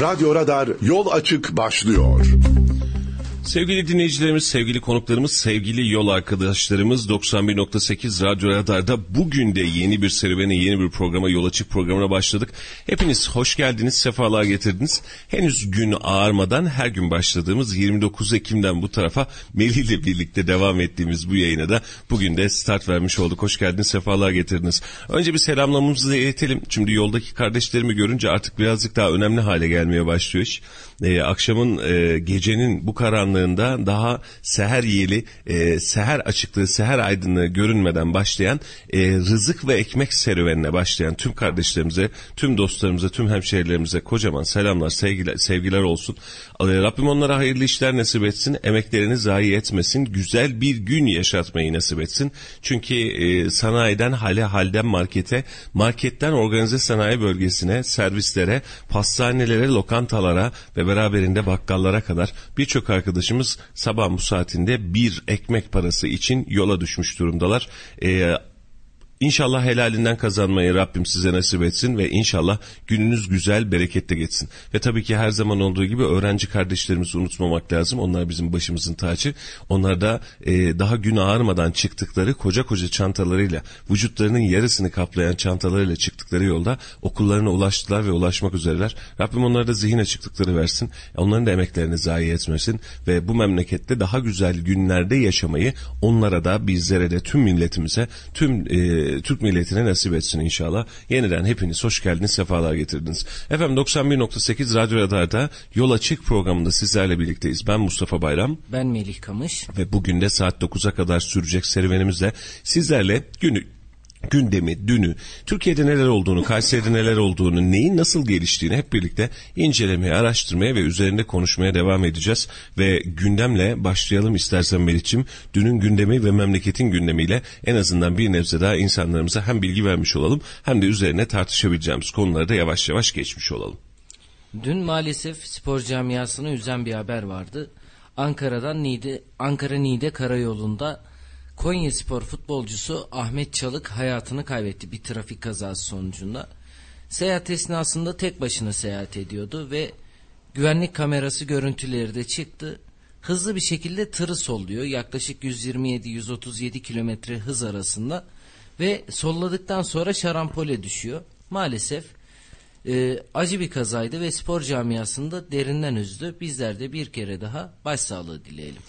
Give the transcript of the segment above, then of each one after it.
Radyo Radar Yol Açık başlıyor. Sevgili dinleyicilerimiz, sevgili konuklarımız, sevgili yol arkadaşlarımız 91.8 Radyo Radar'da bugün de yeni bir serüvene, yeni bir programa, yol açık programına başladık. Hepiniz hoş geldiniz, sefalar getirdiniz. Henüz gün ağarmadan her gün başladığımız 29 Ekim'den bu tarafa Melih ile birlikte devam ettiğimiz bu yayına da bugün de start vermiş olduk. Hoş geldiniz, sefalar getirdiniz. Önce bir selamlamamızı iletelim. Şimdi yoldaki kardeşlerimi görünce artık birazcık daha önemli hale gelmeye başlıyor iş. Ee, akşamın, e, gecenin bu karanlığı karanlığında daha seher yeli, e, seher açıklığı, seher aydınlığı görünmeden başlayan e, rızık ve ekmek serüvenine başlayan tüm kardeşlerimize, tüm dostlarımıza, tüm hemşehrilerimize kocaman selamlar, sevgiler, sevgiler olsun. E, Rabbim onlara hayırlı işler nasip etsin, emeklerini zayi etmesin, güzel bir gün yaşatmayı nasip etsin. Çünkü e, sanayiden hale halden markete, marketten organize sanayi bölgesine, servislere, pastanelere, lokantalara ve beraberinde bakkallara kadar birçok arkadaş arkadaşımız sabah bu saatinde bir ekmek parası için yola düşmüş durumdalar. Ee, İnşallah helalinden kazanmayı Rabbim size nasip etsin ve inşallah gününüz güzel, bereketli geçsin. Ve tabii ki her zaman olduğu gibi öğrenci kardeşlerimizi unutmamak lazım. Onlar bizim başımızın tacı. Onlar da e, daha gün ağarmadan çıktıkları koca koca çantalarıyla, vücutlarının yarısını kaplayan çantalarıyla çıktıkları yolda okullarına ulaştılar ve ulaşmak üzereler. Rabbim onlara da zihin açıklıkları versin. Onların da emeklerini zayi etmesin ve bu memlekette daha güzel günlerde yaşamayı onlara da bizlere de tüm milletimize, tüm e, Türk milletine nasip etsin inşallah. Yeniden hepiniz hoş geldiniz, sefalar getirdiniz. Efendim 91.8 Radyo Radar'da Yol Açık programında sizlerle birlikteyiz. Ben Mustafa Bayram. Ben Melih Kamış. Ve bugün de saat 9'a kadar sürecek serüvenimizle sizlerle günü gündemi, dünü, Türkiye'de neler olduğunu, Kayseri'de neler olduğunu, neyin nasıl geliştiğini hep birlikte incelemeye, araştırmaya ve üzerinde konuşmaya devam edeceğiz. Ve gündemle başlayalım istersen Melih'ciğim. Dünün gündemi ve memleketin gündemiyle en azından bir nebze daha insanlarımıza hem bilgi vermiş olalım hem de üzerine tartışabileceğimiz konuları da yavaş yavaş geçmiş olalım. Dün maalesef spor camiasını üzen bir haber vardı. Ankara'dan Niğde, Ankara Niğde Karayolu'nda Konya Spor futbolcusu Ahmet Çalık hayatını kaybetti bir trafik kazası sonucunda. Seyahat esnasında tek başına seyahat ediyordu ve güvenlik kamerası görüntüleri de çıktı. Hızlı bir şekilde tırı solluyor yaklaşık 127-137 kilometre hız arasında ve solladıktan sonra şarampole düşüyor. Maalesef e, acı bir kazaydı ve spor camiasında derinden üzdü. Bizler de bir kere daha başsağlığı dileyelim.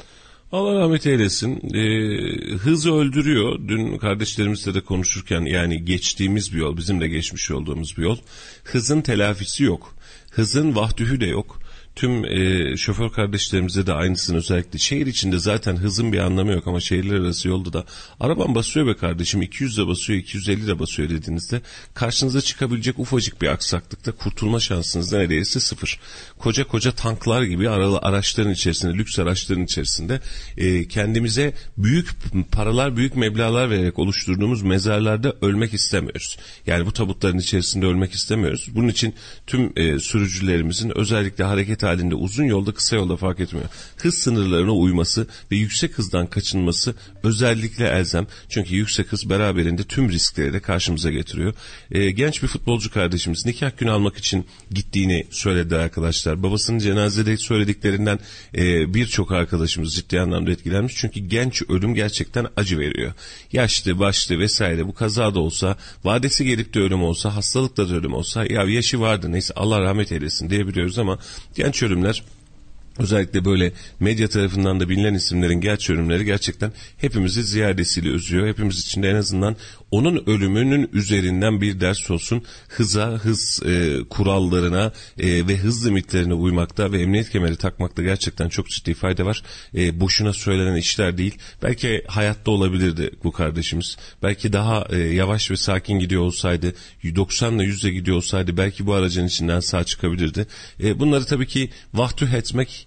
Allah rahmet eylesin. Ee, hız öldürüyor. Dün kardeşlerimizle de konuşurken yani geçtiğimiz bir yol, bizim de geçmiş olduğumuz bir yol. Hızın telafisi yok. Hızın vahdühü de yok tüm e, şoför kardeşlerimize de aynısını özellikle şehir içinde zaten hızın bir anlamı yok ama şehirler arası yolda da araban basıyor be kardeşim 200 de basıyor 250 de basıyor dediğinizde karşınıza çıkabilecek ufacık bir aksaklıkta kurtulma şansınız neredeyse sıfır. Koca koca tanklar gibi aralı araçların içerisinde lüks araçların içerisinde e, kendimize büyük paralar büyük meblalar vererek oluşturduğumuz mezarlarda ölmek istemiyoruz. Yani bu tabutların içerisinde ölmek istemiyoruz. Bunun için tüm e, sürücülerimizin özellikle hareket halinde uzun yolda kısa yolda fark etmiyor. Hız sınırlarına uyması ve yüksek hızdan kaçınması özellikle elzem. Çünkü yüksek hız beraberinde tüm riskleri de karşımıza getiriyor. E, genç bir futbolcu kardeşimiz nikah günü almak için gittiğini söyledi arkadaşlar. Babasının cenazede söylediklerinden e, birçok arkadaşımız ciddi anlamda etkilenmiş. Çünkü genç ölüm gerçekten acı veriyor. Yaşlı, başlı vesaire bu kaza da olsa, vadesi gelip de ölüm olsa, hastalıkla da ölüm olsa ya yaşı vardı neyse Allah rahmet eylesin diyebiliyoruz ama genç genç ölümler özellikle böyle medya tarafından da bilinen isimlerin genç ölümleri gerçekten hepimizi ziyadesiyle üzüyor. Hepimiz için de en azından onun ölümünün üzerinden bir ders olsun. Hıza, hız e, kurallarına e, ve hız limitlerine uymakta ve emniyet kemeri takmakta gerçekten çok ciddi fayda var. E, boşuna söylenen işler değil. Belki hayatta olabilirdi bu kardeşimiz. Belki daha e, yavaş ve sakin gidiyor olsaydı, 90 ile 100'e gidiyor olsaydı belki bu aracın içinden sağ çıkabilirdi. E, bunları tabii ki vahtüh etmek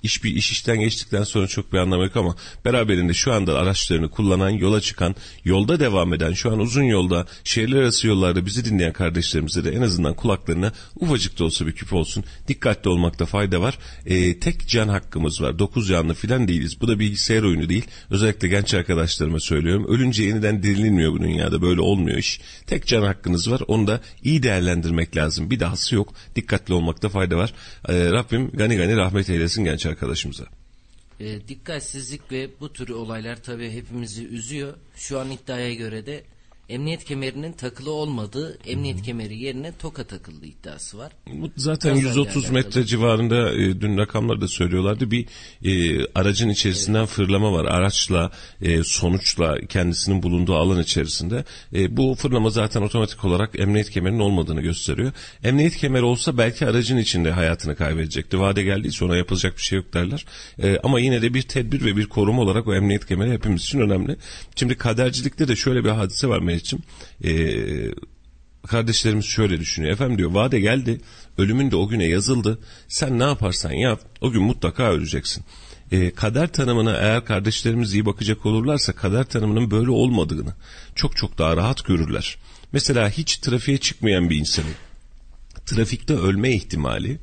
iş bir iş işten geçtikten sonra çok bir anlamı yok ama beraberinde şu anda araçlarını kullanan, yola çıkan, yolda devam eden, şu an uzun yolda, şehirler arası yollarda bizi dinleyen kardeşlerimize de en azından kulaklarına ufacık da olsa bir küp olsun. Dikkatli olmakta fayda var. E, tek can hakkımız var. Dokuz canlı filan değiliz. Bu da bilgisayar oyunu değil. Özellikle genç arkadaşlarıma söylüyorum. Ölünce yeniden dirilmiyor bu dünyada. Böyle olmuyor iş. Tek can hakkınız var. Onu da iyi değerlendirmek lazım. Bir dahası yok. Dikkatli olmakta fayda var. E, Rabbim gani gani rahmet eylesin genç arkadaşımıza. E, dikkatsizlik ve bu tür olaylar tabii hepimizi üzüyor. Şu an iddiaya göre de emniyet kemerinin takılı olmadığı emniyet kemeri yerine toka takıldığı iddiası var. Bu zaten Kazayla 130 metre alakalı. civarında e, dün rakamları da söylüyorlardı. Bir e, aracın içerisinden fırlama var. Araçla e, sonuçla kendisinin bulunduğu alan içerisinde. E, bu fırlama zaten otomatik olarak emniyet kemerinin olmadığını gösteriyor. Emniyet kemeri olsa belki aracın içinde hayatını kaybedecekti. Vade geldiyse ona yapılacak bir şey yok derler. E, ama yine de bir tedbir ve bir koruma olarak o emniyet kemeri hepimiz için önemli. Şimdi kadercilikte de şöyle bir hadise var Meriç'im. E, kardeşlerimiz şöyle düşünüyor. Efendim diyor vade geldi. Ölümün de o güne yazıldı. Sen ne yaparsan yap o gün mutlaka öleceksin. E, kader tanımına eğer kardeşlerimiz iyi bakacak olurlarsa kader tanımının böyle olmadığını çok çok daha rahat görürler. Mesela hiç trafiğe çıkmayan bir insanın trafikte ölme ihtimali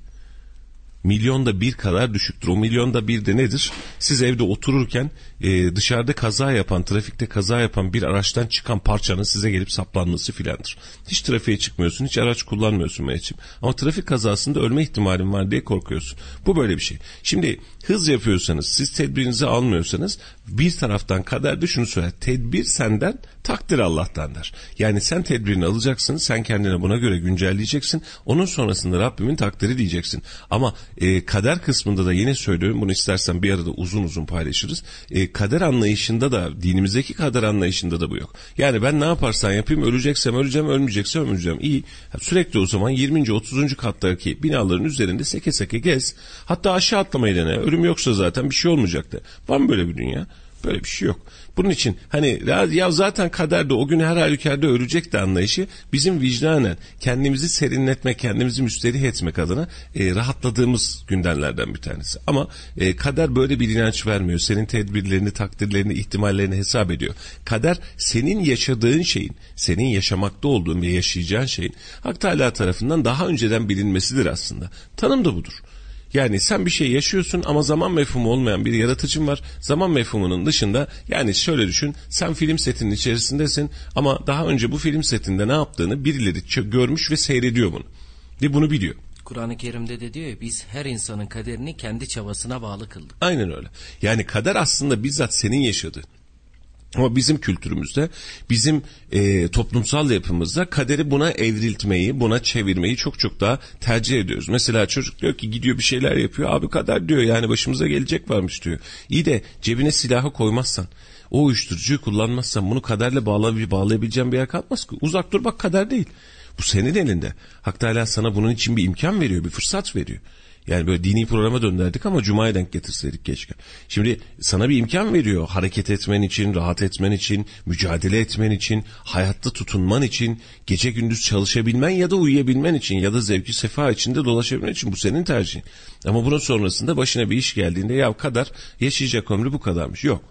milyonda bir kadar düşüktür. O milyonda bir de nedir? Siz evde otururken e, dışarıda kaza yapan, trafikte kaza yapan bir araçtan çıkan parçanın size gelip saplanması filandır. Hiç trafiğe çıkmıyorsun, hiç araç kullanmıyorsun Mehmetciğim. Ama trafik kazasında ölme ihtimalin var diye korkuyorsun. Bu böyle bir şey. Şimdi hız yapıyorsanız, siz tedbirinizi almıyorsanız bir taraftan kader de şunu söyler. Tedbir senden, takdir Allah'tan der. Yani sen tedbirini alacaksın, sen kendine buna göre güncelleyeceksin. Onun sonrasında Rabbimin takdiri diyeceksin. Ama e, kader kısmında da yine söylüyorum, bunu istersen bir arada uzun uzun paylaşırız. E, kader anlayışında da, dinimizdeki kader anlayışında da bu yok. Yani ben ne yaparsan yapayım, öleceksem öleceğim, ölmeyeceksem ölmeyeceğim. İyi, sürekli o zaman 20. 30. kattaki binaların üzerinde seke seke gez. Hatta aşağı atlamayı dene. Ölüm yoksa zaten bir şey olmayacaktı. Var mı böyle bir dünya? Böyle bir şey yok. Bunun için hani ya, zaten kaderde o gün her halükarda ölecek de anlayışı bizim vicdanen kendimizi serinletmek, kendimizi müsterih etmek adına e, rahatladığımız gündenlerden bir tanesi. Ama e, kader böyle bir inanç vermiyor. Senin tedbirlerini, takdirlerini, ihtimallerini hesap ediyor. Kader senin yaşadığın şeyin, senin yaşamakta olduğun ve yaşayacağın şeyin Hak Teala tarafından daha önceden bilinmesidir aslında. Tanım da budur. Yani sen bir şey yaşıyorsun ama zaman mefhumu olmayan bir yaratıcın var. Zaman mefhumunun dışında yani şöyle düşün sen film setinin içerisindesin ama daha önce bu film setinde ne yaptığını birileri görmüş ve seyrediyor bunu. Ve bunu biliyor. Kur'an-ı Kerim'de de diyor ya biz her insanın kaderini kendi çabasına bağlı kıldık. Aynen öyle. Yani kader aslında bizzat senin yaşadığın. Ama bizim kültürümüzde, bizim e, toplumsal yapımızda kaderi buna evriltmeyi, buna çevirmeyi çok çok daha tercih ediyoruz. Mesela çocuk diyor ki gidiyor bir şeyler yapıyor. Abi kader diyor yani başımıza gelecek varmış diyor. İyi de cebine silahı koymazsan, o uyuşturucuyu kullanmazsan bunu kaderle bağlay bağlayabileceğin bir yer kalmaz ki. Uzak dur bak kader değil. Bu senin elinde. Hak Teala sana bunun için bir imkan veriyor, bir fırsat veriyor. Yani böyle dini programa döndürdük ama Cuma'ya denk getirseydik keşke. Şimdi sana bir imkan veriyor hareket etmen için, rahat etmen için, mücadele etmen için, hayatta tutunman için, gece gündüz çalışabilmen ya da uyuyabilmen için ya da zevki sefa içinde dolaşabilmen için bu senin tercihin. Ama bunun sonrasında başına bir iş geldiğinde ya kadar yaşayacak ömrü bu kadarmış. Yok.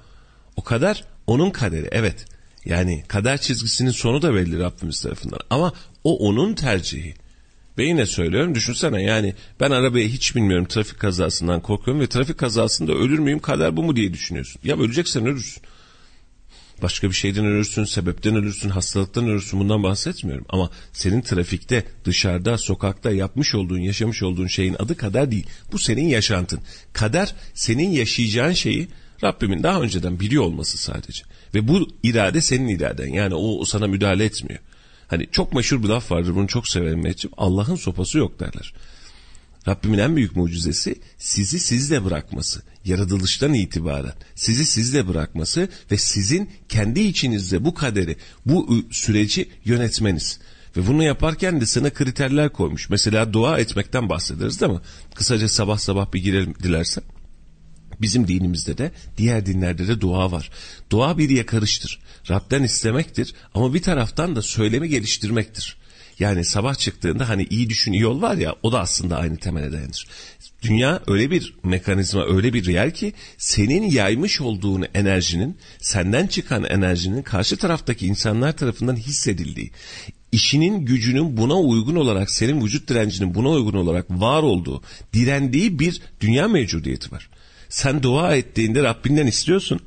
O kadar onun kaderi evet. Yani kader çizgisinin sonu da belli Rabbimiz tarafından. Ama o onun tercihi. Ve yine söylüyorum düşünsene yani ben arabayı hiç bilmiyorum trafik kazasından korkuyorum ve trafik kazasında ölür müyüm kader bu mu diye düşünüyorsun. Ya öleceksen ölürsün. Başka bir şeyden ölürsün, sebepten ölürsün, hastalıktan ölürsün bundan bahsetmiyorum. Ama senin trafikte, dışarıda, sokakta yapmış olduğun, yaşamış olduğun şeyin adı kader değil. Bu senin yaşantın. Kader senin yaşayacağın şeyi Rabbimin daha önceden biliyor olması sadece. Ve bu irade senin iraden. Yani o, o sana müdahale etmiyor. Hani çok meşhur bir laf vardır bunu çok severim Mehmetciğim. Allah'ın sopası yok derler. Rabbimin en büyük mucizesi sizi sizle bırakması. Yaratılıştan itibaren sizi sizle bırakması ve sizin kendi içinizde bu kaderi, bu süreci yönetmeniz. Ve bunu yaparken de sana kriterler koymuş. Mesela dua etmekten bahsederiz değil mi? Kısaca sabah sabah bir girelim dilersen. Bizim dinimizde de diğer dinlerde de dua var. Dua bir yakarıştır. Rab'den istemektir ama bir taraftan da söylemi geliştirmektir. Yani sabah çıktığında hani iyi düşün iyi ol var ya o da aslında aynı temele dayanır. Dünya öyle bir mekanizma öyle bir yer ki senin yaymış olduğun enerjinin senden çıkan enerjinin karşı taraftaki insanlar tarafından hissedildiği işinin gücünün buna uygun olarak senin vücut direncinin buna uygun olarak var olduğu direndiği bir dünya mevcudiyeti var. Sen dua ettiğinde Rabbinden istiyorsun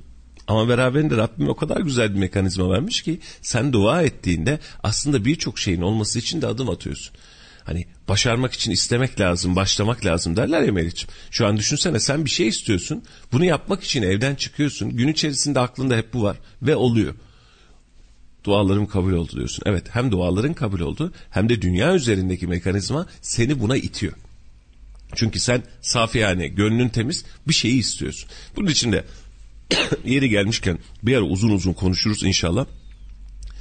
ama beraberinde Rabbim o kadar güzel bir mekanizma vermiş ki sen dua ettiğinde aslında birçok şeyin olması için de adım atıyorsun. Hani başarmak için istemek lazım, başlamak lazım derler ya Meriç'im. Şu an düşünsene sen bir şey istiyorsun. Bunu yapmak için evden çıkıyorsun. Gün içerisinde aklında hep bu var ve oluyor. Dualarım kabul oldu diyorsun. Evet hem duaların kabul oldu hem de dünya üzerindeki mekanizma seni buna itiyor. Çünkü sen safi yani gönlün temiz bir şeyi istiyorsun. Bunun için de yeri gelmişken bir ara uzun uzun konuşuruz inşallah.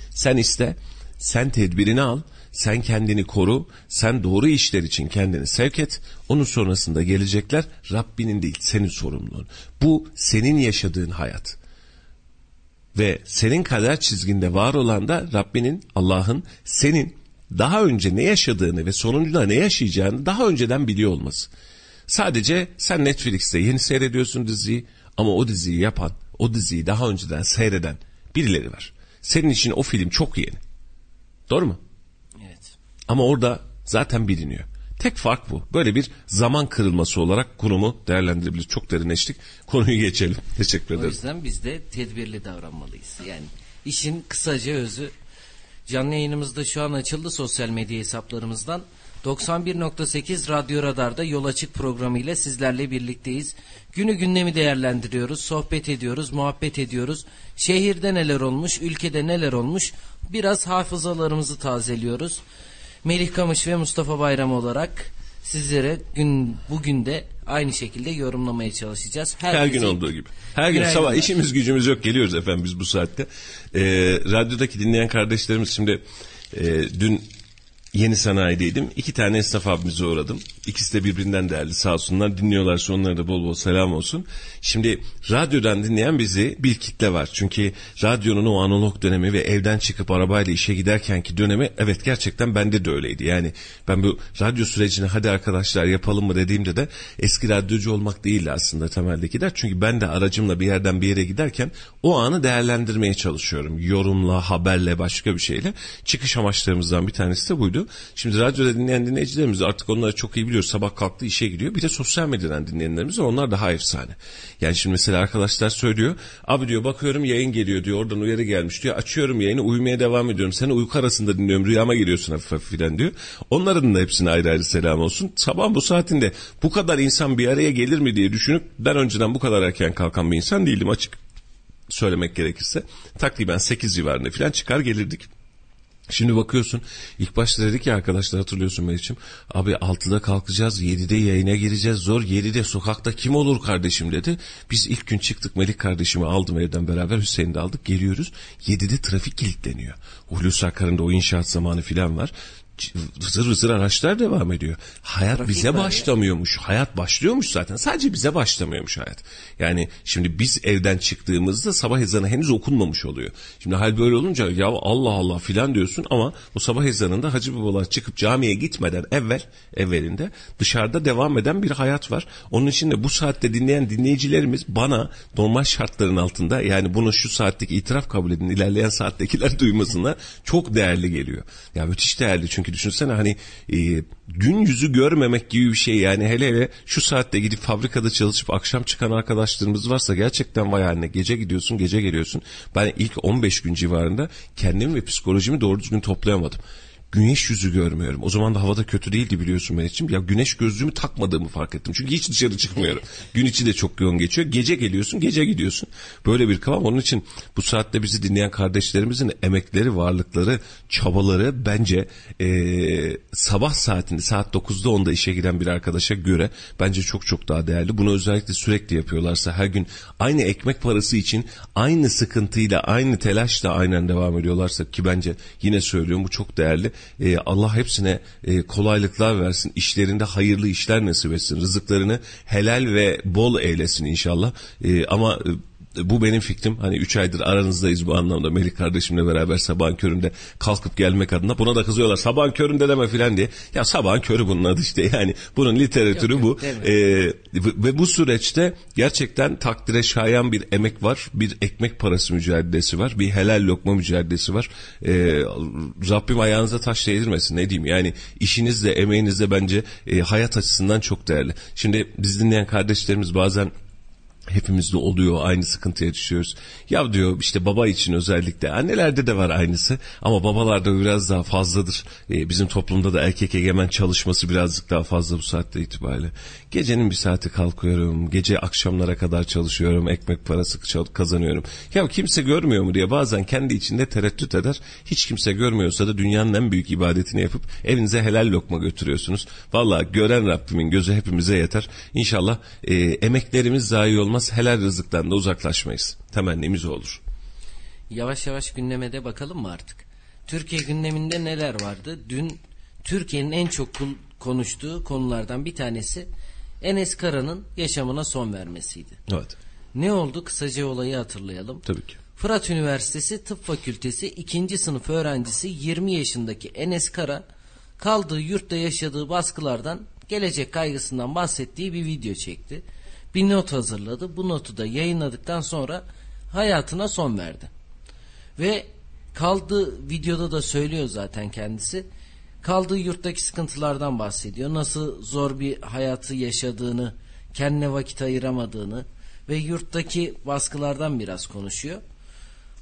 Sen iste, sen tedbirini al, sen kendini koru, sen doğru işler için kendini sevk et. Onun sonrasında gelecekler Rabbinin değil senin sorumluluğun. Bu senin yaşadığın hayat. Ve senin kader çizginde var olan da Rabbinin, Allah'ın senin daha önce ne yaşadığını ve sonunda ne yaşayacağını daha önceden biliyor olması. Sadece sen Netflix'te yeni seyrediyorsun diziyi ama o diziyi yapan, o diziyi daha önceden seyreden birileri var. Senin için o film çok yeni. Doğru mu? Evet. Ama orada zaten biliniyor. Tek fark bu. Böyle bir zaman kırılması olarak konumu değerlendirebiliriz. Çok derinleştik. Konuyu geçelim. Teşekkür O ederim. yüzden biz de tedbirli davranmalıyız. Yani işin kısaca özü canlı yayınımızda şu an açıldı sosyal medya hesaplarımızdan. 91.8 Radyo Radar'da Yol Açık programıyla sizlerle birlikteyiz. Günü gündemi değerlendiriyoruz, sohbet ediyoruz, muhabbet ediyoruz. Şehirde neler olmuş, ülkede neler olmuş biraz hafızalarımızı tazeliyoruz. Melih Kamış ve Mustafa Bayram olarak sizlere gün bugün de aynı şekilde yorumlamaya çalışacağız. Her gün Herkese olduğu gibi. Her gün günaydınlar. sabah işimiz gücümüz yok geliyoruz efendim biz bu saatte. Ee, radyodaki dinleyen kardeşlerimiz şimdi e, dün yeni sanayideydim. İki tane esnaf abimize uğradım. İkisi de birbirinden değerli sağ olsunlar. Dinliyorlarsa onlara da bol bol selam olsun. Şimdi radyodan dinleyen bizi bir kitle var. Çünkü radyonun o analog dönemi ve evden çıkıp arabayla işe giderkenki dönemi evet gerçekten bende de öyleydi. Yani ben bu radyo sürecine hadi arkadaşlar yapalım mı dediğimde de eski radyocu olmak değildi aslında temeldeki der. Çünkü ben de aracımla bir yerden bir yere giderken o anı değerlendirmeye çalışıyorum. Yorumla, haberle, başka bir şeyle. Çıkış amaçlarımızdan bir tanesi de buydu. Şimdi radyoda dinleyen dinleyicilerimiz artık onları çok iyi biliyoruz. Sabah kalktı işe gidiyor. Bir de sosyal medyadan dinleyenlerimiz var. Onlar daha efsane. Yani şimdi mesela arkadaşlar söylüyor. Abi diyor bakıyorum yayın geliyor diyor. Oradan uyarı gelmiş diyor. Açıyorum yayını uyumaya devam ediyorum. Seni uyku arasında dinliyorum. Rüyama geliyorsun hafif hafif filan diyor. Onların da hepsine ayrı ayrı selam olsun. Sabah bu saatinde bu kadar insan bir araya gelir mi diye düşünüp ben önceden bu kadar erken kalkan bir insan değildim açık söylemek gerekirse. Takriben 8 civarında falan çıkar gelirdik. Şimdi bakıyorsun ilk başta dedik ya arkadaşlar hatırlıyorsun Meriç'im. Abi 6'da kalkacağız 7'de yayına gireceğiz zor 7'de sokakta kim olur kardeşim dedi. Biz ilk gün çıktık Melik kardeşimi aldım evden beraber Hüseyin'i de aldık geliyoruz. 7'de trafik kilitleniyor. Hulusi Akar'ın da o inşaat zamanı filan var. Hızır hızır araçlar devam ediyor. Hayat Trafik bize var ya. başlamıyormuş. Hayat başlıyormuş zaten. Sadece bize başlamıyormuş hayat. Yani şimdi biz evden çıktığımızda sabah ezanı henüz okunmamış oluyor. Şimdi hal böyle olunca ya Allah Allah filan diyorsun ama o sabah ezanında hacı babalar çıkıp camiye gitmeden evvel evvelinde dışarıda devam eden bir hayat var. Onun için de bu saatte dinleyen dinleyicilerimiz bana normal şartların altında yani bunu şu saatteki itiraf kabul edin ilerleyen saattekiler duymasınlar çok değerli geliyor. Ya müthiş değerli çünkü düşünsene hani e, gün yüzü görmemek gibi bir şey yani hele hele şu saatte gidip fabrikada çalışıp akşam çıkan arkadaşlarımız varsa gerçekten vay haline gece gidiyorsun gece geliyorsun. Ben ilk 15 gün civarında kendimi ve psikolojimi doğru düzgün toplayamadım. Güneş yüzü görmüyorum. O zaman da havada kötü değildi biliyorsun benim için. Ya güneş gözlüğümü takmadığımı fark ettim. Çünkü hiç dışarı çıkmıyorum. Gün içi de çok yoğun geçiyor. Gece geliyorsun, gece gidiyorsun. Böyle bir kıvam. Onun için bu saatte bizi dinleyen kardeşlerimizin emekleri, varlıkları, çabaları bence eee, sabah saatinde saat 9'da 10'da işe giden bir arkadaşa göre bence çok çok daha değerli. Bunu özellikle sürekli yapıyorlarsa her gün aynı ekmek parası için aynı sıkıntıyla, aynı telaşla aynen devam ediyorlarsa ki bence yine söylüyorum bu çok değerli. Ee, Allah hepsine e, kolaylıklar versin. işlerinde hayırlı işler nasip etsin. Rızıklarını helal ve bol eylesin inşallah. Ee, ama e, bu benim fikrim. Hani 3 aydır aranızdayız bu anlamda. Melih kardeşimle beraber sabahın köründe kalkıp gelmek adına. Buna da kızıyorlar. Sabahın köründe deme filan diye. Ya sabahın körü bunun adı işte. Yani bunun literatürü Yok, bu. yok. Ee, ve bu süreçte gerçekten takdire şayan bir emek var. Bir ekmek parası mücadelesi var. Bir helal lokma mücadelesi var. Ee, Rabbim ayağınıza taş değdirmesin ne diyeyim. Yani işiniz de emeğiniz de bence e, hayat açısından çok değerli. Şimdi biz dinleyen kardeşlerimiz bazen hepimizde oluyor aynı sıkıntıya düşüyoruz. Ya diyor işte baba için özellikle annelerde de var aynısı ama babalarda biraz daha fazladır. Ee, bizim toplumda da erkek egemen çalışması birazcık daha fazla bu saatte itibariyle. Gecenin bir saati kalkıyorum, gece akşamlara kadar çalışıyorum, ekmek parası kazanıyorum. Ya kimse görmüyor mu diye bazen kendi içinde tereddüt eder. Hiç kimse görmüyorsa da dünyanın en büyük ibadetini yapıp evinize helal lokma götürüyorsunuz. Valla gören Rabbimin gözü hepimize yeter. İnşallah e, emeklerimiz zayi olmaz, helal rızıktan da uzaklaşmayız. Temennimiz o olur. Yavaş yavaş gündeme de bakalım mı artık? Türkiye gündeminde neler vardı? Dün Türkiye'nin en çok konuştuğu konulardan bir tanesi Enes Kara'nın yaşamına son vermesiydi. Evet, Ne oldu? Kısaca olayı hatırlayalım. tabii ki. Fırat Üniversitesi Tıp Fakültesi 2. sınıf öğrencisi 20 yaşındaki Enes Kara kaldığı yurtta yaşadığı baskılardan gelecek kaygısından bahsettiği bir video çekti. Bir not hazırladı. Bu notu da yayınladıktan sonra hayatına son verdi. Ve kaldığı videoda da söylüyor zaten kendisi. Kaldığı yurttaki sıkıntılardan bahsediyor. Nasıl zor bir hayatı yaşadığını, kendine vakit ayıramadığını ve yurttaki baskılardan biraz konuşuyor.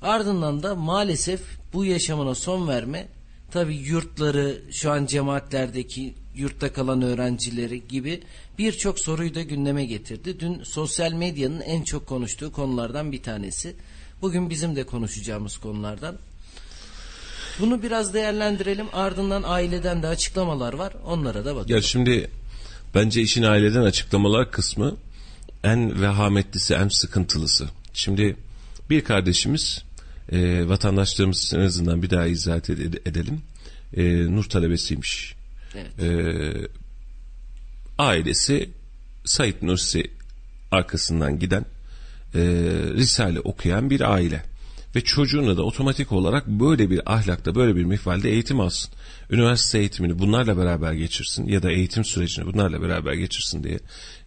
Ardından da maalesef bu yaşamına son verme tabi yurtları şu an cemaatlerdeki yurtta kalan öğrencileri gibi birçok soruyu da gündeme getirdi. Dün sosyal medyanın en çok konuştuğu konulardan bir tanesi. Bugün bizim de konuşacağımız konulardan. Bunu biraz değerlendirelim. Ardından aileden de açıklamalar var. Onlara da bakalım. Ya şimdi bence işin aileden açıklamalar kısmı en vehametlisi, en sıkıntılısı. Şimdi bir kardeşimiz e, vatandaşlarımız en azından bir daha izah ed- edelim. E, Nur talebesiymiş. Evet. E, ailesi Said Nursi arkasından giden e, Risale okuyan bir aile. Ve çocuğuna da otomatik olarak böyle bir ahlakta, böyle bir mihvalde eğitim alsın. Üniversite eğitimini bunlarla beraber geçirsin ya da eğitim sürecini bunlarla beraber geçirsin diye.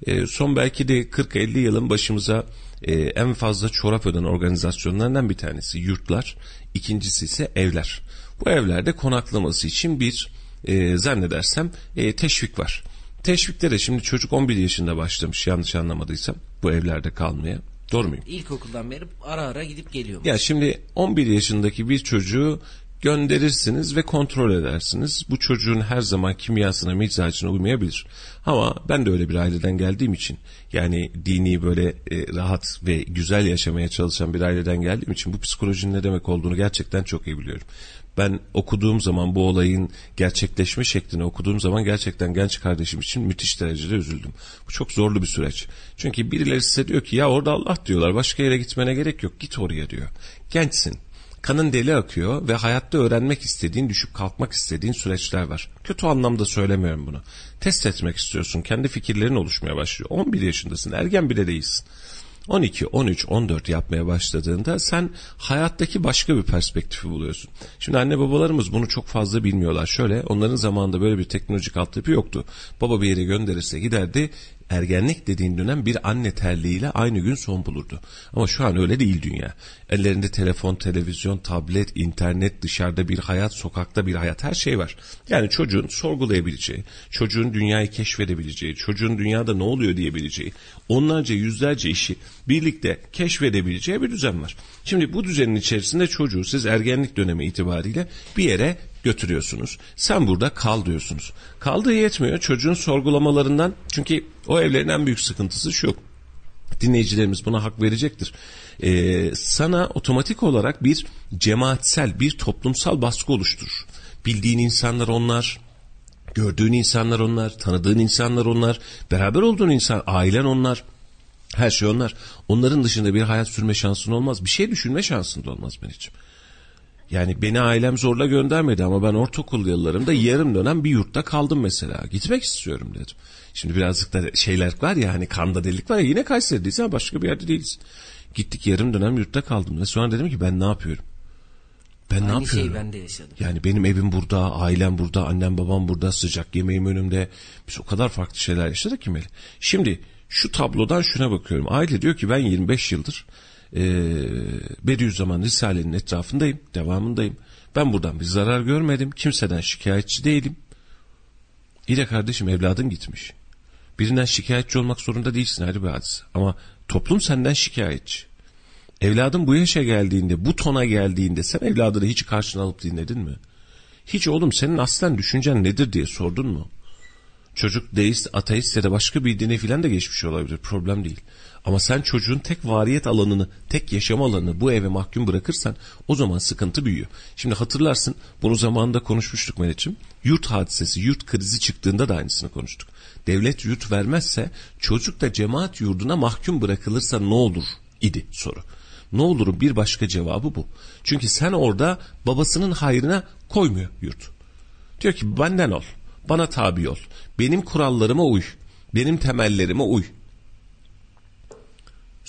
E, son belki de 40-50 yılın başımıza e, en fazla çorap öden organizasyonlarından bir tanesi yurtlar. İkincisi ise evler. Bu evlerde konaklaması için bir e, zannedersem e, teşvik var. Teşvikte de şimdi çocuk 11 yaşında başlamış yanlış anlamadıysam bu evlerde kalmaya. Doğru muyum? İlkokuldan beri ara ara gidip geliyor. Ya şimdi 11 yaşındaki bir çocuğu gönderirsiniz ve kontrol edersiniz. Bu çocuğun her zaman kimyasına, mizacına uymayabilir. Ama ben de öyle bir aileden geldiğim için yani dini böyle e, rahat ve güzel yaşamaya çalışan bir aileden geldiğim için bu psikolojinin ne demek olduğunu gerçekten çok iyi biliyorum. Ben okuduğum zaman bu olayın gerçekleşme şeklini okuduğum zaman gerçekten genç kardeşim için müthiş derecede üzüldüm. Bu çok zorlu bir süreç. Çünkü birileri size diyor ki ya orada Allah diyorlar başka yere gitmene gerek yok git oraya diyor. Gençsin kanın deli akıyor ve hayatta öğrenmek istediğin, düşüp kalkmak istediğin süreçler var. Kötü anlamda söylemiyorum bunu. Test etmek istiyorsun, kendi fikirlerin oluşmaya başlıyor. 11 yaşındasın, ergen bile değilsin. 12, 13, 14 yapmaya başladığında sen hayattaki başka bir perspektifi buluyorsun. Şimdi anne babalarımız bunu çok fazla bilmiyorlar. Şöyle onların zamanında böyle bir teknolojik altyapı yoktu. Baba bir yere gönderirse giderdi ergenlik dediğin dönem bir anne terliğiyle aynı gün son bulurdu. Ama şu an öyle değil dünya. Ellerinde telefon, televizyon, tablet, internet, dışarıda bir hayat, sokakta bir hayat her şey var. Yani çocuğun sorgulayabileceği, çocuğun dünyayı keşfedebileceği, çocuğun dünyada ne oluyor diyebileceği, onlarca yüzlerce işi birlikte keşfedebileceği bir düzen var. Şimdi bu düzenin içerisinde çocuğu siz ergenlik dönemi itibariyle bir yere götürüyorsunuz. Sen burada kal diyorsunuz. Kaldığı yetmiyor çocuğun sorgulamalarından çünkü o evlerin en büyük sıkıntısı şu. Dinleyicilerimiz buna hak verecektir. Ee, sana otomatik olarak bir cemaatsel, bir toplumsal baskı oluşturur. Bildiğin insanlar onlar, gördüğün insanlar onlar, tanıdığın insanlar onlar, beraber olduğun insan, ailen onlar. Her şey onlar. Onların dışında bir hayat sürme şansın olmaz. Bir şey düşünme şansın da olmaz Melih'ciğim. Yani beni ailem zorla göndermedi ama ben ortaokul yıllarımda yarım dönem bir yurtta kaldım mesela. Gitmek istiyorum dedim. Şimdi birazcık da şeyler var ya hani kanda delik var ya yine Kayseri'deyiz ama başka bir yerde değiliz. Gittik yarım dönem yurtta kaldım. Ve sonra dedim ki ben ne yapıyorum? Ben ne Aynı yapıyorum? şeyi ben de yaşadım. Yani benim evim burada, ailem burada, annem babam burada, sıcak yemeğim önümde. Biz o kadar farklı şeyler yaşadık ki Melih. Şimdi şu tablodan şuna bakıyorum. Aile diyor ki ben 25 yıldır e, Bediüzzaman Risale'nin etrafındayım, devamındayım. Ben buradan bir zarar görmedim. Kimseden şikayetçi değilim. İyi de kardeşim evladın gitmiş. Birinden şikayetçi olmak zorunda değilsin bir hadise. Ama toplum senden şikayetçi. Evladın bu yaşa geldiğinde, bu tona geldiğinde sen evladını hiç karşına alıp dinledin mi? Hiç oğlum senin aslen düşüncen nedir diye sordun mu? Çocuk deist, ateist ya da başka bir dine filan da geçmiş olabilir. Problem değil. Ama sen çocuğun tek variyet alanını, tek yaşam alanını bu eve mahkum bırakırsan o zaman sıkıntı büyüyor. Şimdi hatırlarsın bunu zamanında konuşmuştuk Melek'ciğim. Yurt hadisesi, yurt krizi çıktığında da aynısını konuştuk. Devlet yurt vermezse çocuk da cemaat yurduna mahkum bırakılırsa ne olur idi soru. Ne olurun bir başka cevabı bu. Çünkü sen orada babasının hayrına koymuyor yurt. Diyor ki benden ol, bana tabi ol, benim kurallarıma uy, benim temellerime uy.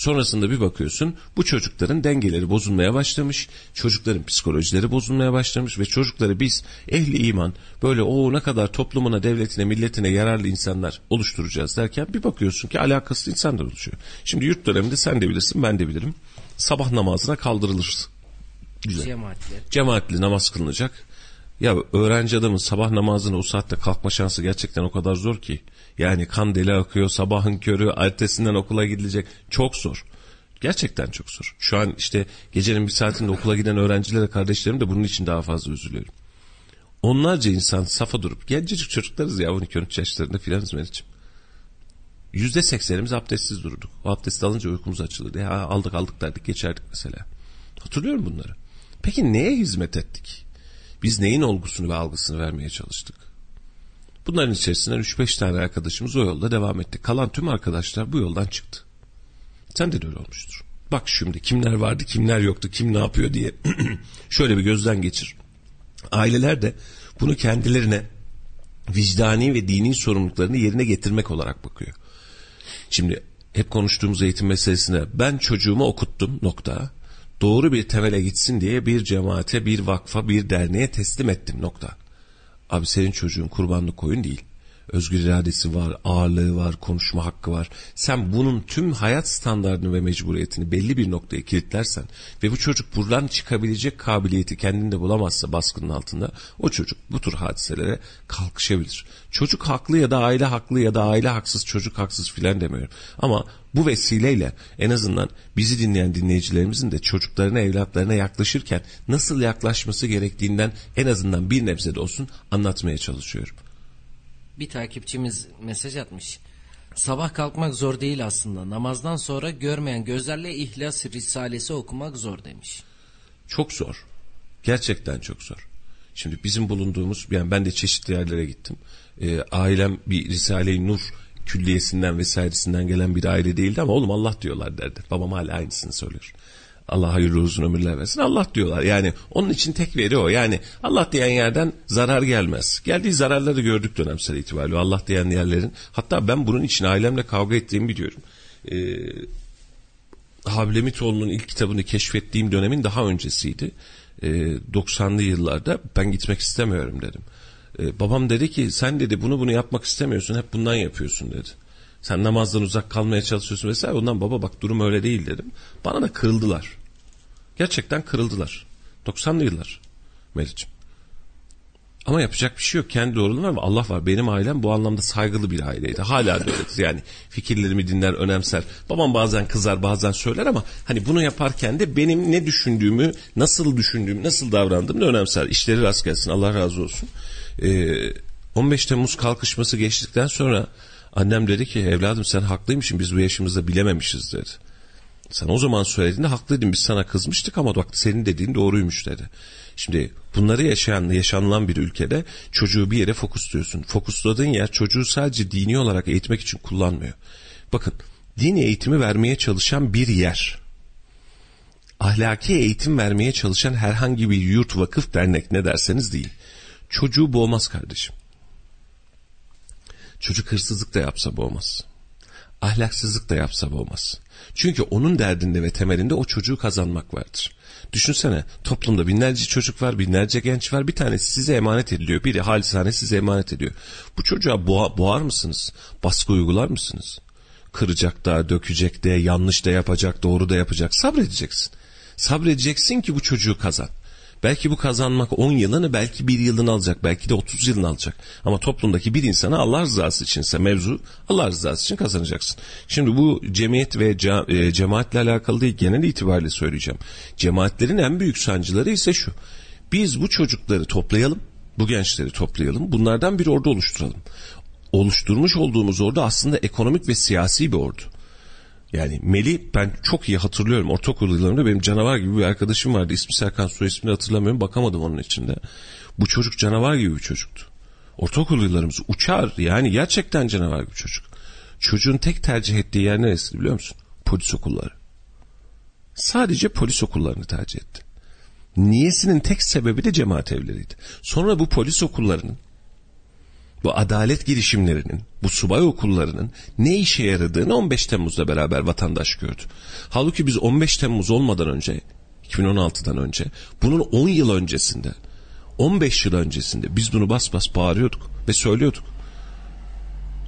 Sonrasında bir bakıyorsun bu çocukların dengeleri bozulmaya başlamış, çocukların psikolojileri bozulmaya başlamış ve çocukları biz ehli iman böyle o ne kadar toplumuna, devletine, milletine yararlı insanlar oluşturacağız derken bir bakıyorsun ki alakasız insanlar oluşuyor. Şimdi yurt döneminde sen de bilirsin ben de bilirim sabah namazına kaldırılır. Güzel. Cemaatler. Cemaatli namaz kılınacak. Ya öğrenci adamın sabah namazına o saatte kalkma şansı gerçekten o kadar zor ki. Yani kan deli akıyor sabahın körü ertesinden okula gidilecek çok zor. Gerçekten çok zor. Şu an işte gecenin bir saatinde okula giden öğrencilere kardeşlerim de bunun için daha fazla üzülüyorum. Onlarca insan safa durup gencecik çocuklarız ya 12-13 yaşlarında filan Meriç'im. Yüzde seksenimiz abdestsiz durduk. O abdest alınca uykumuz açılırdı. Ya aldık aldık derdik geçerdik mesela. Hatırlıyorum bunları. Peki neye hizmet ettik? Biz neyin olgusunu ve algısını vermeye çalıştık? Bunların içerisinden 3-5 tane arkadaşımız o yolda devam etti. Kalan tüm arkadaşlar bu yoldan çıktı. Sen de öyle olmuştur. Bak şimdi kimler vardı kimler yoktu kim ne yapıyor diye şöyle bir gözden geçir. Aileler de bunu kendilerine vicdani ve dini sorumluluklarını yerine getirmek olarak bakıyor. Şimdi hep konuştuğumuz eğitim meselesine ben çocuğumu okuttum nokta. Doğru bir temele gitsin diye bir cemaate, bir vakfa, bir derneğe teslim ettim nokta. Abi senin çocuğun kurbanlık koyun değil. Özgür iradesi var, ağırlığı var, konuşma hakkı var. Sen bunun tüm hayat standartını ve mecburiyetini belli bir noktaya kilitlersen ve bu çocuk buradan çıkabilecek kabiliyeti kendinde bulamazsa baskının altında o çocuk bu tür hadiselere kalkışabilir. Çocuk haklı ya da aile haklı ya da aile haksız çocuk haksız filan demiyorum. Ama bu vesileyle en azından bizi dinleyen dinleyicilerimizin de çocuklarına evlatlarına yaklaşırken nasıl yaklaşması gerektiğinden en azından bir nebze de olsun anlatmaya çalışıyorum. Bir takipçimiz mesaj atmış. Sabah kalkmak zor değil aslında. Namazdan sonra görmeyen gözlerle İhlas Risalesi okumak zor demiş. Çok zor. Gerçekten çok zor. Şimdi bizim bulunduğumuz, yani ben de çeşitli yerlere gittim. Ee, ailem bir Risale-i Nur külliyesinden vesairesinden gelen bir aile değildi ama oğlum Allah diyorlar derdi. Babam hala aynısını söylüyor. Allah hayırlı uzun ömürler versin. Allah diyorlar. Yani onun için tek veri o. Yani Allah diyen yerden zarar gelmez. Geldiği zararları gördük dönemsel itibariyle. Allah diyen yerlerin. Hatta ben bunun için ailemle kavga ettiğimi biliyorum. Ee, Havlemitoğlu'nun ilk kitabını keşfettiğim dönemin daha öncesiydi. Ee, 90'lı yıllarda ben gitmek istemiyorum dedim. Ee, babam dedi ki sen dedi bunu bunu yapmak istemiyorsun hep bundan yapıyorsun dedi. Sen namazdan uzak kalmaya çalışıyorsun vesaire. Ondan baba bak durum öyle değil dedim. Bana da kırıldılar. Gerçekten kırıldılar. 90'lı yıllar Meriç'im. Ama yapacak bir şey yok. Kendi doğruluğum var Allah var. Benim ailem bu anlamda saygılı bir aileydi. Hala da öyledir. Yani fikirlerimi dinler, önemser. Babam bazen kızar, bazen söyler ama hani bunu yaparken de benim ne düşündüğümü, nasıl düşündüğümü, nasıl davrandığımı da önemser. İşleri rast gelsin. Allah razı olsun. Ee, 15 Temmuz kalkışması geçtikten sonra annem dedi ki evladım sen haklıymışsın biz bu yaşımızda bilememişiz dedi. Sen o zaman söylediğinde haklıydın biz sana kızmıştık ama bak senin dediğin doğruymuş dedi. Şimdi bunları yaşayan, yaşanılan bir ülkede çocuğu bir yere fokusluyorsun. Fokusladığın yer çocuğu sadece dini olarak eğitmek için kullanmıyor. Bakın din eğitimi vermeye çalışan bir yer. ahlaki eğitim vermeye çalışan herhangi bir yurt, vakıf, dernek ne derseniz değil. Çocuğu boğmaz kardeşim. Çocuk hırsızlık da yapsa boğmaz. Ahlaksızlık da yapsa boğmaz. Çünkü onun derdinde ve temelinde o çocuğu kazanmak vardır. Düşünsene toplumda binlerce çocuk var, binlerce genç var. Bir tanesi size emanet ediliyor. Biri halisane size emanet ediyor. Bu çocuğa boğa, boğar mısınız? Baskı uygular mısınız? Kıracak da, dökecek de, yanlış da yapacak, doğru da yapacak. Sabredeceksin. Sabredeceksin ki bu çocuğu kazan. Belki bu kazanmak 10 yılını belki 1 yılını alacak belki de 30 yılını alacak. Ama toplumdaki bir insana Allah rızası içinse mevzu Allah rızası için kazanacaksın. Şimdi bu cemiyet ve e, cemaatle alakalı değil genel itibariyle söyleyeceğim. Cemaatlerin en büyük sancıları ise şu. Biz bu çocukları toplayalım bu gençleri toplayalım bunlardan bir ordu oluşturalım. Oluşturmuş olduğumuz ordu aslında ekonomik ve siyasi bir ordu. Yani Meli ben çok iyi hatırlıyorum. Ortaokul yıllarında benim canavar gibi bir arkadaşım vardı. İsmi Serkan soy ismini hatırlamıyorum. Bakamadım onun içinde. Bu çocuk canavar gibi bir çocuktu. Ortaokul yıllarımız uçar yani gerçekten canavar bir çocuk. Çocuğun tek tercih ettiği yer neresi biliyor musun? Polis okulları. Sadece polis okullarını tercih etti. Niyesinin tek sebebi de cemaat evleriydi. Sonra bu polis okullarının bu adalet girişimlerinin, bu subay okullarının ne işe yaradığını 15 Temmuz'da beraber vatandaş gördü. Halbuki biz 15 Temmuz olmadan önce, 2016'dan önce, bunun 10 yıl öncesinde, 15 yıl öncesinde biz bunu bas bas bağırıyorduk ve söylüyorduk.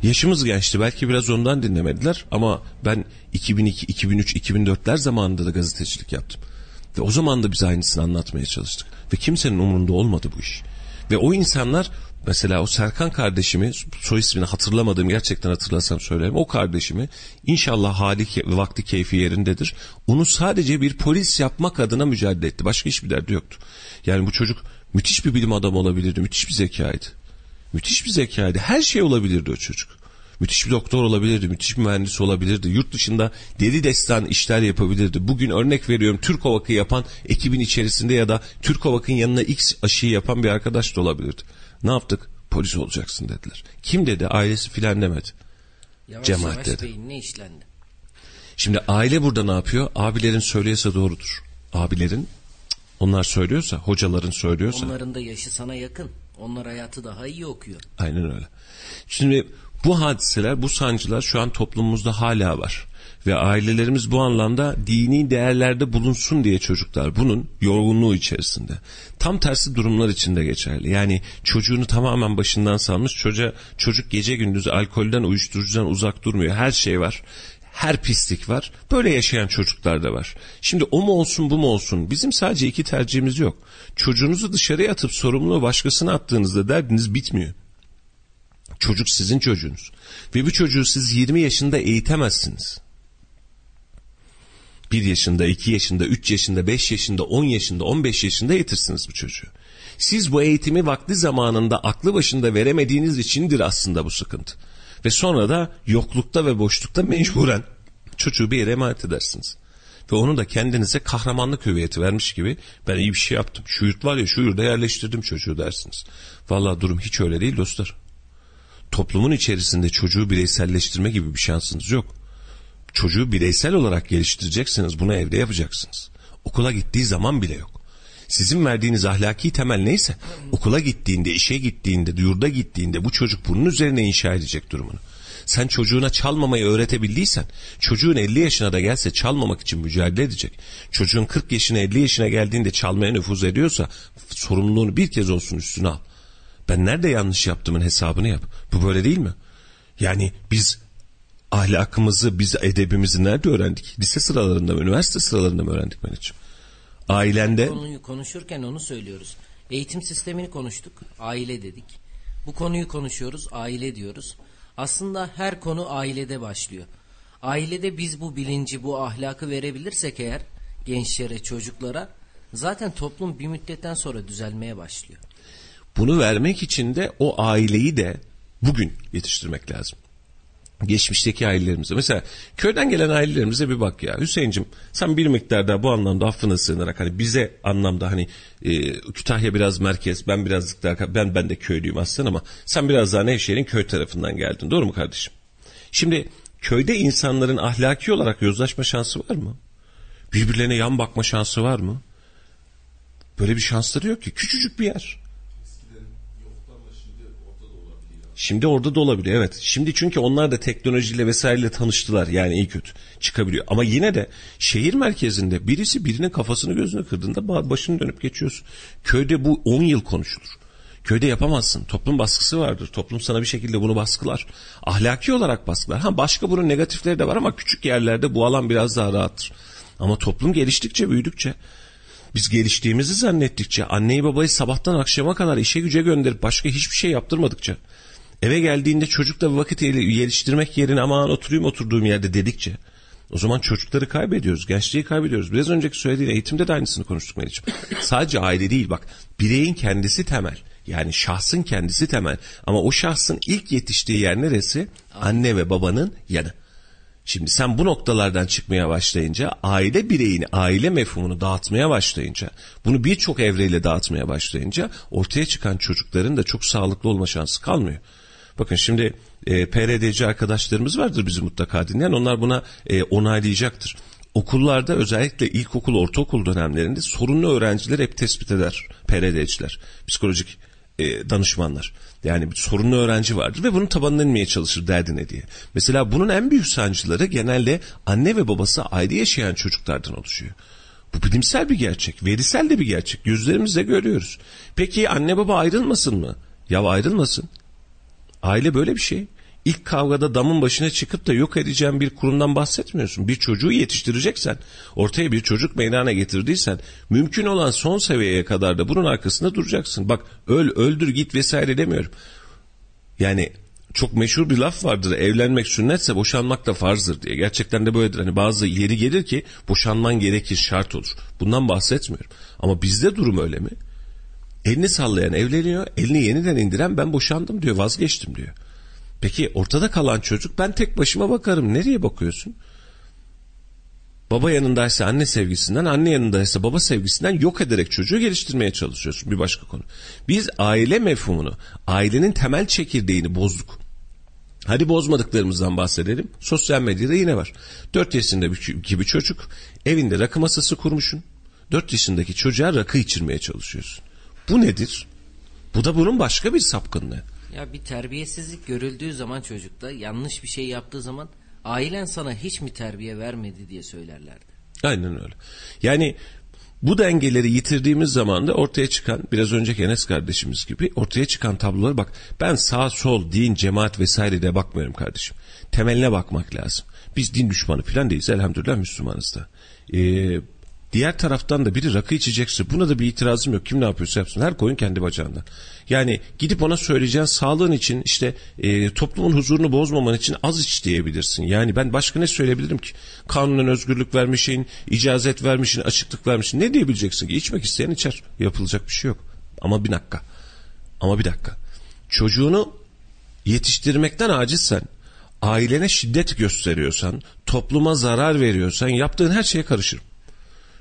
Yaşımız gençti belki biraz ondan dinlemediler ama ben 2002, 2003, 2004'ler zamanında da gazetecilik yaptım. Ve o zaman da biz aynısını anlatmaya çalıştık. Ve kimsenin umurunda olmadı bu iş. Ve o insanlar Mesela o Serkan kardeşimi soy ismini hatırlamadığım gerçekten hatırlasam söylerim. O kardeşimi inşallah hali vakti keyfi yerindedir. Onu sadece bir polis yapmak adına mücadele etti. Başka hiçbir derdi yoktu. Yani bu çocuk müthiş bir bilim adamı olabilirdi. Müthiş bir zekaydı. Müthiş bir zekaydı. Her şey olabilirdi o çocuk. Müthiş bir doktor olabilirdi, müthiş bir mühendis olabilirdi. Yurt dışında deli destan işler yapabilirdi. Bugün örnek veriyorum Türk Ovak'ı yapan ekibin içerisinde ya da Türk Ovak'ın yanına X aşıyı yapan bir arkadaş da olabilirdi. Ne yaptık? Polis olacaksın dediler. Kim dedi? Ailesi filan demedi. Yavaş Cemaat yavaş dedi. beynine işlendi. Şimdi aile burada ne yapıyor? Abilerin söylüyorsa doğrudur. Abilerin onlar söylüyorsa, hocaların söylüyorsa. Onların da yaşı sana yakın. Onlar hayatı daha iyi okuyor. Aynen öyle. Şimdi bu hadiseler, bu sancılar şu an toplumumuzda hala var ve ailelerimiz bu anlamda dini değerlerde bulunsun diye çocuklar bunun yorgunluğu içerisinde. Tam tersi durumlar içinde geçerli. Yani çocuğunu tamamen başından salmış çocuğa, çocuk gece gündüz alkolden uyuşturucudan uzak durmuyor. Her şey var. Her pislik var. Böyle yaşayan çocuklar da var. Şimdi o mu olsun bu mu olsun? Bizim sadece iki tercihimiz yok. Çocuğunuzu dışarıya atıp sorumluluğu başkasına attığınızda derdiniz bitmiyor. Çocuk sizin çocuğunuz. Ve bu çocuğu siz 20 yaşında eğitemezsiniz. 1 yaşında, 2 yaşında, 3 yaşında, 5 yaşında, 10 yaşında, 15 yaşında yetirsiniz bu çocuğu. Siz bu eğitimi vakti zamanında aklı başında veremediğiniz içindir aslında bu sıkıntı. Ve sonra da yoklukta ve boşlukta mecburen çocuğu bir yere emanet edersiniz. Ve onu da kendinize kahramanlık hüviyeti vermiş gibi ben iyi bir şey yaptım. Şu yurt var ya şu yurda yerleştirdim çocuğu dersiniz. Vallahi durum hiç öyle değil dostlar. Toplumun içerisinde çocuğu bireyselleştirme gibi bir şansınız yok. Çocuğu bireysel olarak geliştireceksiniz. Bunu evde yapacaksınız. Okula gittiği zaman bile yok. Sizin verdiğiniz ahlaki temel neyse okula gittiğinde, işe gittiğinde, yurda gittiğinde bu çocuk bunun üzerine inşa edecek durumunu. Sen çocuğuna çalmamayı öğretebildiysen çocuğun 50 yaşına da gelse çalmamak için mücadele edecek. Çocuğun 40 yaşına 50 yaşına geldiğinde çalmaya nüfuz ediyorsa sorumluluğunu bir kez olsun üstüne al. Ben nerede yanlış yaptımın hesabını yap. Bu böyle değil mi? Yani biz ahlakımızı, biz edebimizi nerede öğrendik? Lise sıralarında mı, üniversite sıralarında mı öğrendik Mehmetciğim? Ailende... Konuyu konuşurken onu söylüyoruz. Eğitim sistemini konuştuk, aile dedik. Bu konuyu konuşuyoruz, aile diyoruz. Aslında her konu ailede başlıyor. Ailede biz bu bilinci, bu ahlakı verebilirsek eğer gençlere, çocuklara zaten toplum bir müddetten sonra düzelmeye başlıyor. Bunu vermek için de o aileyi de bugün yetiştirmek lazım geçmişteki ailelerimize. Mesela köyden gelen ailelerimize bir bak ya. Hüseyin'cim sen bir miktar daha bu anlamda affına sığınarak hani bize anlamda hani e, Kütahya biraz merkez ben birazcık daha ben ben de köylüyüm aslında ama sen biraz daha Nevşehir'in köy tarafından geldin. Doğru mu kardeşim? Şimdi köyde insanların ahlaki olarak yozlaşma şansı var mı? Birbirlerine yan bakma şansı var mı? Böyle bir şansları yok ki. Küçücük bir yer. Şimdi orada da olabilir evet. Şimdi çünkü onlar da teknolojiyle vesaireyle tanıştılar yani iyi kötü çıkabiliyor. Ama yine de şehir merkezinde birisi birinin kafasını gözünü kırdığında başını dönüp geçiyorsun. Köyde bu 10 yıl konuşulur. Köyde yapamazsın. Toplum baskısı vardır. Toplum sana bir şekilde bunu baskılar. Ahlaki olarak baskılar. Ha başka bunun negatifleri de var ama küçük yerlerde bu alan biraz daha rahattır. Ama toplum geliştikçe, büyüdükçe biz geliştiğimizi zannettikçe anneyi babayı sabahtan akşama kadar işe güce gönderip başka hiçbir şey yaptırmadıkça eve geldiğinde çocukla vakit geliştirmek yerine aman oturayım oturduğum yerde dedikçe o zaman çocukları kaybediyoruz, gençliği kaybediyoruz. Biraz önceki söylediğin eğitimde de aynısını konuştuk Melih'ciğim. Sadece aile değil bak bireyin kendisi temel. Yani şahsın kendisi temel. Ama o şahsın ilk yetiştiği yer neresi? Anne ve babanın yanı. Şimdi sen bu noktalardan çıkmaya başlayınca aile bireyini, aile mefhumunu dağıtmaya başlayınca, bunu birçok evreyle dağıtmaya başlayınca ortaya çıkan çocukların da çok sağlıklı olma şansı kalmıyor. Bakın şimdi e, PRDC arkadaşlarımız vardır bizi mutlaka dinleyen. Onlar buna e, onaylayacaktır. Okullarda özellikle ilkokul, ortaokul dönemlerinde sorunlu öğrenciler hep tespit eder PRD'ciler, psikolojik e, danışmanlar. Yani bir sorunlu öğrenci vardır ve bunun tabanına inmeye çalışır derdine diye. Mesela bunun en büyük sancıları genelde anne ve babası ayrı yaşayan çocuklardan oluşuyor. Bu bilimsel bir gerçek, verisel de bir gerçek. Gözlerimizle görüyoruz. Peki anne baba ayrılmasın mı? Ya ayrılmasın. Aile böyle bir şey. İlk kavgada damın başına çıkıp da yok edeceğin bir kurumdan bahsetmiyorsun. Bir çocuğu yetiştireceksen, ortaya bir çocuk meydana getirdiysen, mümkün olan son seviyeye kadar da bunun arkasında duracaksın. Bak öl, öldür, git vesaire demiyorum. Yani çok meşhur bir laf vardır. Evlenmek sünnetse boşanmak da farzdır diye. Gerçekten de böyledir. Hani bazı yeri gelir ki boşanman gerekir, şart olur. Bundan bahsetmiyorum. Ama bizde durum öyle mi? Elini sallayan evleniyor, elini yeniden indiren ben boşandım diyor, vazgeçtim diyor. Peki ortada kalan çocuk ben tek başıma bakarım. Nereye bakıyorsun? Baba yanındaysa anne sevgisinden, anne yanındaysa baba sevgisinden yok ederek çocuğu geliştirmeye çalışıyorsun. Bir başka konu. Biz aile mefhumunu, ailenin temel çekirdeğini bozduk. Hadi bozmadıklarımızdan bahsedelim. Sosyal medyada yine var. 4 yaşında bir çocuk evinde rakı masası kurmuşsun. 4 yaşındaki çocuğa rakı içirmeye çalışıyorsun. Bu nedir? Bu da bunun başka bir sapkınlığı. Ya bir terbiyesizlik görüldüğü zaman çocukta yanlış bir şey yaptığı zaman ailen sana hiç mi terbiye vermedi diye söylerlerdi. Aynen öyle. Yani bu dengeleri yitirdiğimiz zaman da ortaya çıkan biraz önceki Enes kardeşimiz gibi ortaya çıkan tablolara bak. Ben sağ sol din cemaat vesaire de bakmıyorum kardeşim. Temeline bakmak lazım. Biz din düşmanı falan değiliz elhamdülillah Müslümanız da. Ee, Diğer taraftan da biri rakı içecekse buna da bir itirazım yok. Kim ne yapıyorsa yapsın. Her koyun kendi bacağından. Yani gidip ona söyleyeceğin sağlığın için işte e, toplumun huzurunu bozmaman için az iç diyebilirsin. Yani ben başka ne söyleyebilirim ki? Kanunen özgürlük vermişin, icazet vermişin, açıklık vermişin. Ne diyebileceksin ki? İçmek isteyen içer. Yapılacak bir şey yok. Ama bir dakika. Ama bir dakika. Çocuğunu yetiştirmekten acizsen, ailene şiddet gösteriyorsan, topluma zarar veriyorsan yaptığın her şeye karışırım.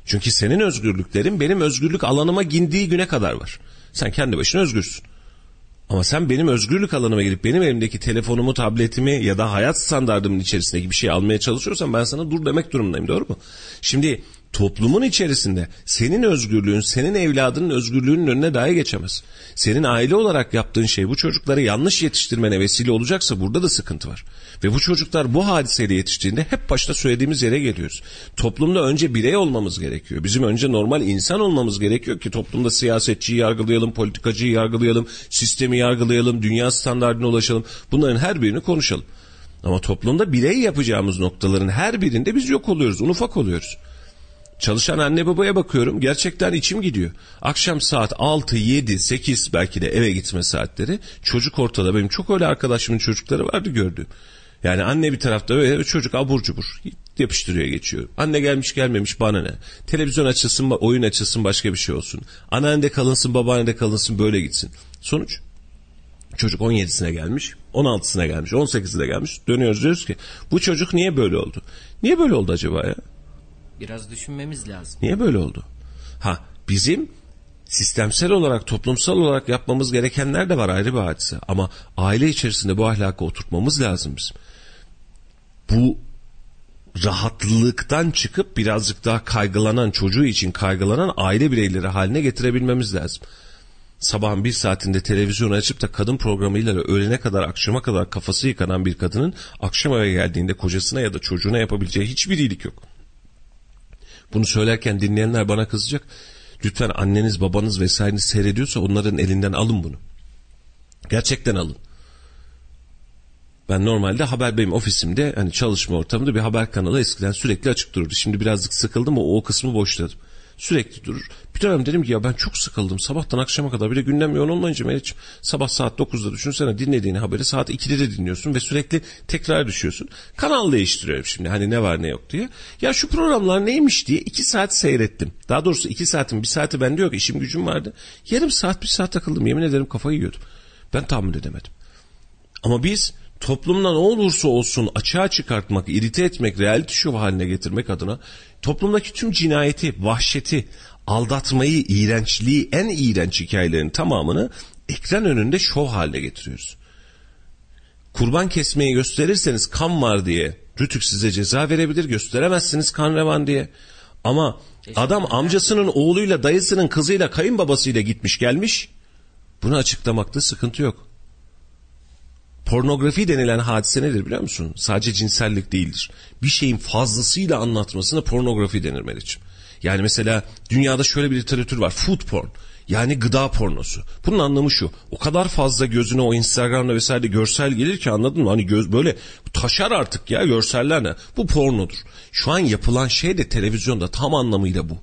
Çünkü senin özgürlüklerin benim özgürlük alanıma gindiği güne kadar var. Sen kendi başına özgürsün. Ama sen benim özgürlük alanıma girip benim elimdeki telefonumu, tabletimi ya da hayat standartımın içerisindeki bir şey almaya çalışıyorsan ben sana dur demek durumundayım doğru mu? Şimdi toplumun içerisinde senin özgürlüğün, senin evladının özgürlüğünün önüne dahi geçemez. Senin aile olarak yaptığın şey bu çocukları yanlış yetiştirmene vesile olacaksa burada da sıkıntı var. Ve bu çocuklar bu hadiseyle yetiştiğinde hep başta söylediğimiz yere geliyoruz. Toplumda önce birey olmamız gerekiyor. Bizim önce normal insan olmamız gerekiyor ki toplumda siyasetçiyi yargılayalım, politikacıyı yargılayalım, sistemi yargılayalım, dünya standartına ulaşalım. Bunların her birini konuşalım. Ama toplumda birey yapacağımız noktaların her birinde biz yok oluyoruz, ufak oluyoruz. Çalışan anne babaya bakıyorum gerçekten içim gidiyor. Akşam saat 6, 7, 8 belki de eve gitme saatleri çocuk ortada. Benim çok öyle arkadaşımın çocukları vardı gördüğüm. Yani anne bir tarafta böyle çocuk abur cubur yapıştırıyor geçiyor. Anne gelmiş gelmemiş bana ne. Televizyon açılsın oyun açılsın başka bir şey olsun. Anneannede kalınsın babaannede kalınsın böyle gitsin. Sonuç çocuk 17'sine gelmiş 16'sına gelmiş 18'ine gelmiş dönüyoruz diyoruz ki bu çocuk niye böyle oldu? Niye böyle oldu acaba ya? Biraz düşünmemiz lazım. Niye böyle oldu? Ha bizim sistemsel olarak toplumsal olarak yapmamız gerekenler de var ayrı bir hadise. Ama aile içerisinde bu ahlakı oturtmamız lazım bizim. Bu rahatlıktan çıkıp birazcık daha kaygılanan çocuğu için kaygılanan aile bireyleri haline getirebilmemiz lazım. Sabahın bir saatinde televizyonu açıp da kadın programıyla öğlene kadar akşama kadar kafası yıkanan bir kadının akşam eve geldiğinde kocasına ya da çocuğuna yapabileceği hiçbir iyilik yok. Bunu söylerken dinleyenler bana kızacak. Lütfen anneniz babanız vesaireniz seyrediyorsa onların elinden alın bunu. Gerçekten alın. Ben normalde haber benim ofisimde hani çalışma ortamında bir haber kanalı eskiden sürekli açık dururdu. Şimdi birazcık sıkıldım o, o kısmı boşladım. Sürekli durur. Bir dönem dedim ki ya ben çok sıkıldım. Sabahtan akşama kadar bir de gündem yoğun olmayınca Meriç'im sabah saat 9'da düşünsene dinlediğini haberi saat 2'de de dinliyorsun ve sürekli tekrar düşüyorsun. Kanal değiştiriyorum şimdi hani ne var ne yok diye. Ya şu programlar neymiş diye 2 saat seyrettim. Daha doğrusu 2 saatin bir saati bende yok işim gücüm vardı. Yarım saat bir saat takıldım yemin ederim kafayı yiyordum. Ben tahammül edemedim. Ama biz toplumda ne olursa olsun açığa çıkartmak, irite etmek, reality show haline getirmek adına toplumdaki tüm cinayeti, vahşeti, aldatmayı, iğrençliği, en iğrenç hikayelerin tamamını ekran önünde şov haline getiriyoruz. Kurban kesmeyi gösterirseniz kan var diye Rütük size ceza verebilir, gösteremezsiniz kan revan diye. Ama adam amcasının oğluyla, dayısının kızıyla, kayınbabasıyla gitmiş gelmiş. Bunu açıklamakta sıkıntı yok. Pornografi denilen hadise nedir biliyor musun? Sadece cinsellik değildir. Bir şeyin fazlasıyla anlatmasına pornografi denir Meriç'im. Yani mesela dünyada şöyle bir literatür var. Food porn. Yani gıda pornosu. Bunun anlamı şu. O kadar fazla gözüne o Instagram'da vesaire görsel gelir ki anladın mı? Hani göz böyle taşar artık ya görseller ne? Bu pornodur. Şu an yapılan şey de televizyonda tam anlamıyla bu.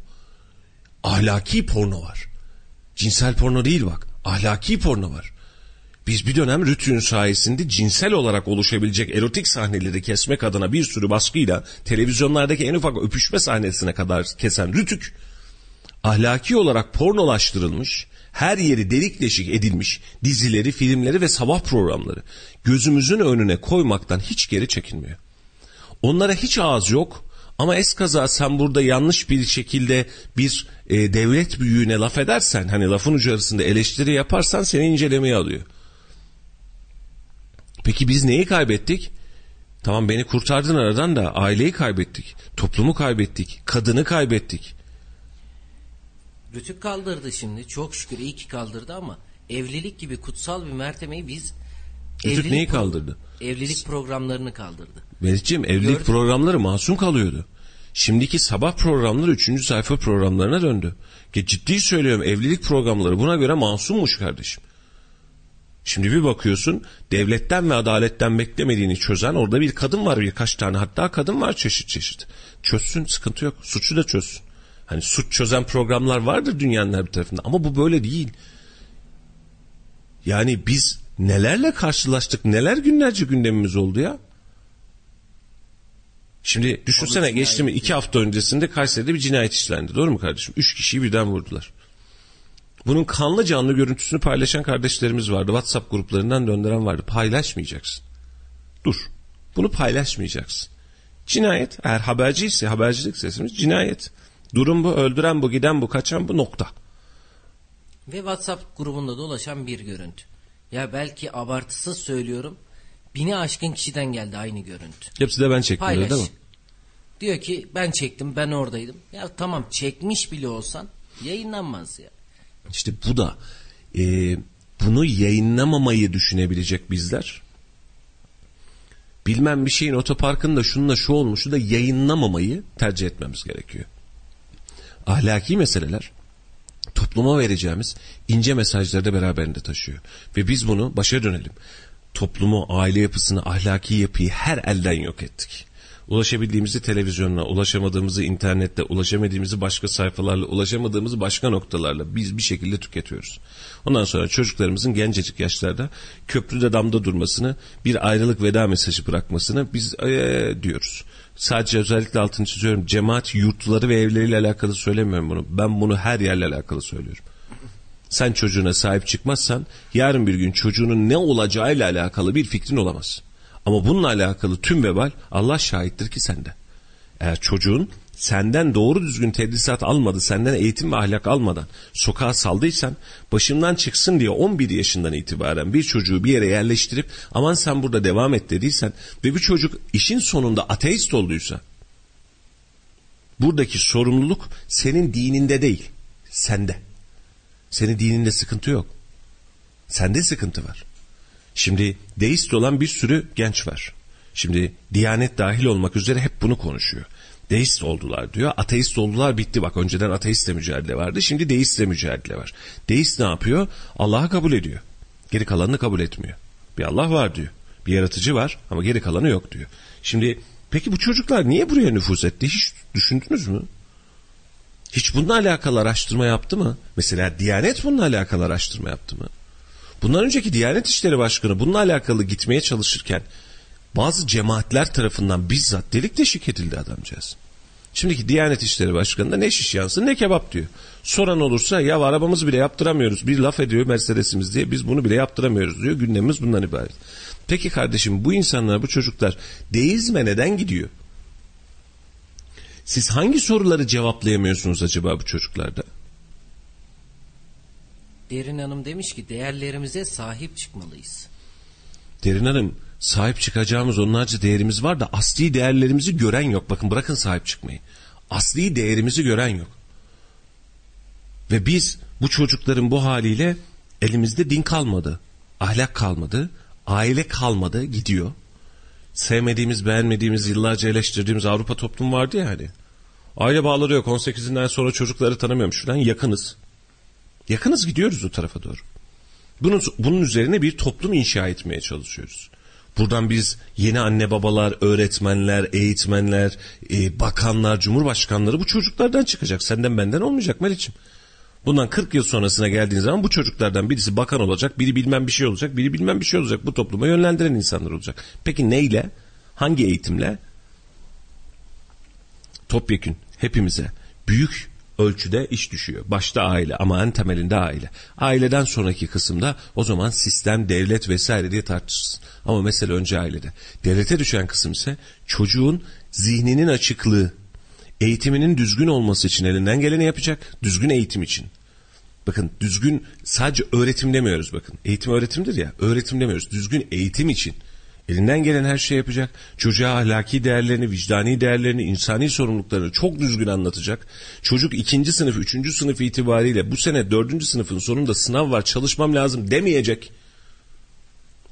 Ahlaki porno var. Cinsel porno değil bak. Ahlaki porno var. Biz bir dönem Rütü'nün sayesinde cinsel olarak oluşabilecek erotik sahneleri kesmek adına bir sürü baskıyla televizyonlardaki en ufak öpüşme sahnesine kadar kesen Rütük ahlaki olarak pornolaştırılmış, her yeri delik deşik edilmiş dizileri, filmleri ve sabah programları gözümüzün önüne koymaktan hiç geri çekinmiyor. Onlara hiç ağız yok ama eskaza sen burada yanlış bir şekilde bir e, devlet büyüğüne laf edersen hani lafın ucu arasında eleştiri yaparsan seni incelemeye alıyor. Peki biz neyi kaybettik? Tamam beni kurtardın aradan da aileyi kaybettik. Toplumu kaybettik. Kadını kaybettik. Rütük kaldırdı şimdi. Çok şükür iyi ki kaldırdı ama evlilik gibi kutsal bir mertemeyi biz Rütük neyi kaldırdı? Evlilik programlarını kaldırdı. Melih'ciğim evlilik Gördüm. programları masum kalıyordu. Şimdiki sabah programları 3. sayfa programlarına döndü. Ki ciddi söylüyorum evlilik programları buna göre masummuş kardeşim. Şimdi bir bakıyorsun devletten ve adaletten beklemediğini çözen orada bir kadın var birkaç tane hatta kadın var çeşit çeşit. Çözsün sıkıntı yok suçu da çözsün. Hani suç çözen programlar vardır dünyanın her bir tarafında ama bu böyle değil. Yani biz nelerle karşılaştık neler günlerce gündemimiz oldu ya. Şimdi düşünsene Tabii geçti mi cinayet iki hafta öncesinde Kayseri'de bir cinayet işlendi doğru mu kardeşim? Üç kişiyi birden vurdular. Bunun kanlı canlı görüntüsünü paylaşan kardeşlerimiz vardı. WhatsApp gruplarından döndüren vardı. Paylaşmayacaksın. Dur. Bunu paylaşmayacaksın. Cinayet eğer haberciyse habercilik sesimiz cinayet. Durum bu öldüren bu giden bu kaçan bu nokta. Ve WhatsApp grubunda dolaşan bir görüntü. Ya belki abartısız söylüyorum. Bini aşkın kişiden geldi aynı görüntü. Hepsi de ben çektim Paylaş. değil mi? Diyor ki ben çektim ben oradaydım. Ya tamam çekmiş bile olsan yayınlanmaz ya. İşte bu da e, bunu yayınlamamayı düşünebilecek bizler. Bilmem bir şeyin otoparkında şununla şu olmuşu da yayınlamamayı tercih etmemiz gerekiyor. Ahlaki meseleler topluma vereceğimiz ince mesajları da beraberinde taşıyor. Ve biz bunu başa dönelim. Toplumu, aile yapısını, ahlaki yapıyı her elden yok ettik. Ulaşabildiğimizi televizyonla, ulaşamadığımızı internette, ulaşamadığımızı başka sayfalarla, ulaşamadığımızı başka noktalarla biz bir şekilde tüketiyoruz. Ondan sonra çocuklarımızın gencecik yaşlarda köprüde damda durmasını, bir ayrılık veda mesajı bırakmasını biz ee, diyoruz. Sadece özellikle altını çiziyorum. Cemaat yurtları ve evleriyle alakalı söylemiyorum bunu. Ben bunu her yerle alakalı söylüyorum. Sen çocuğuna sahip çıkmazsan yarın bir gün çocuğunun ne olacağıyla alakalı bir fikrin olamaz. Ama bununla alakalı tüm vebal Allah şahittir ki sende. Eğer çocuğun senden doğru düzgün tedrisat almadı, senden eğitim ve ahlak almadan sokağa saldıysan başımdan çıksın diye 11 yaşından itibaren bir çocuğu bir yere yerleştirip aman sen burada devam et dediysen ve bir çocuk işin sonunda ateist olduysa Buradaki sorumluluk senin dininde değil, sende. Senin dininde sıkıntı yok. Sende sıkıntı var. Şimdi deist olan bir sürü genç var. Şimdi Diyanet dahil olmak üzere hep bunu konuşuyor. Deist oldular diyor. Ateist oldular bitti bak. Önceden ateistle mücadele vardı. Şimdi deistle mücadele var. Deist ne yapıyor? Allah'ı kabul ediyor. Geri kalanını kabul etmiyor. Bir Allah var diyor. Bir yaratıcı var ama geri kalanı yok diyor. Şimdi peki bu çocuklar niye buraya nüfuz etti? Hiç düşündünüz mü? Hiç bununla alakalı araştırma yaptı mı? Mesela Diyanet bununla alakalı araştırma yaptı mı? Bundan önceki Diyanet İşleri Başkanı bununla alakalı gitmeye çalışırken bazı cemaatler tarafından bizzat delik deşik edildi adamcağız. Şimdiki Diyanet İşleri Başkanı da ne şiş yansın ne kebap diyor. Soran olursa ya arabamızı bile yaptıramıyoruz. Bir laf ediyor Mercedes'imiz diye biz bunu bile yaptıramıyoruz diyor. Gündemimiz bundan ibaret. Peki kardeşim bu insanlar bu çocuklar deizme neden gidiyor? Siz hangi soruları cevaplayamıyorsunuz acaba bu çocuklarda? Derin Hanım demiş ki değerlerimize sahip çıkmalıyız. Derin Hanım sahip çıkacağımız onlarca değerimiz var da asli değerlerimizi gören yok. Bakın bırakın sahip çıkmayı. Asli değerimizi gören yok. Ve biz bu çocukların bu haliyle elimizde din kalmadı. Ahlak kalmadı. Aile kalmadı gidiyor. Sevmediğimiz, beğenmediğimiz, yıllarca eleştirdiğimiz Avrupa toplumu vardı ya hani. Aile bağları yok. 18'inden sonra çocukları tanımıyormuş falan. Yakınız. Yakınız gidiyoruz o tarafa doğru. Bunun, bunun üzerine bir toplum inşa etmeye çalışıyoruz. Buradan biz yeni anne babalar, öğretmenler, eğitmenler, e, bakanlar, cumhurbaşkanları bu çocuklardan çıkacak. Senden benden olmayacak Meliç'im. Bundan 40 yıl sonrasına geldiğin zaman bu çocuklardan birisi bakan olacak, biri bilmem bir şey olacak, biri bilmem bir şey olacak. Bu topluma yönlendiren insanlar olacak. Peki neyle? Hangi eğitimle? Topyekün hepimize büyük ölçüde iş düşüyor. Başta aile ama en temelinde aile. Aileden sonraki kısımda o zaman sistem, devlet vesaire diye tartışırsın. Ama mesele önce ailede. Devlete düşen kısım ise çocuğun zihninin açıklığı, eğitiminin düzgün olması için elinden geleni yapacak. Düzgün eğitim için. Bakın düzgün sadece öğretim demiyoruz bakın. Eğitim öğretimdir ya. Öğretim demiyoruz. Düzgün eğitim için. Elinden gelen her şeyi yapacak. Çocuğa ahlaki değerlerini, vicdani değerlerini, insani sorumluluklarını çok düzgün anlatacak. Çocuk ikinci sınıf, üçüncü sınıf itibariyle bu sene dördüncü sınıfın sonunda sınav var çalışmam lazım demeyecek.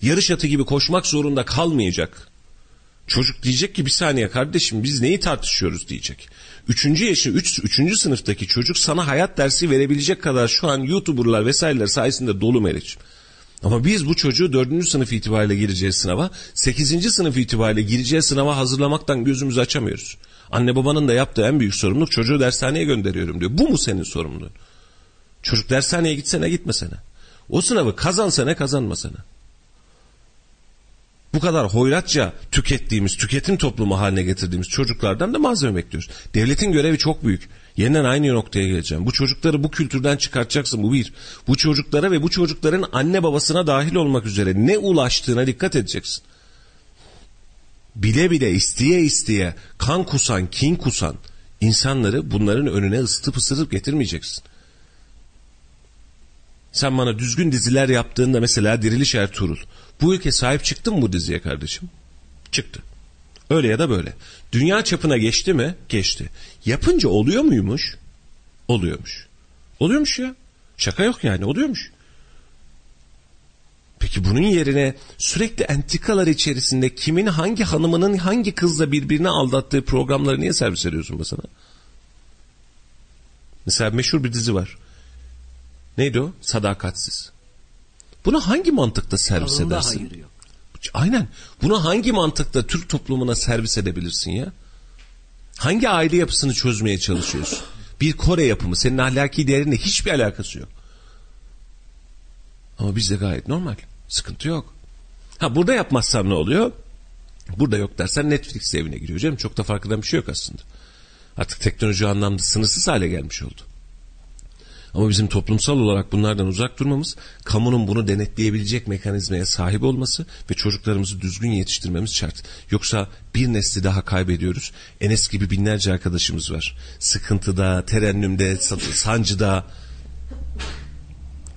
Yarış atı gibi koşmak zorunda kalmayacak. Çocuk diyecek ki bir saniye kardeşim biz neyi tartışıyoruz diyecek. Üçüncü yaşı, üç, üçüncü sınıftaki çocuk sana hayat dersi verebilecek kadar şu an YouTuber'lar vesaireler sayesinde dolu Meriç. Ama biz bu çocuğu dördüncü sınıf itibariyle gireceği sınava, sekizinci sınıf itibariyle gireceği sınava hazırlamaktan gözümüzü açamıyoruz. Anne babanın da yaptığı en büyük sorumluluk çocuğu dershaneye gönderiyorum diyor. Bu mu senin sorumluluğun? Çocuk dershaneye gitsene gitmesene. O sınavı kazansana kazanmasana. Bu kadar hoyratça tükettiğimiz, tüketim toplumu haline getirdiğimiz çocuklardan da malzeme bekliyoruz. Devletin görevi çok büyük. Yeniden aynı noktaya geleceğim. Bu çocukları bu kültürden çıkartacaksın bu bir. Bu çocuklara ve bu çocukların anne babasına dahil olmak üzere ne ulaştığına dikkat edeceksin. Bile bile isteye isteye kan kusan, kin kusan insanları bunların önüne ısıtıp ısıtıp getirmeyeceksin. Sen bana düzgün diziler yaptığında mesela Diriliş Ertuğrul. Bu ülke sahip çıktı mı bu diziye kardeşim? Çıktı. Öyle ya da böyle. Dünya çapına geçti mi? Geçti. Yapınca oluyor muymuş? Oluyormuş. Oluyormuş ya. Şaka yok yani oluyormuş. Peki bunun yerine sürekli entikalar içerisinde kimin hangi hanımının hangi kızla birbirini aldattığı programları niye servis ediyorsun basana? Mesela meşhur bir dizi var. Neydi o? Sadakatsiz. Bunu hangi mantıkta servis Alında edersin? hayır yok. Aynen. Bunu hangi mantıkta Türk toplumuna servis edebilirsin ya? Hangi aile yapısını çözmeye çalışıyorsun? Bir Kore yapımı senin ahlaki değerinle hiçbir alakası yok. Ama bizde gayet normal. Sıkıntı yok. Ha burada yapmazsam ne oluyor? Burada yok dersen Netflix evine giriyor canım. Çok da farkında bir şey yok aslında. Artık teknoloji anlamda sınırsız hale gelmiş oldu. Ama bizim toplumsal olarak bunlardan uzak durmamız, kamunun bunu denetleyebilecek mekanizmaya sahip olması ve çocuklarımızı düzgün yetiştirmemiz şart. Yoksa bir nesli daha kaybediyoruz. Enes gibi binlerce arkadaşımız var. Sıkıntıda, terennümde, sancıda.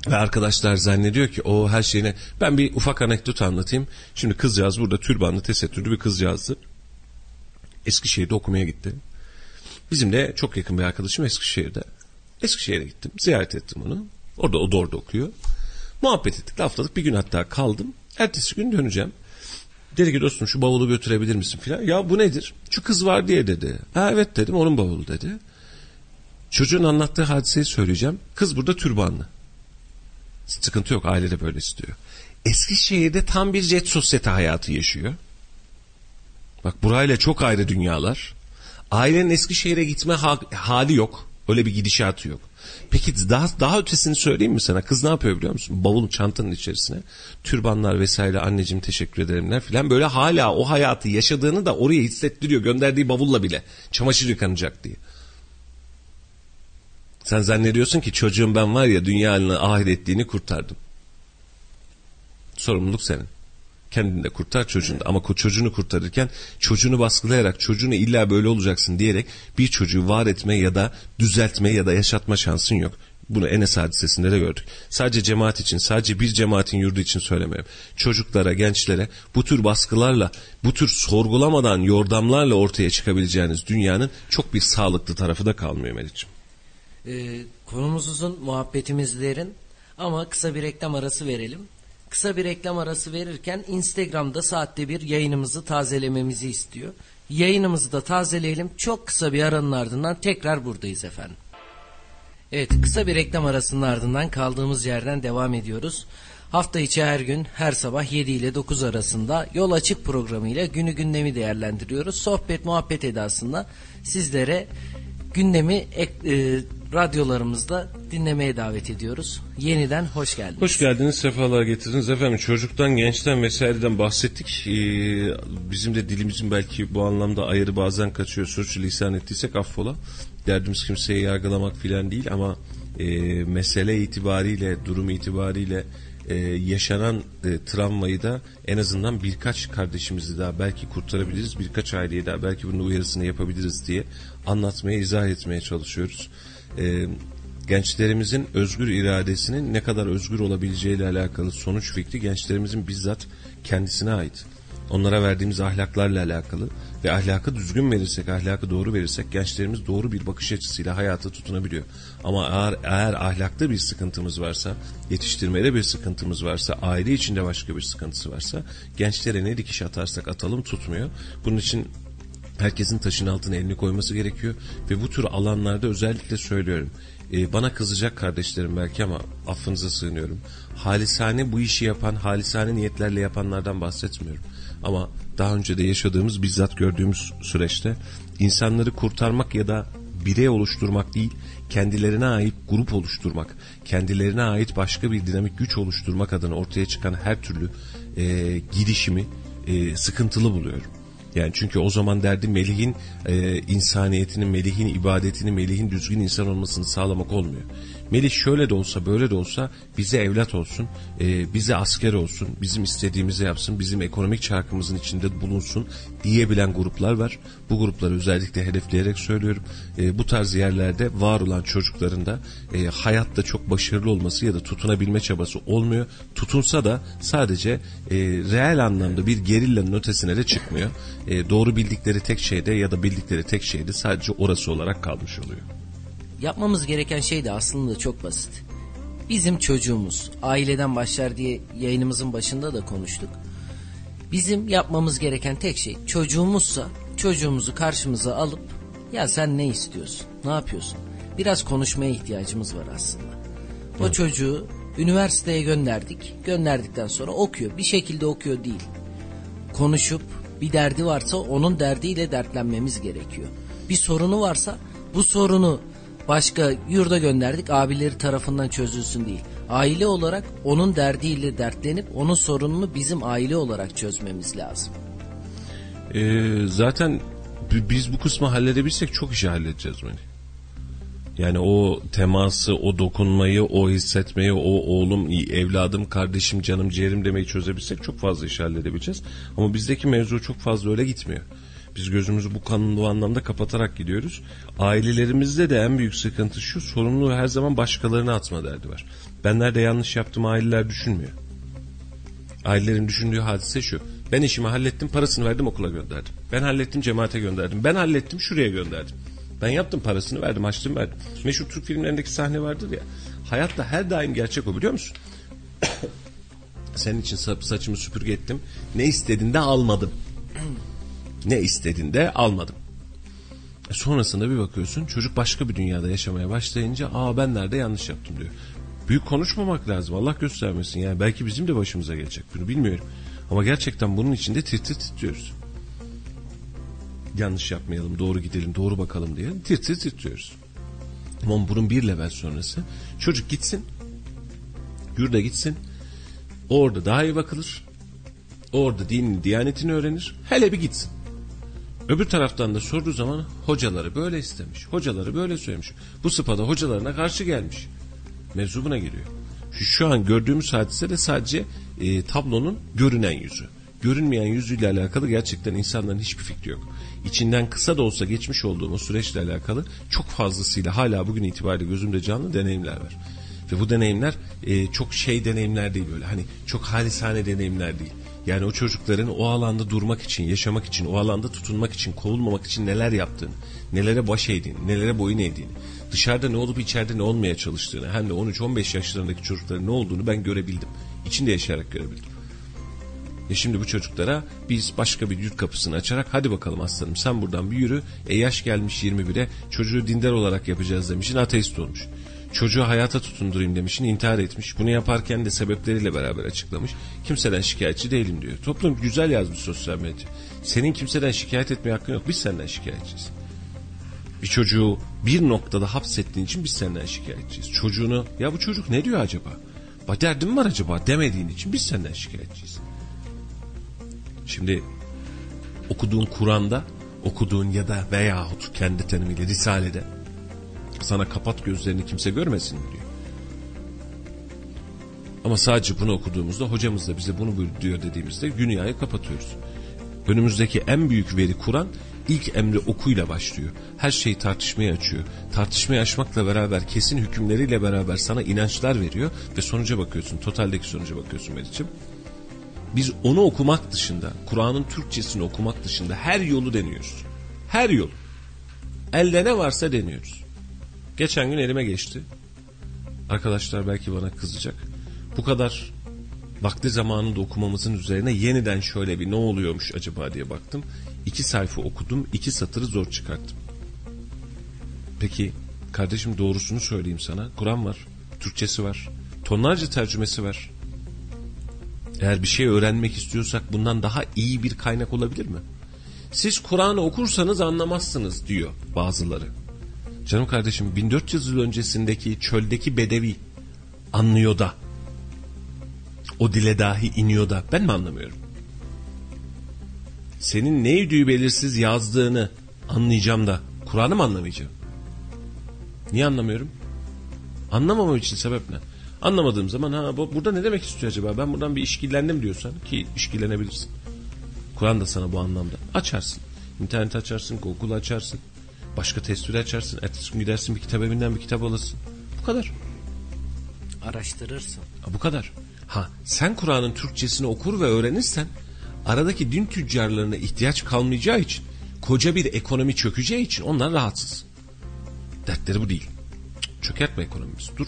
Ve arkadaşlar zannediyor ki o her şeyine... Ben bir ufak anekdot anlatayım. Şimdi kızcağız burada türbanlı, tesettürlü bir kızcağızdı. Eskişehir'de okumaya gitti. Bizim de çok yakın bir arkadaşım Eskişehir'de. Eskişehir'e gittim. Ziyaret ettim onu. Orada o da okuyor. Muhabbet ettik, lafladık. Bir gün hatta kaldım. Ertesi gün döneceğim. Dedi ki dostum şu bavulu götürebilir misin filan. Ya bu nedir? Şu kız var diye dedi. Ha evet dedim onun bavulu dedi. Çocuğun anlattığı hadiseyi söyleyeceğim. Kız burada türbanlı. Sıkıntı yok ailede böyle istiyor. Eskişehir'de tam bir jet sosyete hayatı yaşıyor. Bak burayla çok ayrı dünyalar. Ailenin Eskişehir'e gitme ha- hali yok. Öyle bir gidişatı yok. Peki daha daha ötesini söyleyeyim mi sana? Kız ne yapıyor biliyor musun? Bavulun çantanın içerisine türbanlar vesaire anneciğim teşekkür ederimler filan böyle hala o hayatı yaşadığını da oraya hissettiriyor gönderdiği bavulla bile. Çamaşır yıkanacak diye. Sen zannediyorsun ki çocuğum ben var ya dünyanın ahiretliğini kurtardım. Sorumluluk senin. Kendini de kurtar çocuğunu da. Ama çocuğunu kurtarırken çocuğunu baskılayarak çocuğunu illa böyle olacaksın diyerek bir çocuğu var etme ya da düzeltme ya da yaşatma şansın yok. Bunu Enes hadisesinde de gördük. Sadece cemaat için, sadece bir cemaatin yurdu için söylemiyorum. Çocuklara, gençlere bu tür baskılarla, bu tür sorgulamadan yordamlarla ortaya çıkabileceğiniz dünyanın çok bir sağlıklı tarafı da kalmıyor Melih'ciğim. Ee, konumuz uzun, muhabbetimiz derin ama kısa bir reklam arası verelim. Kısa bir reklam arası verirken Instagram'da saatte bir yayınımızı tazelememizi istiyor. Yayınımızı da tazeleyelim. Çok kısa bir aranın ardından tekrar buradayız efendim. Evet kısa bir reklam arasının ardından kaldığımız yerden devam ediyoruz. Hafta içi her gün her sabah 7 ile 9 arasında Yol Açık programıyla günü gündemi değerlendiriyoruz. Sohbet muhabbet edasında sizlere gündemi e, radyolarımızda dinlemeye davet ediyoruz. Yeniden hoş geldiniz. Hoş geldiniz, sefalar getirdiniz. Efendim çocuktan, gençten vesaireden bahsettik. Ee, bizim de dilimizin belki bu anlamda ayarı bazen kaçıyor. Sürçülisan ettiysek affola. Derdimiz kimseyi yargılamak filan değil ama e, mesele itibariyle, durum itibariyle e, yaşanan e, travmayı da en azından birkaç kardeşimizi daha belki kurtarabiliriz. Birkaç aileyi daha belki bunun uyarısını yapabiliriz diye anlatmaya, izah etmeye çalışıyoruz. E, gençlerimizin özgür iradesinin ne kadar özgür olabileceğiyle alakalı sonuç fikri gençlerimizin bizzat kendisine ait. Onlara verdiğimiz ahlaklarla alakalı ve ahlakı düzgün verirsek, ahlakı doğru verirsek gençlerimiz doğru bir bakış açısıyla hayata tutunabiliyor. Ama eğer, eğer ahlakta bir sıkıntımız varsa, yetiştirmede bir sıkıntımız varsa, aile içinde başka bir sıkıntısı varsa gençlere ne dikiş atarsak atalım tutmuyor. Bunun için herkesin taşın altına elini koyması gerekiyor ve bu tür alanlarda özellikle söylüyorum. Ee, bana kızacak kardeşlerim belki ama affınıza sığınıyorum. Halisane bu işi yapan, halisane niyetlerle yapanlardan bahsetmiyorum. Ama daha önce de yaşadığımız, bizzat gördüğümüz süreçte insanları kurtarmak ya da birey oluşturmak değil, kendilerine ait grup oluşturmak, kendilerine ait başka bir dinamik güç oluşturmak adına ortaya çıkan her türlü e, girişimi e, sıkıntılı buluyorum. Yani çünkü o zaman derdi Melih'in e, insaniyetini, Melih'in ibadetini, Melih'in düzgün insan olmasını sağlamak olmuyor. Melih şöyle de olsa böyle de olsa bize evlat olsun, e, bize asker olsun, bizim istediğimizi yapsın, bizim ekonomik çarkımızın içinde bulunsun diyebilen gruplar var. Bu grupları özellikle hedefleyerek söylüyorum. E, bu tarz yerlerde var olan çocukların da e, hayatta çok başarılı olması ya da tutunabilme çabası olmuyor. Tutunsa da sadece e, reel anlamda bir gerillanın ötesine de çıkmıyor. E, doğru bildikleri tek şeyde ya da bildikleri tek şeyde sadece orası olarak kalmış oluyor. Yapmamız gereken şey de aslında çok basit. Bizim çocuğumuz aileden başlar diye yayınımızın başında da konuştuk. Bizim yapmamız gereken tek şey çocuğumuzsa çocuğumuzu karşımıza alıp ya sen ne istiyorsun? Ne yapıyorsun? Biraz konuşmaya ihtiyacımız var aslında. O evet. çocuğu üniversiteye gönderdik. Gönderdikten sonra okuyor. Bir şekilde okuyor değil. Konuşup bir derdi varsa onun derdiyle dertlenmemiz gerekiyor. Bir sorunu varsa bu sorunu başka yurda gönderdik abileri tarafından çözülsün değil. Aile olarak onun derdiyle dertlenip onun sorununu bizim aile olarak çözmemiz lazım. Ee, zaten biz bu kısmı halledebilsek çok işi halledeceğiz Melih. Yani o teması, o dokunmayı, o hissetmeyi, o oğlum, evladım, kardeşim, canım, ciğerim demeyi çözebilsek çok fazla iş halledebileceğiz. Ama bizdeki mevzu çok fazla öyle gitmiyor. Biz gözümüzü bu kanun bu anlamda kapatarak gidiyoruz. Ailelerimizde de en büyük sıkıntı şu sorumluluğu her zaman başkalarına atma derdi var. Ben nerede yanlış yaptım aileler düşünmüyor. Ailelerin düşündüğü hadise şu. Ben işimi hallettim parasını verdim okula gönderdim. Ben hallettim cemaate gönderdim. Ben hallettim şuraya gönderdim. Ben yaptım parasını verdim açtım verdim. Meşhur Türk filmlerindeki sahne vardır ya. Hayatta her daim gerçek o biliyor musun? Senin için sa- saçımı süpürge ettim. Ne istedin de almadım. Ne istedin de almadım. E sonrasında bir bakıyorsun çocuk başka bir dünyada yaşamaya başlayınca aa ben nerede yanlış yaptım diyor. Büyük konuşmamak lazım Allah göstermesin yani belki bizim de başımıza gelecek bunu bilmiyorum. Ama gerçekten bunun içinde tir tir titriyoruz. Yanlış yapmayalım doğru gidelim doğru bakalım diye tir tir titriyoruz. Ama bunun bir level sonrası çocuk gitsin yurda gitsin orada daha iyi bakılır orada dinini diyanetini öğrenir hele bir gitsin. Öbür taraftan da sorduğu zaman hocaları böyle istemiş. Hocaları böyle söylemiş. Bu sıpada hocalarına karşı gelmiş. Mevzu buna giriyor. Şu, şu an gördüğümüz hadise de sadece e, tablonun görünen yüzü. Görünmeyen yüzüyle alakalı gerçekten insanların hiçbir fikri yok. İçinden kısa da olsa geçmiş olduğum o süreçle alakalı çok fazlasıyla hala bugün itibariyle gözümde canlı deneyimler var. Ve bu deneyimler e, çok şey deneyimler değil böyle hani çok halisane deneyimler değil. Yani o çocukların o alanda durmak için, yaşamak için, o alanda tutunmak için, kovulmamak için neler yaptığını, nelere baş eğdiğini, nelere boyun eğdiğini, dışarıda ne olup içeride ne olmaya çalıştığını, hem de 13-15 yaşlarındaki çocukların ne olduğunu ben görebildim. İçinde yaşayarak görebildim. E şimdi bu çocuklara biz başka bir yurt kapısını açarak hadi bakalım aslanım sen buradan bir yürü. E yaş gelmiş 21'e çocuğu dindar olarak yapacağız demişin ateist olmuş. Çocuğu hayata tutundurayım demişin intihar etmiş. Bunu yaparken de sebepleriyle beraber açıklamış. Kimseden şikayetçi değilim diyor. Toplum güzel yazmış sosyal medya. Senin kimseden şikayet etmeye hakkın yok. Biz senden şikayetçiyiz. Bir çocuğu bir noktada hapsettiğin için biz senden şikayetçiyiz. Çocuğunu ya bu çocuk ne diyor acaba? Ba derdim var acaba demediğin için biz senden şikayetçiyiz. Şimdi okuduğun Kur'an'da okuduğun ya da veyahut kendi tanımıyla Risale'de sana kapat gözlerini kimse görmesin diyor. Ama sadece bunu okuduğumuzda hocamız da bize bunu diyor dediğimizde dünyayı kapatıyoruz. Önümüzdeki en büyük veri Kur'an ilk emri okuyla başlıyor. Her şeyi tartışmaya açıyor. Tartışmaya açmakla beraber kesin hükümleriyle beraber sana inançlar veriyor ve sonuca bakıyorsun. Totaldeki sonuca bakıyorsun Meriç'im. Biz onu okumak dışında, Kur'an'ın Türkçesini okumak dışında her yolu deniyoruz. Her yol. Elde ne varsa deniyoruz. Geçen gün elime geçti. Arkadaşlar belki bana kızacak. Bu kadar vakti zamanında okumamızın üzerine yeniden şöyle bir ne oluyormuş acaba diye baktım. İki sayfa okudum, iki satırı zor çıkarttım. Peki kardeşim doğrusunu söyleyeyim sana. Kur'an var, Türkçesi var, tonlarca tercümesi var. Eğer bir şey öğrenmek istiyorsak bundan daha iyi bir kaynak olabilir mi? Siz Kur'an'ı okursanız anlamazsınız diyor bazıları. Canım kardeşim 1400 yıl öncesindeki çöldeki bedevi anlıyor da o dile dahi iniyor da ben mi anlamıyorum? Senin ne idüğü belirsiz yazdığını anlayacağım da Kur'an'ı mı anlamayacağım? Niye anlamıyorum? Anlamamam için sebep ne? Anlamadığım zaman ha bu, burada ne demek istiyor acaba? Ben buradan bir işkillendim diyorsan ki işkillenebilirsin. Kur'an da sana bu anlamda. Açarsın. İnternet açarsın, Google açarsın. Başka tesbih açarsın. Ertesi gün gidersin bir kitap evinden bir kitap alırsın. Bu kadar. Araştırırsın. Bu kadar. Ha sen Kur'an'ın Türkçesini okur ve öğrenirsen aradaki din tüccarlarına ihtiyaç kalmayacağı için koca bir ekonomi çökeceği için onlar rahatsız. Dertleri bu değil. Çökertme ekonomimiz. Dur.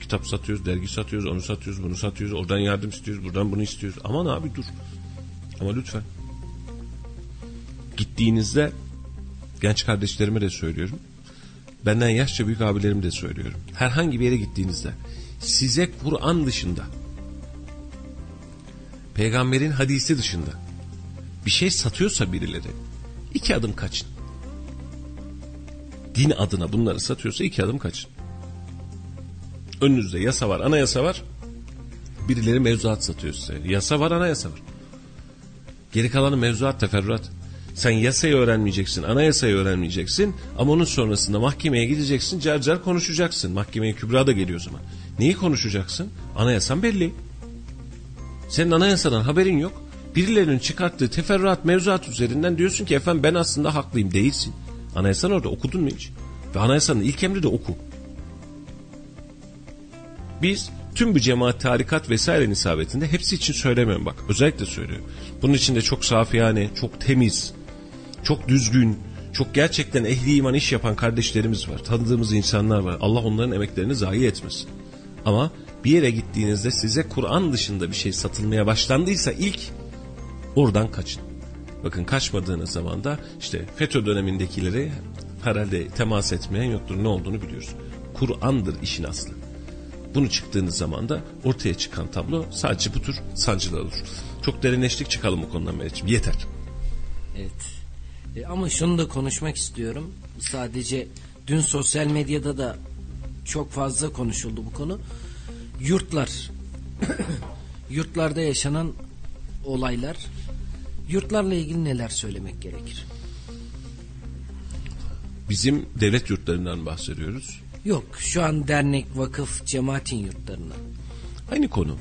Kitap satıyoruz, dergi satıyoruz, onu satıyoruz, bunu satıyoruz, oradan yardım istiyoruz, buradan bunu istiyoruz. Aman abi dur. Ama lütfen. Gittiğinizde genç kardeşlerime de söylüyorum. Benden yaşça büyük abilerim de söylüyorum. Herhangi bir yere gittiğinizde size Kur'an dışında peygamberin hadisi dışında bir şey satıyorsa birileri iki adım kaçın. Din adına bunları satıyorsa iki adım kaçın. Önünüzde yasa var, anayasa var. Birileri mevzuat satıyor size. Yasa var, anayasa var. Geri kalanı mevzuat, teferruat. Sen yasayı öğrenmeyeceksin, anayasayı öğrenmeyeceksin ama onun sonrasında mahkemeye gideceksin, car car konuşacaksın. Mahkemeye kübra da geliyor o zaman. Neyi konuşacaksın? Anayasan belli. Senin anayasadan haberin yok. Birilerinin çıkarttığı teferruat mevzuat üzerinden diyorsun ki efendim ben aslında haklıyım. Değilsin. Anayasan orada okudun mu hiç? Ve anayasanın ilk emri de oku. Biz tüm bu cemaat, tarikat vesaire nisabetinde hepsi için söylemiyorum bak. Özellikle söylüyorum. Bunun içinde çok safiyane, çok temiz, çok düzgün, Çok gerçekten ehli iman iş yapan kardeşlerimiz var. Tanıdığımız insanlar var. Allah onların emeklerini zayi etmesin. Ama bir yere gittiğinizde size Kur'an dışında bir şey satılmaya başlandıysa ilk oradan kaçın. Bakın kaçmadığınız zaman da işte FETÖ dönemindekileri herhalde temas etmeyen yoktur. Ne olduğunu biliyoruz. Kur'an'dır işin aslı. Bunu çıktığınız zaman da ortaya çıkan tablo sadece bu tür sancılar olur. Çok derinleştik çıkalım bu konudan Meriç'im. Yeter. Evet. E, ama şunu da konuşmak istiyorum. Sadece dün sosyal medyada da çok fazla konuşuldu bu konu. Yurtlar. Yurtlarda yaşanan olaylar. Yurtlarla ilgili neler söylemek gerekir? Bizim devlet yurtlarından bahsediyoruz. Yok şu an dernek, vakıf, cemaatin yurtlarından. Aynı konu.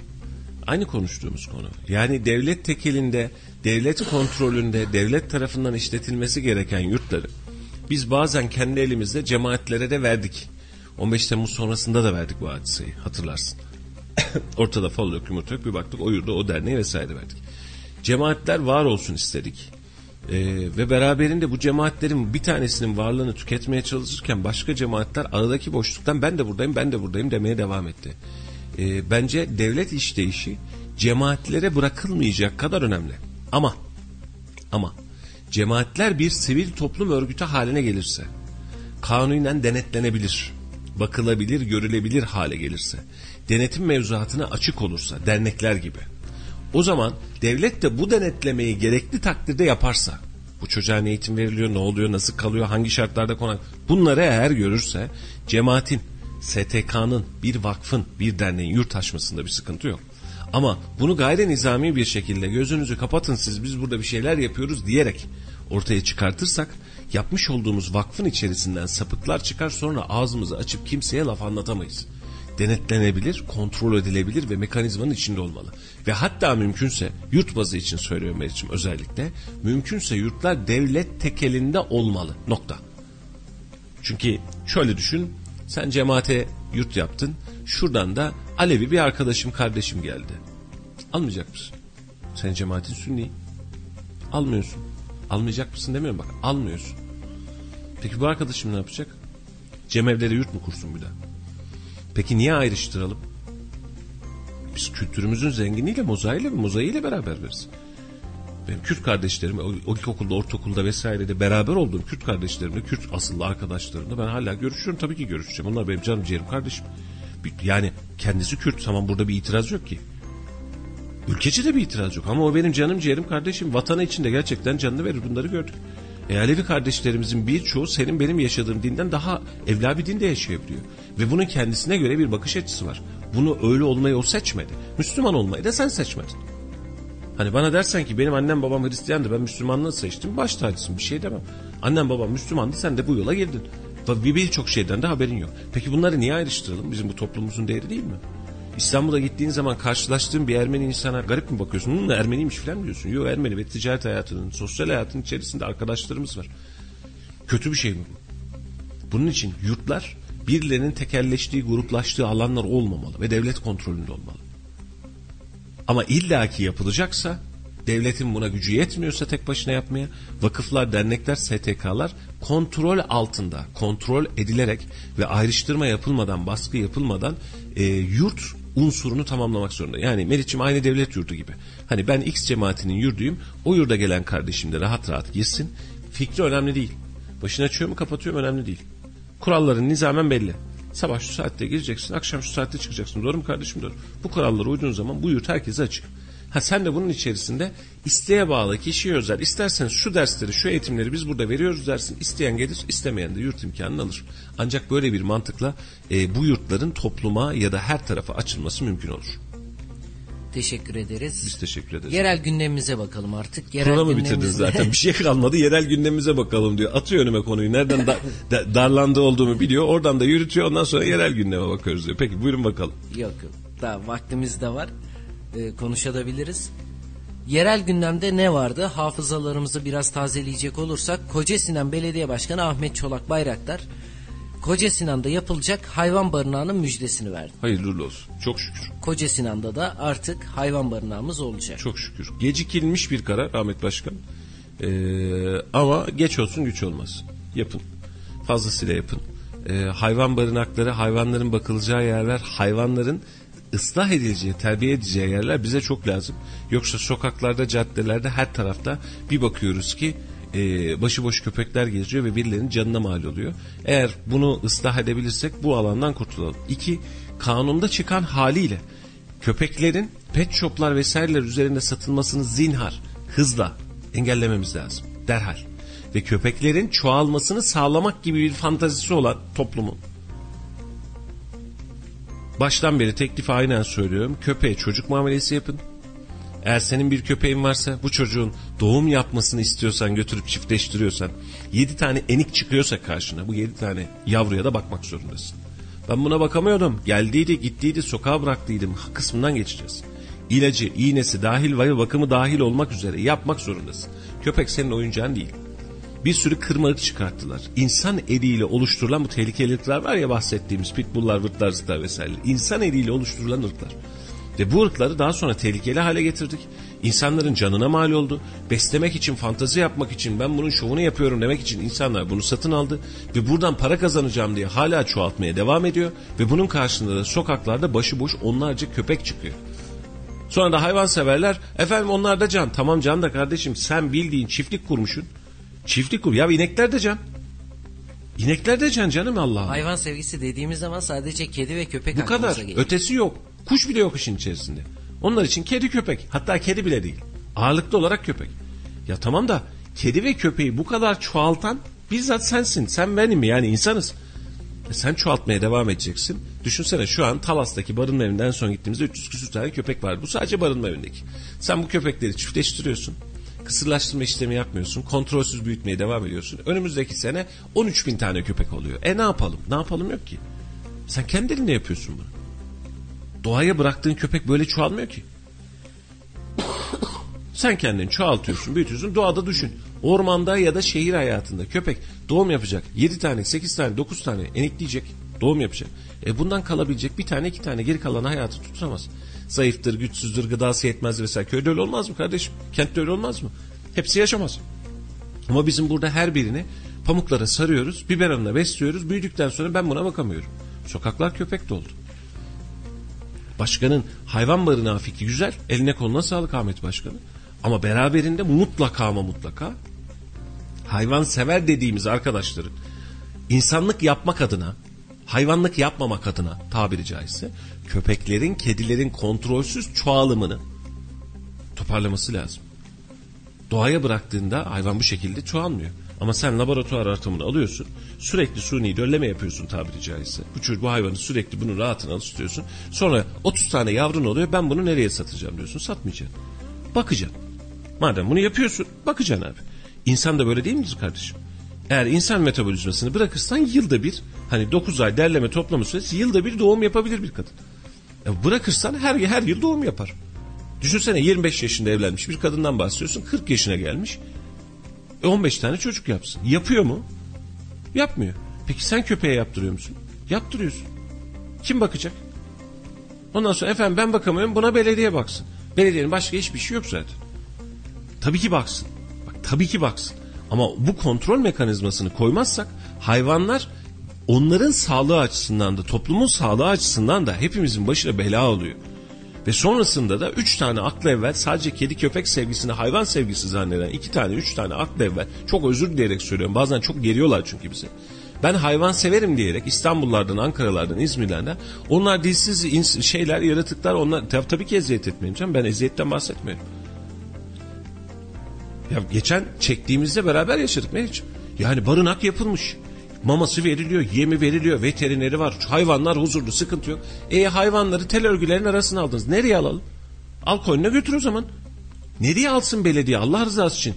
Aynı konuştuğumuz konu. Yani devlet tekelinde, devlet kontrolünde, devlet tarafından işletilmesi gereken yurtları biz bazen kendi elimizde cemaatlere de verdik. 15 Temmuz sonrasında da verdik bu hadiseyi hatırlarsın. Ortada fal yok yumurta yok bir baktık o yurda o derneğe vesaire verdik. Cemaatler var olsun istedik. Ee, ve beraberinde bu cemaatlerin bir tanesinin varlığını tüketmeye çalışırken başka cemaatler aradaki boşluktan ben de buradayım ben de buradayım demeye devam etti. Ee, bence devlet işleyişi cemaatlere bırakılmayacak kadar önemli. Ama ama cemaatler bir sivil toplum örgütü haline gelirse kanunen denetlenebilir, bakılabilir, görülebilir hale gelirse, denetim mevzuatına açık olursa dernekler gibi o zaman devlet de bu denetlemeyi gerekli takdirde yaparsa bu çocuğa ne eğitim veriliyor, ne oluyor, nasıl kalıyor, hangi şartlarda konak bunları eğer görürse cemaatin, STK'nın, bir vakfın, bir derneğin yurt açmasında bir sıkıntı yok. Ama bunu gayri nizami bir şekilde gözünüzü kapatın siz biz burada bir şeyler yapıyoruz diyerek ortaya çıkartırsak yapmış olduğumuz vakfın içerisinden sapıklar çıkar sonra ağzımızı açıp kimseye laf anlatamayız denetlenebilir, kontrol edilebilir ve mekanizmanın içinde olmalı. Ve hatta mümkünse yurt bazı için söylüyorum Meriç'im özellikle mümkünse yurtlar devlet tekelinde olmalı. Nokta. Çünkü şöyle düşün sen cemaate yurt yaptın şuradan da Alevi bir arkadaşım kardeşim geldi. Almayacak mısın? Sen cemaatin sünni. Almıyorsun. Almayacak mısın demiyorum bak almıyorsun. Peki bu arkadaşım ne yapacak? Cemevlere yurt mu kursun bir daha? Peki niye ayrıştıralım? Biz kültürümüzün zenginliğiyle, mozaiğiyle ve mozaiğiyle beraber veririz. Benim Kürt kardeşlerim, ilkokulda, ortaokulda vesairede beraber olduğum Kürt kardeşlerimle, Kürt asıllı arkadaşlarımla ben hala görüşüyorum. Tabii ki görüşeceğim. Onlar benim canım ciğerim kardeşim. Yani kendisi Kürt. Tamam burada bir itiraz yok ki. Ülkeci de bir itiraz yok. Ama o benim canım ciğerim kardeşim. Vatanı içinde gerçekten canını verir. Bunları gördük. E, Alevi kardeşlerimizin birçoğu senin benim yaşadığım dinden daha evla bir dinde yaşayabiliyor. Ve bunun kendisine göre bir bakış açısı var. Bunu öyle olmayı o seçmedi. Müslüman olmayı da sen seçmedin. Hani bana dersen ki benim annem babam Hristiyandı ben Müslümanlığı seçtim baş tacısın bir şey demem. Annem babam Müslümandı sen de bu yola girdin. Ve birçok şeyden de haberin yok. Peki bunları niye ayrıştıralım? Bizim bu toplumumuzun değeri değil mi? İstanbul'a gittiğin zaman karşılaştığın bir Ermeni insana garip mi bakıyorsun? Bunun Ermeniymiş falan diyorsun. Yok Ermeni ve ticaret hayatının, sosyal hayatın içerisinde arkadaşlarımız var. Kötü bir şey mi bu? Bunun için yurtlar birilerinin tekelleştiği, gruplaştığı alanlar olmamalı ve devlet kontrolünde olmalı. Ama illaki yapılacaksa devletin buna gücü yetmiyorsa tek başına yapmaya vakıflar, dernekler, STK'lar kontrol altında, kontrol edilerek ve ayrıştırma yapılmadan, baskı yapılmadan e, yurt unsurunu tamamlamak zorunda. Yani Meriç'im aynı devlet yurdu gibi. Hani ben X cemaatinin yurduyum. O yurda gelen kardeşim de rahat rahat girsin. Fikri önemli değil. Başını açıyor mu kapatıyor mu önemli değil. Kuralların nizamen belli. Sabah şu saatte gireceksin, akşam şu saatte çıkacaksın. Doğru mu kardeşim? Doğru. Bu kurallara uyduğun zaman bu yurt herkese açık. Ha sen de bunun içerisinde isteğe bağlı kişiye özel. İsterseniz şu dersleri, şu eğitimleri biz burada veriyoruz dersin. İsteyen gelir, istemeyen de yurt imkanını alır. Ancak böyle bir mantıkla e, bu yurtların topluma ya da her tarafa açılması mümkün olur. Teşekkür ederiz. Biz teşekkür ederiz. Yerel gündemimize bakalım artık. Yerel Programı gündemimizde... bitirdiniz zaten. Bir şey kalmadı. Yerel gündemimize bakalım diyor. Atıyor önüme konuyu. Nereden da, da, darlandığı olduğumu biliyor. Oradan da yürütüyor. Ondan sonra yerel gündeme bakıyoruz diyor. Peki buyurun bakalım. Yok yok. Daha vaktimiz de var. Ee, konuşabiliriz. Yerel gündemde ne vardı? Hafızalarımızı biraz tazeleyecek olursak Koca Sinan Belediye Başkanı Ahmet Çolak Bayraktar Koca Sinan'da yapılacak hayvan barınağının müjdesini verdi. Hayırlı olsun. Çok şükür. Koca Sinan'da da artık hayvan barınağımız olacak. Çok şükür. Gecikilmiş bir karar Ahmet Başkan. Ee, ama geç olsun güç olmaz. Yapın. Fazlasıyla yapın. Ee, hayvan barınakları, hayvanların bakılacağı yerler, hayvanların ıslah edileceği, terbiye edeceği yerler bize çok lazım. Yoksa sokaklarda, caddelerde, her tarafta bir bakıyoruz ki e, başıboş köpekler geziyor ve birilerinin canına mal oluyor. Eğer bunu ıslah edebilirsek bu alandan kurtulalım. İki, kanunda çıkan haliyle köpeklerin pet shoplar vesaireler üzerinde satılmasını zinhar, hızla engellememiz lazım. Derhal. Ve köpeklerin çoğalmasını sağlamak gibi bir fantazisi olan toplumun baştan beri teklif aynen söylüyorum. Köpeğe çocuk muamelesi yapın. Eğer senin bir köpeğin varsa bu çocuğun doğum yapmasını istiyorsan götürüp çiftleştiriyorsan 7 tane enik çıkıyorsa karşına bu 7 tane yavruya da bakmak zorundasın. Ben buna bakamıyordum. Geldiydi gittiydi sokağa bıraktıydım kısmından geçeceğiz. İlacı, iğnesi dahil ve bakımı dahil olmak üzere yapmak zorundasın. Köpek senin oyuncağın değil. Bir sürü kırmalık çıkarttılar. İnsan eliyle oluşturulan bu tehlikeli ırklar var ya bahsettiğimiz pitbulllar, vırtlar, zıtlar vesaire. İnsan eliyle oluşturulan ırklar. Ve bu ırkları daha sonra tehlikeli hale getirdik. İnsanların canına mal oldu. Beslemek için, fantazi yapmak için, ben bunun şovunu yapıyorum demek için insanlar bunu satın aldı. Ve buradan para kazanacağım diye hala çoğaltmaya devam ediyor. Ve bunun karşılığında da sokaklarda başıboş onlarca köpek çıkıyor. Sonra da hayvan severler, efendim onlar da can. Tamam can da kardeşim sen bildiğin çiftlik kurmuşsun. Çiftlik kur. Ya inekler de can. İnekler de can canım Allah. Hayvan sevgisi dediğimiz zaman sadece kedi ve köpek Bu kadar. geliyor. Ötesi yok. Kuş bile yok işin içerisinde. Onlar için kedi köpek. Hatta kedi bile değil. Ağırlıklı olarak köpek. Ya tamam da kedi ve köpeği bu kadar çoğaltan bizzat sensin. Sen benim yani insanız. E sen çoğaltmaya devam edeceksin. Düşünsene şu an Talas'taki barınma evinden son gittiğimizde 300 küsur tane köpek var. Bu sadece barınma evindeki. Sen bu köpekleri çiftleştiriyorsun. Kısırlaştırma işlemi yapmıyorsun. Kontrolsüz büyütmeye devam ediyorsun. Önümüzdeki sene 13 bin tane köpek oluyor. E ne yapalım? Ne yapalım yok ki. Sen kendi elinde yapıyorsun bunu. Doğaya bıraktığın köpek böyle çoğalmıyor ki. Sen kendini çoğaltıyorsun, büyütüyorsun. Doğada düşün. Ormanda ya da şehir hayatında köpek doğum yapacak. 7 tane, 8 tane, 9 tane enikleyecek. Doğum yapacak. E bundan kalabilecek bir tane iki tane geri kalan hayatı tutamaz. Zayıftır, güçsüzdür, gıdası yetmez vesaire. Köyde öyle olmaz mı kardeşim? Kentte öyle olmaz mı? Hepsi yaşamaz. Ama bizim burada her birini pamuklara sarıyoruz, biberonla besliyoruz. Büyüdükten sonra ben buna bakamıyorum. Sokaklar köpek doldu. Başkanın hayvan barınağı fikri güzel. Eline koluna sağlık Ahmet Başkanı. Ama beraberinde mutlaka ama mutlaka hayvan sever dediğimiz arkadaşların insanlık yapmak adına hayvanlık yapmamak adına tabiri caizse köpeklerin, kedilerin kontrolsüz çoğalımını toparlaması lazım. Doğaya bıraktığında hayvan bu şekilde çoğalmıyor. Ama sen laboratuvar ortamını alıyorsun. Sürekli suni dölleme yapıyorsun tabiri caizse. Bu çocuk bu hayvanı sürekli bunun rahatını alıştırıyorsun. Sonra 30 tane yavrun oluyor. Ben bunu nereye satacağım diyorsun. Satmayacaksın. Bakacaksın. Madem bunu yapıyorsun bakacaksın abi. İnsan da böyle değil midir kardeşim? Eğer insan metabolizmasını bırakırsan yılda bir hani 9 ay derleme toplama süresi yılda bir doğum yapabilir bir kadın. E bırakırsan her her yıl doğum yapar. Düşünsene 25 yaşında evlenmiş bir kadından bahsediyorsun 40 yaşına gelmiş. E 15 tane çocuk yapsın. Yapıyor mu? Yapmıyor. Peki sen köpeğe yaptırıyor musun? Yaptırıyorsun. Kim bakacak? Ondan sonra efendim ben bakamıyorum buna belediye baksın. Belediyenin başka hiçbir şey yok zaten. Tabii ki baksın. Bak tabii ki baksın. Ama bu kontrol mekanizmasını koymazsak hayvanlar onların sağlığı açısından da toplumun sağlığı açısından da hepimizin başına bela oluyor. Ve sonrasında da üç tane aklı evvel sadece kedi köpek sevgisini hayvan sevgisi zanneden iki tane üç tane aklı evvel çok özür dileyerek söylüyorum bazen çok geriyorlar çünkü bize. Ben hayvan severim diyerek İstanbullardan, Ankaralardan, İzmir'den onlar dilsiz şeyler, yaratıklar onlar tab tabii ki eziyet etmeyeceğim. Ben eziyetten bahsetmiyorum. Ya geçen çektiğimizde beraber yaşadık Meriç'im. Yani barınak yapılmış. Maması veriliyor, yemi veriliyor, veterineri var. Hayvanlar huzurlu, sıkıntı yok. E hayvanları tel örgülerin arasına aldınız. Nereye alalım? Al koynuna götür o zaman. Nereye alsın belediye Allah rızası için?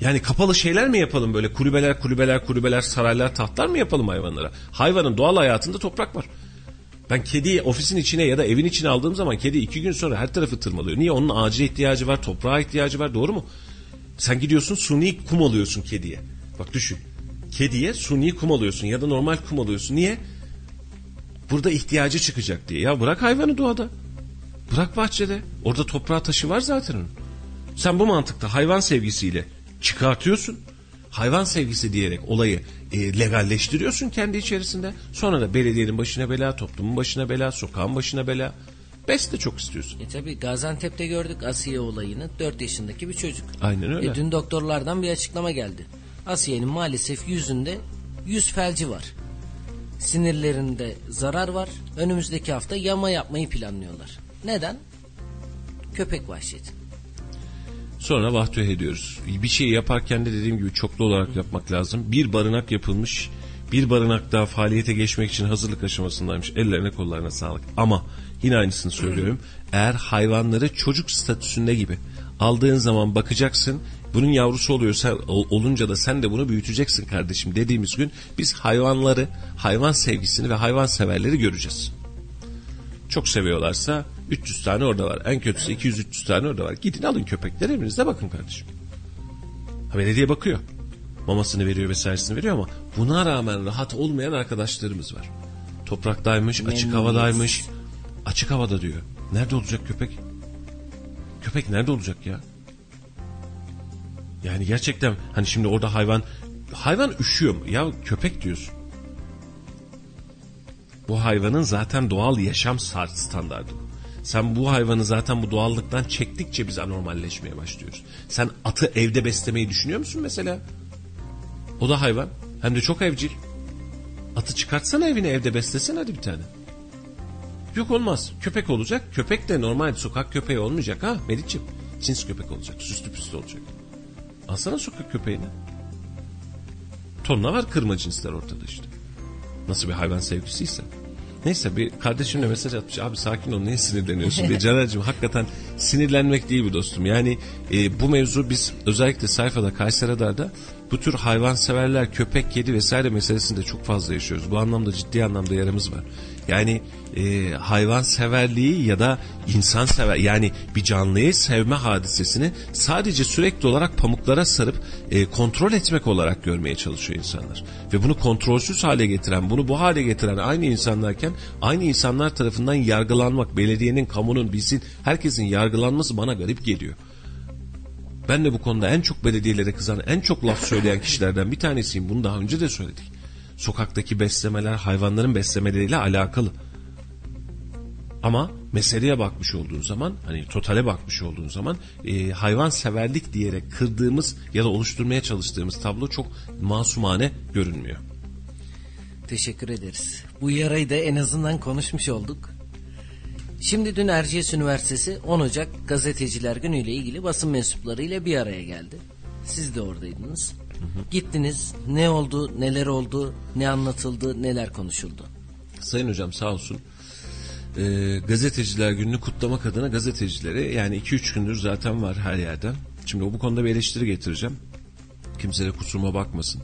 Yani kapalı şeyler mi yapalım böyle kulübeler kulübeler kulübeler saraylar tahtlar mı yapalım hayvanlara? Hayvanın doğal hayatında toprak var. Ben kediyi ofisin içine ya da evin içine aldığım zaman kedi iki gün sonra her tarafı tırmalıyor. Niye? Onun acil ihtiyacı var, toprağa ihtiyacı var doğru mu? Sen gidiyorsun suni kum alıyorsun kediye. Bak düşün. Kediye suni kum alıyorsun ya da normal kum alıyorsun. Niye? Burada ihtiyacı çıkacak diye. Ya bırak hayvanı doğada. Bırak bahçede. Orada toprağa taşı var zaten. Sen bu mantıkta hayvan sevgisiyle çıkartıyorsun. Hayvan sevgisi diyerek olayı e, legalleştiriyorsun kendi içerisinde. Sonra da belediyenin başına bela, toplumun başına bela, sokağın başına bela. Bes de çok istiyorsun. E tabi Gaziantep'te gördük Asiye olayını 4 yaşındaki bir çocuk. Aynen öyle. E dün doktorlardan bir açıklama geldi. Asiye'nin maalesef yüzünde yüz felci var. Sinirlerinde zarar var. Önümüzdeki hafta yama yapmayı planlıyorlar. Neden? Köpek vahşeti. Sonra vahtüh ediyoruz. Bir şey yaparken de dediğim gibi çoklu olarak yapmak lazım. Bir barınak yapılmış. Bir barınak daha faaliyete geçmek için hazırlık aşamasındaymış. Ellerine kollarına sağlık. Ama yine aynısını söylüyorum. Eğer hayvanları çocuk statüsünde gibi aldığın zaman bakacaksın. Bunun yavrusu oluyor sen, olunca da sen de bunu büyüteceksin kardeşim dediğimiz gün biz hayvanları, hayvan sevgisini ve hayvan severleri göreceğiz. Çok seviyorlarsa 300 tane orada var. En kötüsü 200-300 tane orada var. Gidin alın köpekleri evinizde bakın kardeşim. Ha, belediye bakıyor. Mamasını veriyor vesairesini veriyor ama buna rağmen rahat olmayan arkadaşlarımız var. Topraktaymış, açık havadaymış. Açık havada diyor. Nerede olacak köpek? Köpek nerede olacak ya? Yani gerçekten hani şimdi orada hayvan hayvan üşüyor? Ya köpek diyorsun. Bu hayvanın zaten doğal yaşam standartı. Sen bu hayvanı zaten bu doğallıktan çektikçe biz anormalleşmeye başlıyoruz. Sen atı evde beslemeyi düşünüyor musun mesela? O da hayvan. Hem de çok evcil. Atı çıkartsana evine evde beslesen hadi bir tane. Yok olmaz. Köpek olacak. Köpek de normal sokak köpeği olmayacak ha Melih'ciğim. Cins köpek olacak. Süslü püslü olacak. Alsana sokak köpeğini. Tonla var kırma cinsler ortada işte. Nasıl bir hayvan sevgisiyse. Neyse bir kardeşimle mesaj atmış. Abi sakin ol niye sinirleniyorsun diye. Caner'cim hakikaten sinirlenmek değil bu dostum. Yani e, bu mevzu biz özellikle sayfada Kayseri Radar'da bu tür hayvan severler, köpek, kedi vesaire meselesinde çok fazla yaşıyoruz. Bu anlamda ciddi anlamda yaramız var. Yani e, hayvan severliği ya da insan sever yani bir canlıyı sevme hadisesini sadece sürekli olarak pamuklara sarıp e, kontrol etmek olarak görmeye çalışıyor insanlar. Ve bunu kontrolsüz hale getiren, bunu bu hale getiren aynı insanlarken aynı insanlar tarafından yargılanmak, belediyenin, kamunun, bizim, herkesin yargılanması bana garip geliyor. Ben de bu konuda en çok belediyelere kızan, en çok laf söyleyen kişilerden bir tanesiyim. Bunu daha önce de söyledik. Sokaktaki beslemeler hayvanların beslemeleriyle alakalı. Ama meseleye bakmış olduğun zaman hani totale bakmış olduğun zaman e, hayvan severlik diyerek kırdığımız ya da oluşturmaya çalıştığımız tablo çok masumane görünmüyor. Teşekkür ederiz. Bu yarayı da en azından konuşmuş olduk. Şimdi dün Erciyes Üniversitesi 10 Ocak Gazeteciler Günü ile ilgili basın mensuplarıyla bir araya geldi. Siz de oradaydınız. Hı hı. Gittiniz. Ne oldu, neler oldu, ne anlatıldı, neler konuşuldu? Sayın hocam sağ olsun. Ee, gazeteciler gününü kutlamak adına gazetecilere yani 2-3 gündür zaten var her yerden. Şimdi bu konuda bir eleştiri getireceğim. Kimse de kusuruma bakmasın.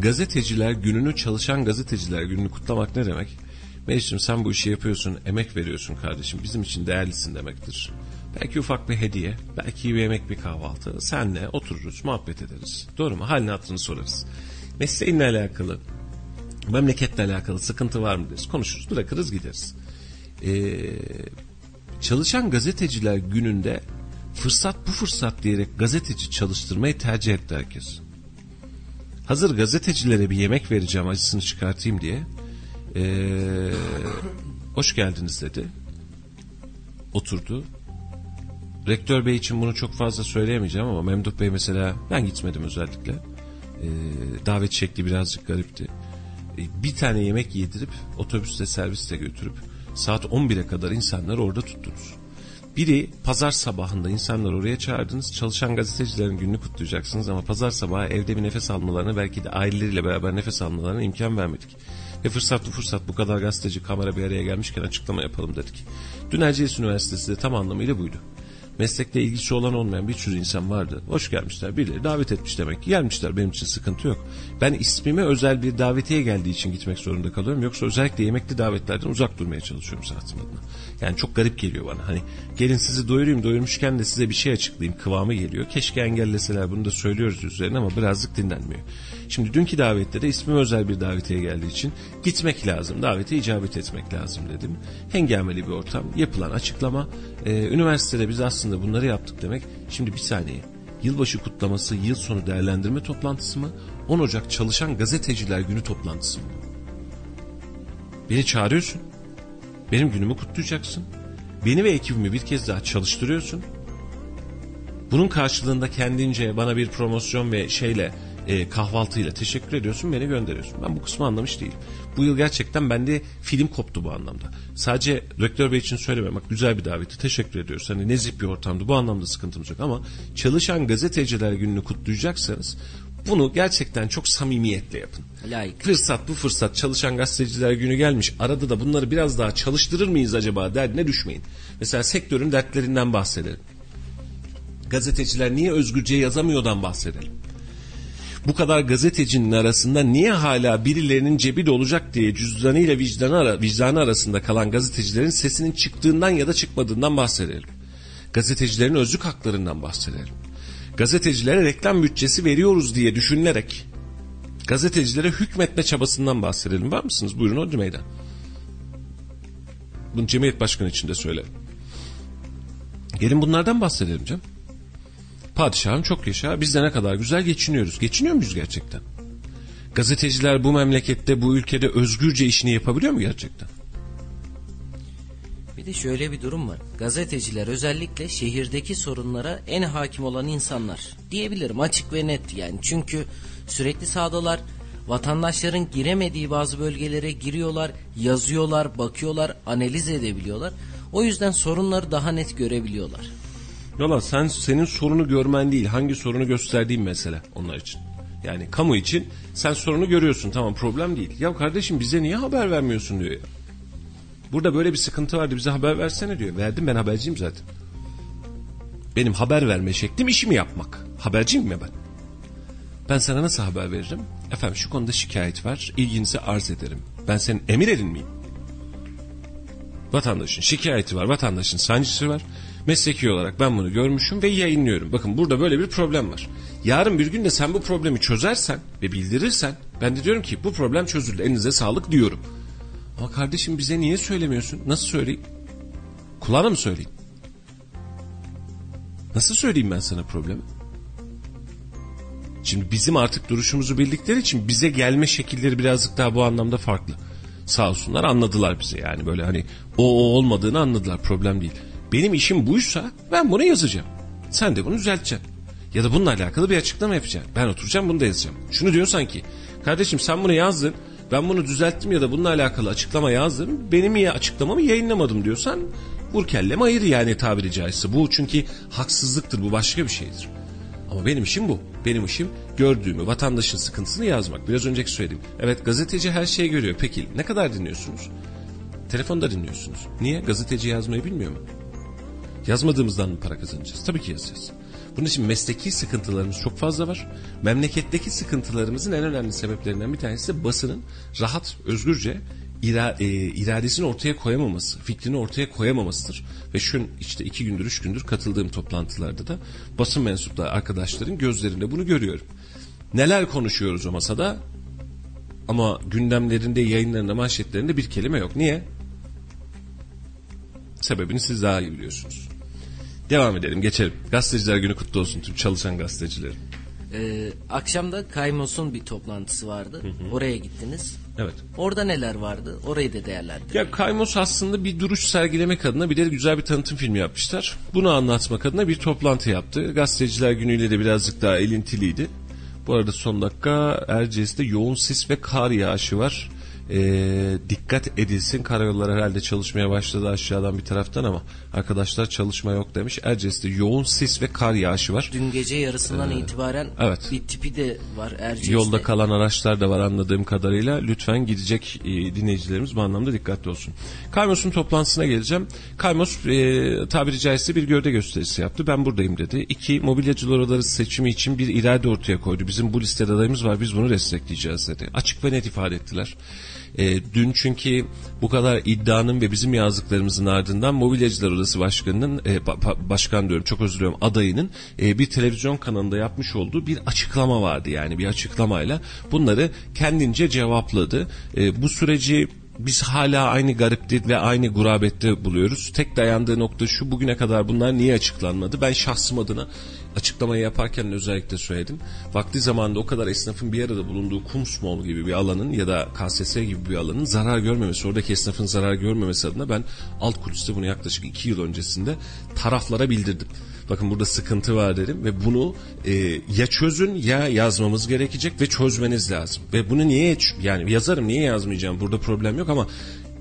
Gazeteciler gününü çalışan gazeteciler gününü kutlamak ne demek? Meclis'im sen bu işi yapıyorsun, emek veriyorsun kardeşim. Bizim için değerlisin demektir. Belki ufak bir hediye, belki bir yemek bir kahvaltı. Senle otururuz, muhabbet ederiz. Doğru mu? Halini hatırını sorarız. Mesleğinle alakalı, memleketle alakalı sıkıntı var mı deriz. Konuşuruz, bırakırız gideriz. Ee, çalışan gazeteciler gününde fırsat bu fırsat diyerek gazeteci çalıştırmayı tercih etti herkes. Hazır gazetecilere bir yemek vereceğim acısını çıkartayım diye. Ee, hoş geldiniz dedi. Oturdu. Rektör Bey için bunu çok fazla söyleyemeyeceğim ama Memduh Bey mesela ben gitmedim özellikle. Ee, davet şekli birazcık garipti. Ee, bir tane yemek yedirip otobüste serviste götürüp saat 11'e kadar insanları orada tuttunuz. Biri pazar sabahında insanlar oraya çağırdınız. Çalışan gazetecilerin gününü kutlayacaksınız ama pazar sabahı evde bir nefes almalarına belki de aileleriyle beraber nefes almalarına imkan vermedik. Ve fırsat bu fırsat bu kadar gazeteci kamera bir araya gelmişken açıklama yapalım dedik. Dün Erciyes Üniversitesi de tam anlamıyla buydu. Meslekle ilgisi olan olmayan bir sürü insan vardı. Hoş gelmişler. Birileri davet etmiş demek ki. Gelmişler benim için sıkıntı yok. Ben ismime özel bir davetiye geldiği için gitmek zorunda kalıyorum. Yoksa özellikle yemekli davetlerden uzak durmaya çalışıyorum sanatım adına. Yani çok garip geliyor bana. Hani gelin sizi doyurayım doyurmuşken de size bir şey açıklayayım kıvamı geliyor. Keşke engelleseler bunu da söylüyoruz üzerine ama birazcık dinlenmiyor. Şimdi dünkü davette de ismim özel bir davetiye geldiği için gitmek lazım. Davete icabet etmek lazım dedim. Hengameli bir ortam. Yapılan açıklama. E, üniversitede biz aslında bunları yaptık demek. Şimdi bir saniye. Yılbaşı kutlaması, yıl sonu değerlendirme toplantısı mı? 10 Ocak Çalışan Gazeteciler Günü toplantısı mı? Beni çağırıyorsun. Benim günümü kutlayacaksın. Beni ve ekibimi bir kez daha çalıştırıyorsun. Bunun karşılığında kendince bana bir promosyon ve şeyle e, kahvaltıyla teşekkür ediyorsun beni gönderiyorsun. Ben bu kısmı anlamış değilim. Bu yıl gerçekten bende film koptu bu anlamda. Sadece rektör bey için söylemiyorum. Bak güzel bir daveti teşekkür ediyoruz. Hani nezih bir ortamdı bu anlamda sıkıntımız yok ama çalışan gazeteciler gününü kutlayacaksanız bunu gerçekten çok samimiyetle yapın. Layık. Fırsat bu fırsat çalışan gazeteciler günü gelmiş. Arada da bunları biraz daha çalıştırır mıyız acaba derdine düşmeyin. Mesela sektörün dertlerinden bahsedelim. Gazeteciler niye özgürce yazamıyordan bahsedelim. Bu kadar gazetecinin arasında niye hala birilerinin cebi dolacak diye cüzdanıyla vicdanı, ara, vicdanı arasında kalan gazetecilerin sesinin çıktığından ya da çıkmadığından bahsedelim. Gazetecilerin özlük haklarından bahsedelim. Gazetecilere reklam bütçesi veriyoruz diye düşünülerek gazetecilere hükmetme çabasından bahsedelim. Var mısınız? Buyurun Odri Meydan. Bunu Cemiyet Başkanı için de söylerim. Gelin bunlardan bahsedelim canım. Padişahım çok yaşa. Biz de ne kadar güzel geçiniyoruz. Geçiniyor muyuz gerçekten? Gazeteciler bu memlekette, bu ülkede özgürce işini yapabiliyor mu gerçekten? Bir de şöyle bir durum var. Gazeteciler özellikle şehirdeki sorunlara en hakim olan insanlar diyebilirim açık ve net yani. Çünkü sürekli sahadalar vatandaşların giremediği bazı bölgelere giriyorlar, yazıyorlar, bakıyorlar, analiz edebiliyorlar. O yüzden sorunları daha net görebiliyorlar. Valla sen senin sorunu görmen değil hangi sorunu gösterdiğin mesele onlar için. Yani kamu için sen sorunu görüyorsun tamam problem değil. Ya kardeşim bize niye haber vermiyorsun diyor ya. Burada böyle bir sıkıntı vardı bize haber versene diyor. Verdim ben haberciyim zaten. Benim haber verme şeklim işimi yapmak. Haberciyim mi ben? Ben sana nasıl haber veririm? Efendim şu konuda şikayet var. ilginizi arz ederim. Ben senin emir elin miyim? Vatandaşın şikayeti var. Vatandaşın sancısı var. Mesleki olarak ben bunu görmüşüm ve yayınlıyorum. Bakın burada böyle bir problem var. Yarın bir gün de sen bu problemi çözersen ve bildirirsen ben de diyorum ki bu problem çözüldü. Elinize sağlık diyorum. Ama kardeşim bize niye söylemiyorsun? Nasıl söyleyeyim? Kulağına mı söyleyeyim? Nasıl söyleyeyim ben sana problemi? Şimdi bizim artık duruşumuzu bildikleri için bize gelme şekilleri birazcık daha bu anlamda farklı. Sağ olsunlar anladılar bize yani böyle hani o, o olmadığını anladılar problem değil. Benim işim buysa ben bunu yazacağım. Sen de bunu düzelteceksin. Ya da bununla alakalı bir açıklama yapacaksın. Ben oturacağım bunu da yazacağım. Şunu diyorsan ki kardeşim sen bunu yazdın ben bunu düzelttim ya da bununla alakalı açıklama yazdım. Benim ya açıklamamı yayınlamadım diyorsan vur kellem ayır yani tabiri caizse. Bu çünkü haksızlıktır bu başka bir şeydir. Ama benim işim bu. Benim işim gördüğümü, vatandaşın sıkıntısını yazmak. Biraz önceki söyledim. Evet gazeteci her şeyi görüyor. Peki ne kadar dinliyorsunuz? Telefonda dinliyorsunuz. Niye? Gazeteci yazmayı bilmiyor mu? Yazmadığımızdan mı para kazanacağız? Tabii ki yazacağız. Bunun için mesleki sıkıntılarımız çok fazla var. Memleketteki sıkıntılarımızın en önemli sebeplerinden bir tanesi de basının rahat, özgürce ira, e, iradesini ortaya koyamaması, fikrini ortaya koyamamasıdır. Ve şu işte iki gündür, üç gündür katıldığım toplantılarda da basın mensupları arkadaşların gözlerinde bunu görüyorum. Neler konuşuyoruz o masada? Ama gündemlerinde, yayınlarında, manşetlerinde bir kelime yok. Niye? Sebebini siz daha iyi biliyorsunuz. Devam edelim geçelim. Gazeteciler günü kutlu olsun tüm çalışan gazetecilerin. Ee, akşam da Kaymos'un bir toplantısı vardı. Oraya gittiniz. Evet. Orada neler vardı? Orayı da değerlendirin. Ya Kaymos aslında bir duruş sergilemek adına bir de güzel bir tanıtım filmi yapmışlar. Bunu anlatmak adına bir toplantı yaptı. Gazeteciler günüyle de birazcık daha elintiliydi. Bu arada son dakika Erciyes'te yoğun sis ve kar yağışı var e, dikkat edilsin. Karayolları herhalde çalışmaya başladı aşağıdan bir taraftan ama arkadaşlar çalışma yok demiş. Erciyes'te yoğun sis ve kar yağışı var. Dün gece yarısından ee, itibaren evet. bir tipi de var Erciyes'te. Yolda kalan araçlar da var anladığım kadarıyla. Lütfen gidecek e, dinleyicilerimiz bu anlamda dikkatli olsun. Kaymos'un toplantısına geleceğim. Kaymos e, tabiri caizse bir gövde gösterisi yaptı. Ben buradayım dedi. İki, mobilyacılar odaları seçimi için bir irade ortaya koydu. Bizim bu listede adayımız var biz bunu destekleyeceğiz dedi. Açık ve net ifade ettiler E, dün çünkü bu kadar iddianın ve bizim yazdıklarımızın ardından Mobilyacılar Odası Başkanı'nın, e, ba- başkan diyorum çok özür diliyorum adayının e, bir televizyon kanalında yapmış olduğu bir açıklama vardı. Yani bir açıklamayla bunları kendince cevapladı. E, bu süreci biz hala aynı garipte ve aynı gurabette buluyoruz. Tek dayandığı nokta şu bugüne kadar bunlar niye açıklanmadı? Ben şahsım adına açıklamayı yaparken özellikle söyledim. Vakti zamanında o kadar esnafın bir arada bulunduğu Kumsmol gibi bir alanın ya da KSS gibi bir alanın zarar görmemesi, oradaki esnafın zarar görmemesi adına ben alt kuliste bunu yaklaşık iki yıl öncesinde taraflara bildirdim. Bakın burada sıkıntı var dedim ve bunu e, ya çözün ya yazmamız gerekecek ve çözmeniz lazım. Ve bunu niye yani yazarım niye yazmayacağım burada problem yok ama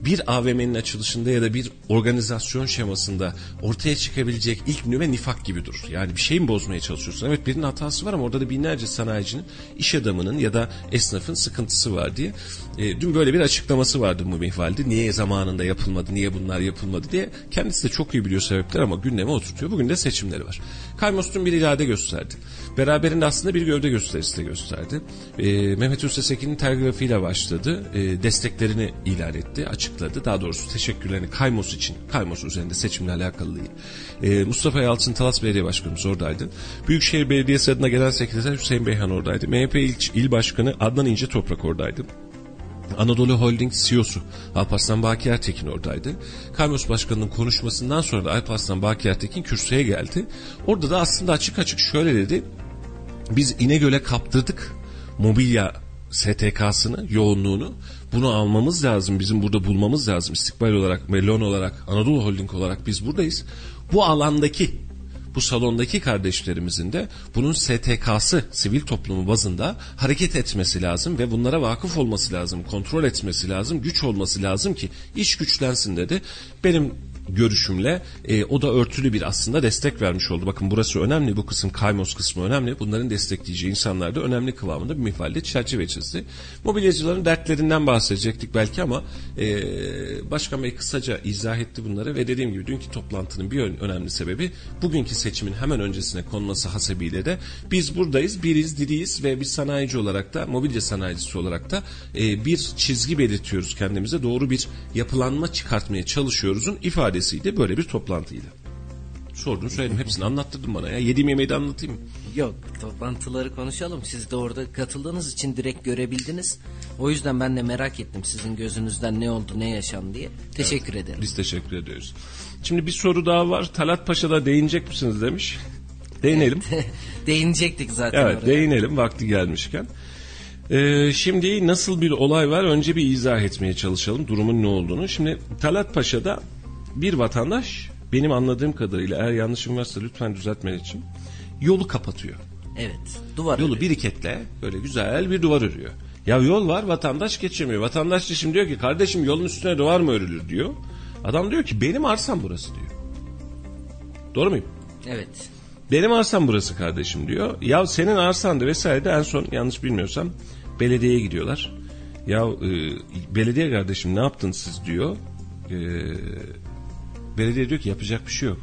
bir AVM'nin açılışında ya da bir organizasyon şemasında ortaya çıkabilecek ilk nüve nifak gibi durur. Yani bir şey mi bozmaya çalışıyorsun? Evet birinin hatası var ama orada da binlerce sanayicinin, iş adamının ya da esnafın sıkıntısı var diye. E, dün böyle bir açıklaması vardı bu mihvalde. Niye zamanında yapılmadı, niye bunlar yapılmadı diye. Kendisi de çok iyi biliyor sebepler ama gündeme oturtuyor. Bugün de seçimleri var. Kaymos dün bir irade gösterdi. Beraberinde aslında bir gövde gösterisi de gösterdi. E, Mehmet Üstesekin'in telgrafiyle başladı. E, desteklerini ilan etti, açıkladı. Daha doğrusu teşekkürlerini Kaymos için, Kaymos üzerinde seçimle alakalı değil. E, Mustafa Yalçın Talas Belediye Başkanımız oradaydı. Büyükşehir Belediyesi adına Genel Sekreter Hüseyin Beyhan oradaydı. MHP İl, İl Başkanı Adnan İnce Toprak oradaydı. Anadolu Holding CEO'su Alparslan Baki Ertekin oradaydı. Kaymos Başkanı'nın konuşmasından sonra da Alparslan Baki Ertekin kürsüye geldi. Orada da aslında açık açık şöyle dedi. Biz İnegöl'e kaptırdık mobilya STK'sını, yoğunluğunu. Bunu almamız lazım. Bizim burada bulmamız lazım. İstikbal olarak, Melon olarak, Anadolu Holding olarak biz buradayız. Bu alandaki bu salondaki kardeşlerimizin de bunun STK'sı sivil toplumu bazında hareket etmesi lazım ve bunlara vakıf olması lazım, kontrol etmesi lazım, güç olması lazım ki iş güçlensin dedi. Benim görüşümle e, o da örtülü bir aslında destek vermiş oldu. Bakın burası önemli bu kısım Kaymos kısmı önemli. Bunların destekleyeceği insanlar da önemli kıvamında bir mifalde çerçeve çizdi. Mobilyacıların dertlerinden bahsedecektik belki ama e, Başkan Bey kısaca izah etti bunları ve dediğim gibi dünkü toplantının bir önemli sebebi bugünkü seçimin hemen öncesine konması hasebiyle de biz buradayız, biriz, diriyiz ve bir sanayici olarak da mobilya sanayicisi olarak da e, bir çizgi belirtiyoruz kendimize doğru bir yapılanma çıkartmaya çalışıyoruzun ifade ifadesiydi böyle bir toplantıydı. Sordun söyledim hepsini anlattırdın bana ya. Yediğim yemeği de anlatayım mı? Yok toplantıları konuşalım. Siz de orada katıldığınız için direkt görebildiniz. O yüzden ben de merak ettim sizin gözünüzden ne oldu ne yaşandı diye. Teşekkür evet, ederim. Biz teşekkür ediyoruz. Şimdi bir soru daha var. Talat Paşa'da değinecek misiniz demiş. Değinelim. Değinecektik zaten Evet oraya. değinelim vakti gelmişken. Ee, şimdi nasıl bir olay var önce bir izah etmeye çalışalım durumun ne olduğunu. Şimdi Talat Paşa'da bir vatandaş benim anladığım kadarıyla eğer yanlışım varsa lütfen düzeltmen için yolu kapatıyor. Evet. Duvar Yolu örüyor. biriketle böyle güzel bir duvar örüyor. Ya yol var vatandaş geçemiyor. Vatandaş da şimdi diyor ki kardeşim yolun üstüne duvar mı örülür diyor. Adam diyor ki benim arsam burası diyor. Doğru muyum? Evet. Benim arsam burası kardeşim diyor. Ya senin arsandı vesaire de en son yanlış bilmiyorsam belediyeye gidiyorlar. Ya e, belediye kardeşim ne yaptın siz diyor. E, Belediye diyor ki yapacak bir şey yok.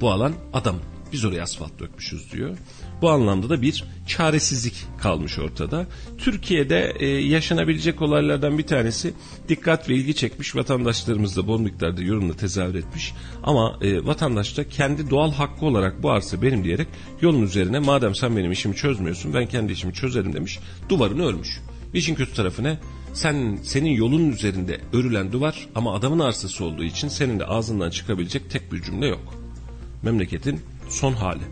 Bu alan adam. Biz oraya asfalt dökmüşüz diyor. Bu anlamda da bir çaresizlik kalmış ortada. Türkiye'de e, yaşanabilecek olaylardan bir tanesi dikkat ve ilgi çekmiş. Vatandaşlarımız da bol miktarda yorumla tezahür etmiş. Ama e, vatandaş da kendi doğal hakkı olarak bu arsa benim diyerek yolun üzerine madem sen benim işimi çözmüyorsun ben kendi işimi çözerim demiş. Duvarını örmüş. İşin kötü tarafı ne? Sen senin yolun üzerinde örülen duvar ama adamın arsası olduğu için senin de ağzından çıkabilecek tek bir cümle yok. Memleketin son hali.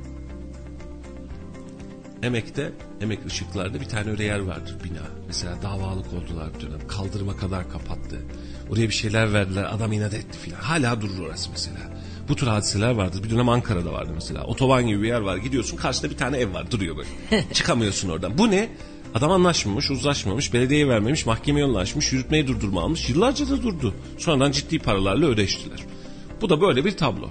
Emek'te, Emek ışıklarda bir tane öyle yer vardır bina. Mesela davalık oldular bir dönem. Kaldırıma kadar kapattı. Oraya bir şeyler verdiler. Adam inat etti filan. Hala durur orası mesela. Bu tür hadiseler vardır. Bir dönem Ankara'da vardı mesela. Otoban gibi bir yer var. Gidiyorsun karşıda bir tane ev var. Duruyor böyle. Çıkamıyorsun oradan. Bu ne? Adam anlaşmamış, uzlaşmamış, belediyeye vermemiş, mahkemeye yollaşmış, yürütmeyi durdurma almış. Yıllarca da durdu. Sonradan ciddi paralarla ödeştiler. Bu da böyle bir tablo.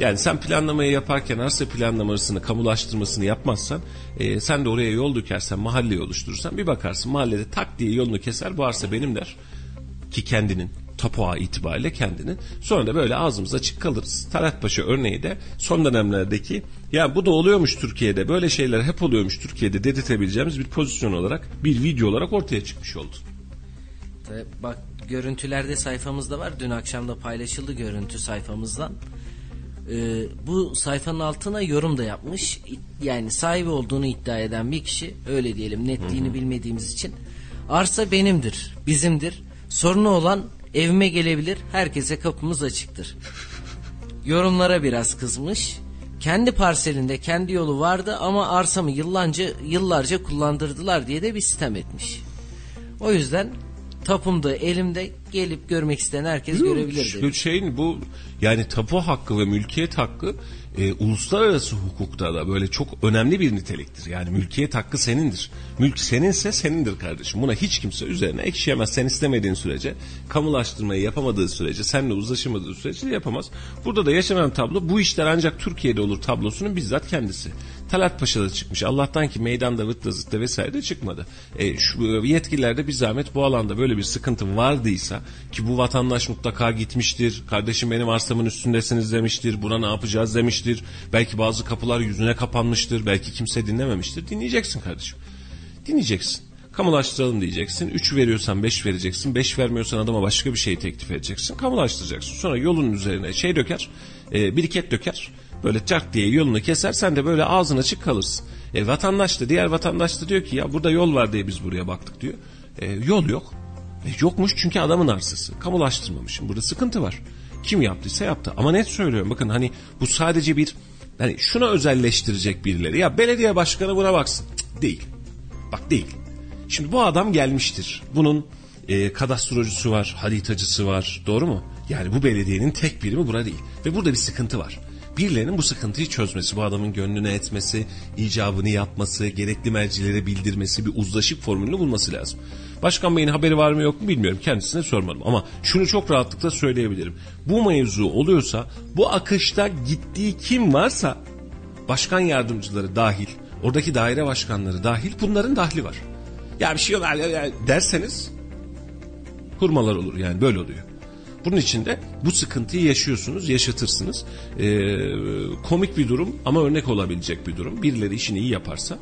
Yani sen planlamayı yaparken arsa planlamasını, kamulaştırmasını yapmazsan, e, sen de oraya yol dökersen, mahalleyi oluşturursan bir bakarsın mahallede tak diye yolunu keser, bu arsa benim der. Ki kendinin, tapuğa itibariyle kendini. Sonra da böyle ağzımız açık kalırız. Talatpaşa örneği de son dönemlerdeki ya bu da oluyormuş Türkiye'de böyle şeyler hep oluyormuş Türkiye'de dedirtebileceğimiz bir pozisyon olarak bir video olarak ortaya çıkmış oldu. Bak görüntülerde sayfamızda var. Dün akşam da paylaşıldı görüntü sayfamızdan. Ee, bu sayfanın altına yorum da yapmış. Yani sahibi olduğunu iddia eden bir kişi öyle diyelim netliğini bilmediğimiz için. Arsa benimdir, bizimdir. Sorunu olan evime gelebilir. Herkese kapımız açıktır. Yorumlara biraz kızmış. Kendi parselinde kendi yolu vardı ama arsamı yıllarca yıllarca kullandırdılar diye de bir sitem etmiş. O yüzden tapumda elimde gelip görmek isteyen herkes görebilir Şu şeyin bu yani tapu hakkı ve mülkiyet hakkı e, uluslararası hukukta da böyle çok önemli bir niteliktir. Yani mülkiyet hakkı senindir. Mülk seninse senindir kardeşim. Buna hiç kimse üzerine ekşiyemez. Sen istemediğin sürece, kamulaştırmayı yapamadığı sürece, seninle uzlaşamadığı sürece yapamaz. Burada da yaşanan tablo bu işler ancak Türkiye'de olur tablosunun bizzat kendisi. Talat Paşa'da çıkmış. Allah'tan ki meydanda vıtla zıtla vesaire çıkmadı. E, şu yetkililer de bir zahmet bu alanda böyle bir sıkıntı vardıysa ki bu vatandaş mutlaka gitmiştir. Kardeşim benim arsamın üstündesiniz demiştir. Buna ne yapacağız demiştir. Belki bazı kapılar yüzüne kapanmıştır. Belki kimse dinlememiştir. Dinleyeceksin kardeşim. Dinleyeceksin. Kamulaştıralım diyeceksin. 3 veriyorsan 5 vereceksin. 5 vermiyorsan adama başka bir şey teklif edeceksin. Kamulaştıracaksın. Sonra yolun üzerine şey döker. E, biriket döker. Böyle çark diye yolunu keser. Sen de böyle ağzın açık kalırsın. E, vatandaş da diğer vatandaş da diyor ki ya burada yol var diye biz buraya baktık diyor. E, yol yok. E, yokmuş çünkü adamın arsası. Kamulaştırmamışım. Burada sıkıntı var. Kim yaptıysa yaptı. Ama net söylüyorum bakın hani bu sadece bir yani şuna özelleştirecek birileri. Ya belediye başkanı buna baksın. Cık, değil. Bak değil. Şimdi bu adam gelmiştir. Bunun e, kadastrocusu var, haritacısı var. Doğru mu? Yani bu belediyenin tek birimi bura değil. Ve burada bir sıkıntı var. Birilerinin bu sıkıntıyı çözmesi, bu adamın gönlüne etmesi, icabını yapması, gerekli mercilere bildirmesi, bir uzlaşıp formülünü bulması lazım. Başkan Bey'in haberi var mı yok mu bilmiyorum. Kendisine sormadım. Ama şunu çok rahatlıkla söyleyebilirim. Bu mevzu oluyorsa, bu akışta gittiği kim varsa başkan yardımcıları dahil, oradaki daire başkanları dahil bunların dahli var. Ya bir şey yok ya- derseniz hurmalar olur yani böyle oluyor. Bunun için de bu sıkıntıyı yaşıyorsunuz, yaşatırsınız. Ee, komik bir durum ama örnek olabilecek bir durum. Birileri işini iyi yaparsa,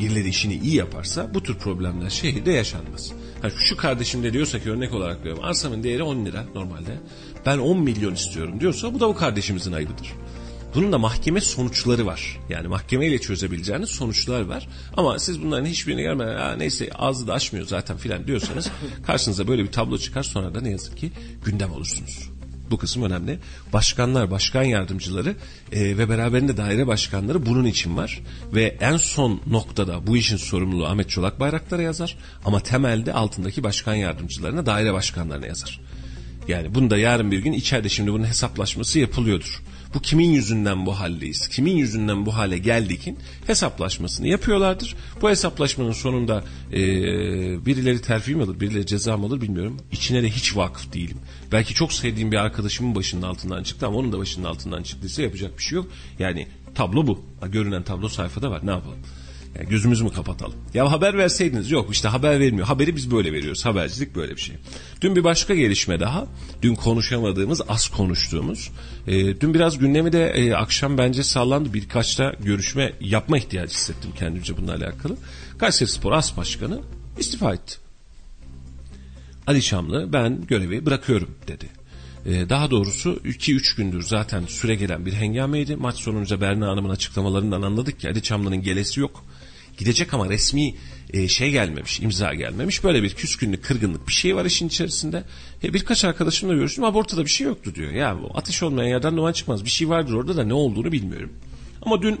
birileri işini iyi yaparsa bu tür problemler şehirde yaşanmaz. Ha, şu kardeşim de diyorsa ki örnek olarak diyorum arsamın değeri 10 lira normalde. Ben 10 milyon istiyorum diyorsa bu da bu kardeşimizin ayıbıdır. Bunun da mahkeme sonuçları var. Yani mahkemeyle çözebileceğiniz sonuçlar var. Ama siz bunların hiçbirini görmeden "Aa, neyse ağzı da açmıyor zaten filan diyorsanız karşınıza böyle bir tablo çıkar sonra da ne yazık ki gündem olursunuz. Bu kısım önemli. Başkanlar, başkan yardımcıları e, ve beraberinde daire başkanları bunun için var. Ve en son noktada bu işin sorumluluğu Ahmet Çolak Bayraktar'a yazar. Ama temelde altındaki başkan yardımcılarına, daire başkanlarına yazar. Yani bunu da yarın bir gün içeride şimdi bunun hesaplaşması yapılıyordur. Bu kimin yüzünden bu haldeyiz? Kimin yüzünden bu hale geldikin hesaplaşmasını yapıyorlardır. Bu hesaplaşmanın sonunda e, birileri terfi mi alır, birileri ceza mı alır bilmiyorum. İçine de hiç vakıf değilim. Belki çok sevdiğim bir arkadaşımın başının altından çıktı ama onun da başının altından çıktıysa yapacak bir şey yok. Yani tablo bu. Görünen tablo sayfada var. Ne yapalım? Yani gözümüzü mü kapatalım? Ya haber verseydiniz yok işte haber vermiyor. Haberi biz böyle veriyoruz. Habercilik böyle bir şey. Dün bir başka gelişme daha. Dün konuşamadığımız, az konuştuğumuz. e, dün biraz gündemi de e, akşam bence sallandı. Birkaç da görüşme yapma ihtiyacı hissettim kendimce bununla alakalı. Kayseri Spor As Başkanı istifa etti. Ali Şamlı ben görevi bırakıyorum dedi. Ee, daha doğrusu 2-3 gündür zaten süre gelen bir hengameydi. Maç sonunca Berna Hanım'ın açıklamalarından anladık ki Ali Çamlı'nın gelesi yok. Gidecek ama resmi e, şey gelmemiş, imza gelmemiş. Böyle bir küskünlük, kırgınlık bir şey var işin içerisinde. E, birkaç arkadaşımla görüştüm ama ortada bir şey yoktu diyor. Ya ateş olmayan yerden duman çıkmaz. Bir şey vardır orada da ne olduğunu bilmiyorum. Ama dün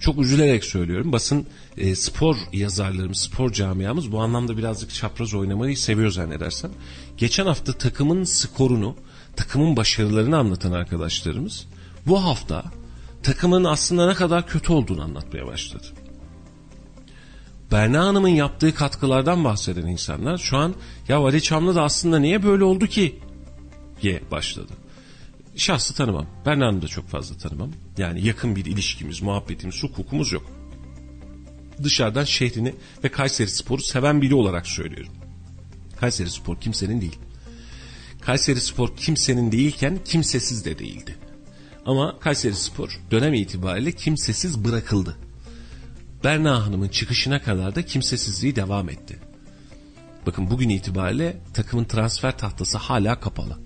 çok üzülerek söylüyorum. Basın e, spor yazarlarımız, spor camiamız bu anlamda birazcık çapraz oynamayı seviyor zannedersem. Geçen hafta takımın skorunu, takımın başarılarını anlatan arkadaşlarımız bu hafta takımın aslında ne kadar kötü olduğunu anlatmaya başladı. Berna Hanım'ın yaptığı katkılardan bahseden insanlar şu an ya Ali Çamlı da aslında niye böyle oldu ki diye başladı. Şahsı tanımam. Berna Hanım'ı da çok fazla tanımam. Yani yakın bir ilişkimiz, muhabbetimiz, hukukumuz yok. Dışarıdan şehrini ve Kayseri Spor'u seven biri olarak söylüyorum. Kayseri Spor kimsenin değil. Kayseri Spor kimsenin değilken kimsesiz de değildi. Ama Kayseri Spor dönem itibariyle kimsesiz bırakıldı. Berna Hanım'ın çıkışına kadar da kimsesizliği devam etti. Bakın bugün itibariyle takımın transfer tahtası hala kapalı.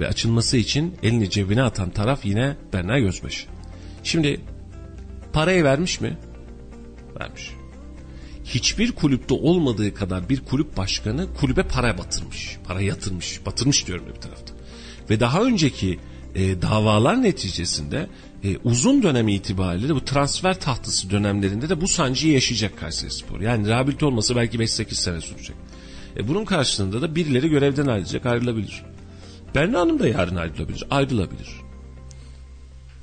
Ve açılması için elini cebine atan taraf yine Berna Gözbaşı. Şimdi parayı vermiş mi? Vermiş. Hiçbir kulüpte olmadığı kadar bir kulüp başkanı kulübe para batırmış. Para yatırmış. Batırmış diyorum bir tarafta. Ve daha önceki e, davalar neticesinde e, uzun dönem itibariyle de bu transfer tahtası dönemlerinde de bu sancıyı yaşayacak Kayseri Spor. Yani rehabilite olması belki 5-8 sene sürecek. E, bunun karşılığında da birileri görevden ayrılacak, ayrılabilir. Berna Hanım da yarın ayrılabilir, ayrılabilir.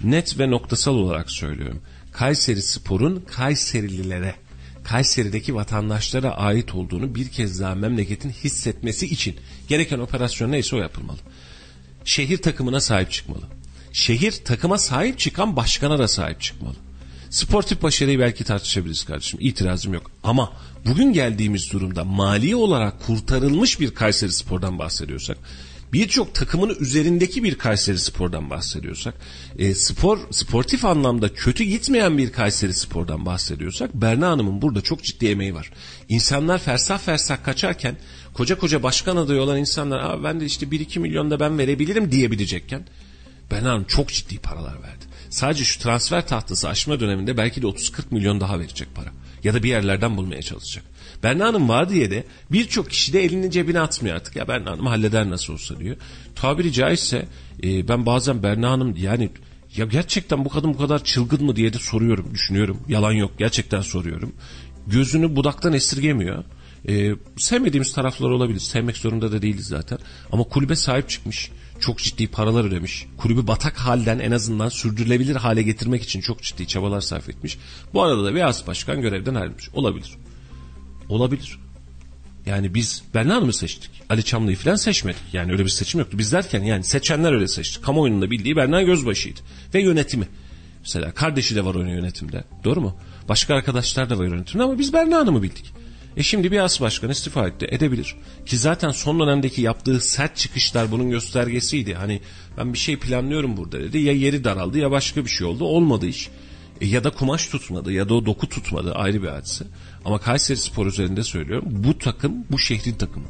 Net ve noktasal olarak söylüyorum. Kayseri Spor'un Kayserililere, Kayseri'deki vatandaşlara ait olduğunu bir kez daha memleketin hissetmesi için gereken operasyon neyse o yapılmalı. Şehir takımına sahip çıkmalı. Şehir takıma sahip çıkan başkana da sahip çıkmalı. Sportif başarıyı belki tartışabiliriz kardeşim. İtirazım yok. Ama bugün geldiğimiz durumda mali olarak kurtarılmış bir Kayseri Spor'dan bahsediyorsak birçok takımın üzerindeki bir Kayseri Spor'dan bahsediyorsak, e, spor sportif anlamda kötü gitmeyen bir Kayseri Spor'dan bahsediyorsak Berna Hanım'ın burada çok ciddi emeği var. İnsanlar fersah fersah kaçarken koca koca başkan adayı olan insanlar Aa, ben de işte 1-2 milyon da ben verebilirim diyebilecekken Berna Hanım çok ciddi paralar verdi. Sadece şu transfer tahtası aşma döneminde belki de 30-40 milyon daha verecek para. Ya da bir yerlerden bulmaya çalışacak. Berna Hanım de birçok kişi de elini cebine atmıyor artık. Ya Berna Hanım halleder nasıl olsa diyor. Tabiri caizse e, ben bazen Berna Hanım yani ya gerçekten bu kadın bu kadar çılgın mı diye de soruyorum, düşünüyorum. Yalan yok gerçekten soruyorum. Gözünü budaktan esirgemiyor. E, sevmediğimiz taraflar olabilir. Sevmek zorunda da değiliz zaten. Ama kulübe sahip çıkmış. Çok ciddi paralar ödemiş. Kulübü batak halden en azından sürdürülebilir hale getirmek için çok ciddi çabalar sarf etmiş. Bu arada da as başkan görevden ayrılmış. Olabilir. Olabilir. Yani biz Berna Hanım'ı seçtik. Ali Çamlı'yı falan seçmedik. Yani öyle bir seçim yoktu. Biz derken yani seçenler öyle seçti. Kamuoyunun bildiği Berna Gözbaşı'ydı. Ve yönetimi. Mesela kardeşi de var onun yönetimde. Doğru mu? Başka arkadaşlar da var yönetimde ama biz Berna Hanım'ı bildik. E şimdi bir as başkan istifa etti. Edebilir. Ki zaten son dönemdeki yaptığı sert çıkışlar bunun göstergesiydi. Hani ben bir şey planlıyorum burada dedi. Ya yeri daraldı ya başka bir şey oldu. Olmadı iş. E ya da kumaş tutmadı ya da o doku tutmadı ayrı bir hadise. Ama Kayseri Spor üzerinde söylüyorum. Bu takım bu şehrin takımı.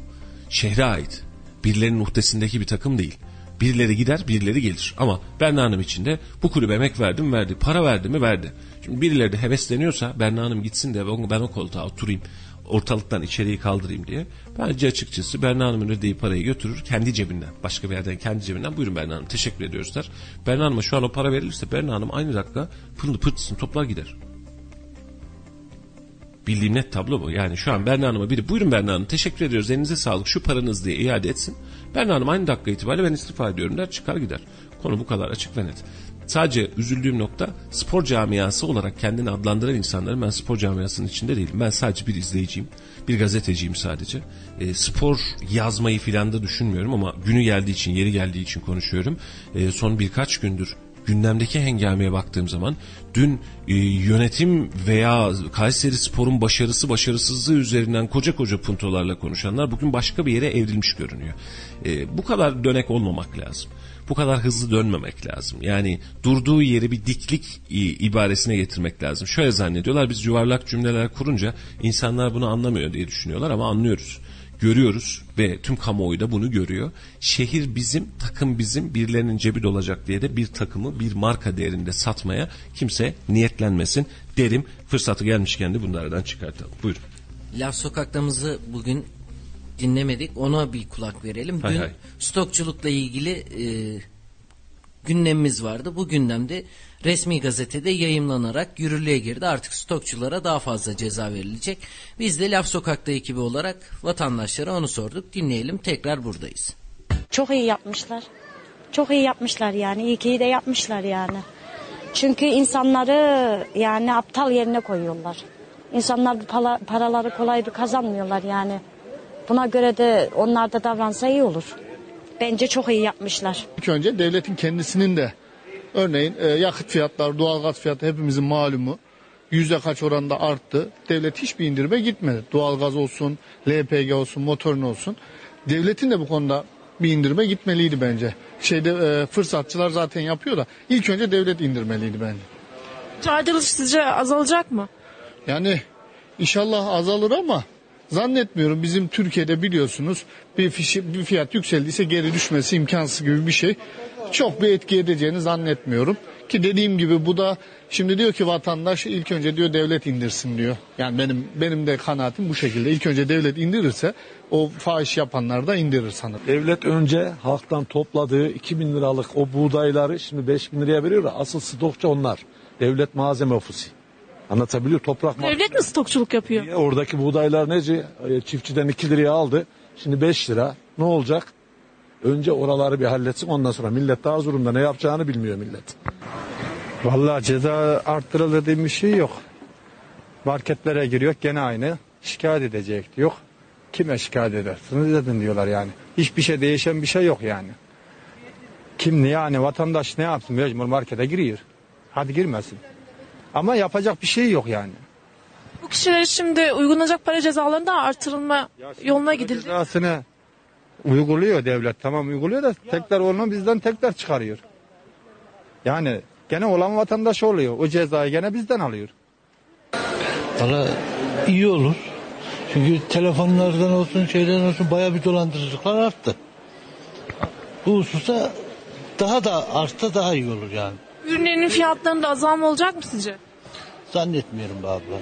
Şehre ait. Birilerinin uhdesindeki bir takım değil. Birileri gider birileri gelir. Ama Berna Hanım için de bu kulübe emek verdim verdi. Para verdi mi verdi. Şimdi birileri de hevesleniyorsa Berna Hanım gitsin de ben o koltuğa oturayım ortalıktan içeriği kaldırayım diye. Bence açıkçası Berna Hanım'ın ödediği parayı götürür kendi cebinden. Başka bir yerden kendi cebinden. Buyurun Berna Hanım teşekkür ediyoruz der. Berna Hanım'a şu an o para verilirse Berna Hanım aynı dakika pırını pırtısını toplar gider. Bildiğim net tablo bu. Yani şu an Berna Hanım'a biri buyurun Berna Hanım teşekkür ediyoruz elinize sağlık şu paranız diye iade etsin. Berna Hanım aynı dakika itibariyle ben istifa ediyorum der çıkar gider. Konu bu kadar açık ve net. Sadece üzüldüğüm nokta spor camiası olarak kendini adlandıran insanların ben spor camiasının içinde değilim. Ben sadece bir izleyiciyim. Bir gazeteciyim sadece. E, spor yazmayı filan da düşünmüyorum ama günü geldiği için, yeri geldiği için konuşuyorum. E, son birkaç gündür gündemdeki hengameye baktığım zaman dün e, yönetim veya Kayseri Spor'un başarısı başarısızlığı üzerinden koca koca puntolarla konuşanlar bugün başka bir yere evrilmiş görünüyor. E, bu kadar dönek olmamak lazım bu kadar hızlı dönmemek lazım. Yani durduğu yeri bir diklik ibaresine getirmek lazım. Şöyle zannediyorlar biz yuvarlak cümleler kurunca insanlar bunu anlamıyor diye düşünüyorlar ama anlıyoruz. Görüyoruz ve tüm kamuoyu da bunu görüyor. Şehir bizim, takım bizim, birilerinin cebi dolacak diye de bir takımı bir marka değerinde satmaya kimse niyetlenmesin derim. Fırsatı gelmişken de bunlardan çıkartalım. Buyurun. Laf sokaklarımızı bugün dinlemedik. Ona bir kulak verelim. Hay Dün hay. stokçulukla ilgili e, gündemimiz vardı. Bu gündemde resmi gazetede yayımlanarak yürürlüğe girdi. Artık stokçulara daha fazla ceza verilecek. Biz de Laf Sokak'ta ekibi olarak vatandaşlara onu sorduk. Dinleyelim. Tekrar buradayız. Çok iyi yapmışlar. Çok iyi yapmışlar yani. İyi ki de yapmışlar yani. Çünkü insanları yani aptal yerine koyuyorlar. İnsanlar bu paraları kolay bir kazanmıyorlar yani. Buna göre de onlar da davransa iyi olur. Bence çok iyi yapmışlar. İlk önce devletin kendisinin de örneğin e, yakıt fiyatları, doğalgaz fiyatı hepimizin malumu yüzde kaç oranda arttı. Devlet hiçbir indirime gitmedi. Doğalgaz olsun, LPG olsun, motorun olsun. Devletin de bu konuda bir indirime gitmeliydi bence. Şeyde e, fırsatçılar zaten yapıyor da ilk önce devlet indirmeliydi bence. Sizce azalacak mı? Yani inşallah azalır ama Zannetmiyorum bizim Türkiye'de biliyorsunuz bir, fişi, bir fiyat yükseldiyse geri düşmesi imkansız gibi bir şey. Çok bir etki edeceğini zannetmiyorum. Ki dediğim gibi bu da şimdi diyor ki vatandaş ilk önce diyor devlet indirsin diyor. Yani benim benim de kanaatim bu şekilde. İlk önce devlet indirirse o fahiş yapanlar da indirir sanırım. Devlet önce halktan topladığı 2000 liralık o buğdayları şimdi 5000 liraya veriyor. Asıl stokçu onlar. Devlet malzeme ofisi. Anlatabiliyor toprak Devlet mi stokçuluk yapıyor? E, Oradaki buğdaylar nece? E, Çiftçiden 2 liraya aldı. Şimdi 5 lira. Ne olacak? Önce oraları bir halletsin ondan sonra millet daha zorunda ne yapacağını bilmiyor millet. Vallahi ceza arttırılır diye bir şey yok. Marketlere giriyor gene aynı. Şikayet edecek yok. Kime şikayet edersiniz edin diyorlar yani. Hiçbir şey değişen bir şey yok yani. Kim ne yani vatandaş ne yapsın mecbur markete giriyor. Hadi girmesin. Ama yapacak bir şey yok yani. Bu kişiler şimdi uygulanacak para cezalarında artırılma yoluna gidildi. Cezasını uyguluyor devlet tamam uyguluyor da tekrar onu bizden tekrar çıkarıyor. Yani gene olan vatandaş oluyor. O cezayı gene bizden alıyor. Valla iyi olur. Çünkü telefonlardan olsun şeylerden olsun baya bir dolandırıcılıklar arttı. Bu hususta daha da artsa daha iyi olur yani. Ürünlerin fiyatlarında azalma olacak mı sizce? Zannetmiyorum be abla.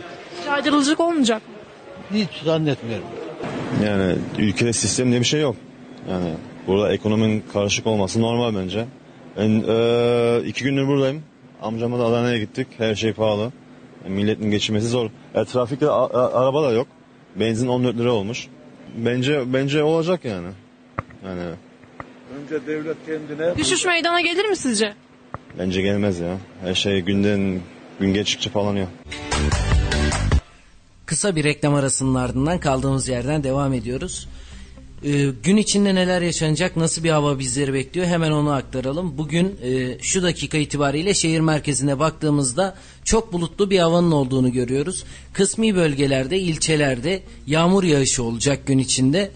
Caydırıcılık olmayacak mı? Hiç zannetmiyorum. Yani ülkede sistem diye bir şey yok. Yani burada ekonominin karışık olması normal bence. Ben eee, iki gündür buradayım. Amcamla da Adana'ya gittik. Her şey pahalı. Yani milletin geçirmesi zor. E, trafikte a- a- araba da yok. Benzin 14 lira olmuş. Bence bence olacak yani. Yani Önce devlet kendine Düşüş meydana gelir mi sizce? bence gelmez ya. Her şey günden gün geçtikçe falanıyor. Kısa bir reklam arasının ardından kaldığımız yerden devam ediyoruz. Ee, gün içinde neler yaşanacak, nasıl bir hava bizleri bekliyor hemen onu aktaralım. Bugün e, şu dakika itibariyle şehir merkezine baktığımızda çok bulutlu bir havanın olduğunu görüyoruz. Kısmi bölgelerde, ilçelerde yağmur yağışı olacak gün içinde.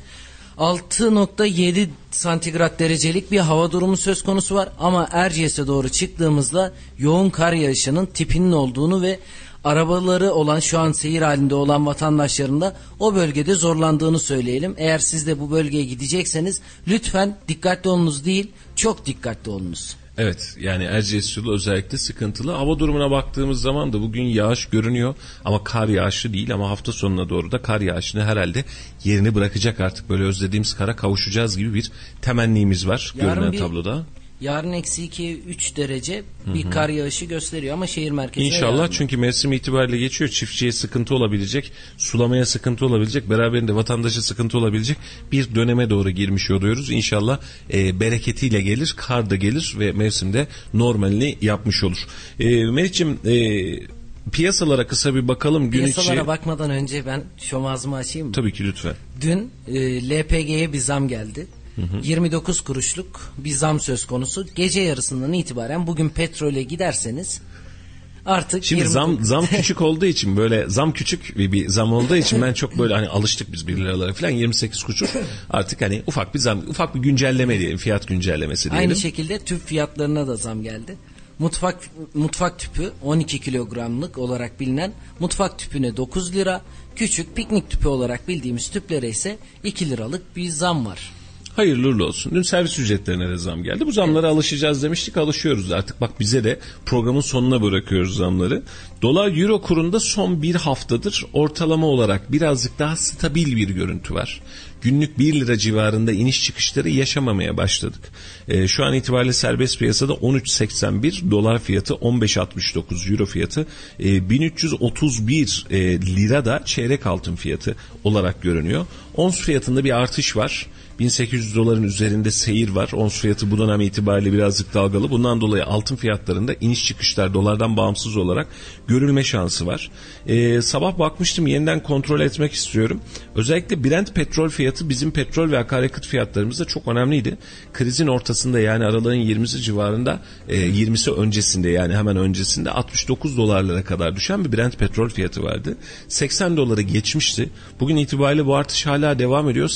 6.7 santigrat derecelik bir hava durumu söz konusu var ama Erciyes'e doğru çıktığımızda yoğun kar yağışının tipinin olduğunu ve arabaları olan şu an seyir halinde olan vatandaşların da o bölgede zorlandığını söyleyelim. Eğer siz de bu bölgeye gidecekseniz lütfen dikkatli olunuz değil çok dikkatli olunuz. Evet yani Erciyes yolu özellikle sıkıntılı. Hava durumuna baktığımız zaman da bugün yağış görünüyor ama kar yağışı değil ama hafta sonuna doğru da kar yağışını herhalde yerini bırakacak artık böyle özlediğimiz kara kavuşacağız gibi bir temennimiz var Yarın görünen bir- tabloda. Yarın eksi 2 3 derece bir kar yağışı gösteriyor ama şehir merkezine İnşallah yağmıyor. çünkü mevsim itibariyle geçiyor. Çiftçiye sıkıntı olabilecek, sulamaya sıkıntı olabilecek, beraberinde vatandaşa sıkıntı olabilecek bir döneme doğru girmiş oluyoruz. İnşallah e, bereketiyle gelir, kar da gelir ve mevsimde normalini yapmış olur. E, Meriç'im e, piyasalara kısa bir bakalım gün Piyasalara içi. bakmadan önce ben şom ağzımı açayım mı? Tabii ki lütfen. Dün e, LPG'ye bir zam geldi. 29 kuruşluk bir zam söz konusu. Gece yarısından itibaren bugün petrole giderseniz artık Şimdi 20 zam zam küçük olduğu için böyle zam küçük bir, bir zam olduğu için ben çok böyle hani alıştık biz 1 liralara falan 28 kuruş artık hani ufak bir zam ufak bir güncelleme diyelim fiyat güncellemesi diyelim. Aynı şekilde tüp fiyatlarına da zam geldi. Mutfak mutfak tüpü 12 kilogramlık olarak bilinen mutfak tüpüne 9 lira, küçük piknik tüpü olarak bildiğimiz tüplere ise 2 liralık bir zam var. Hayırlı uğurlu olsun. Dün servis ücretlerine de zam geldi. Bu zamlara alışacağız demiştik. Alışıyoruz artık. Bak bize de programın sonuna bırakıyoruz zamları. Dolar euro kurunda son bir haftadır ortalama olarak birazcık daha stabil bir görüntü var. Günlük 1 lira civarında iniş çıkışları yaşamamaya başladık. Ee, şu an itibariyle serbest piyasada 13.81 dolar fiyatı 15.69 euro fiyatı e, 1331 e, lira da çeyrek altın fiyatı olarak görünüyor. Ons fiyatında bir artış var. 1800 doların üzerinde seyir var. Ons fiyatı bu dönem itibariyle birazcık dalgalı. Bundan dolayı altın fiyatlarında iniş çıkışlar dolardan bağımsız olarak görülme şansı var. Ee, sabah bakmıştım yeniden kontrol etmek istiyorum. Özellikle Brent petrol fiyatı bizim petrol ve akaryakıt fiyatlarımızda çok önemliydi. Krizin ortasında yani aralığın 20'si civarında e, 20'si öncesinde yani hemen öncesinde 69 dolarlara kadar düşen bir Brent petrol fiyatı vardı. 80 doları geçmişti. Bugün itibariyle bu artış hala devam ediyor.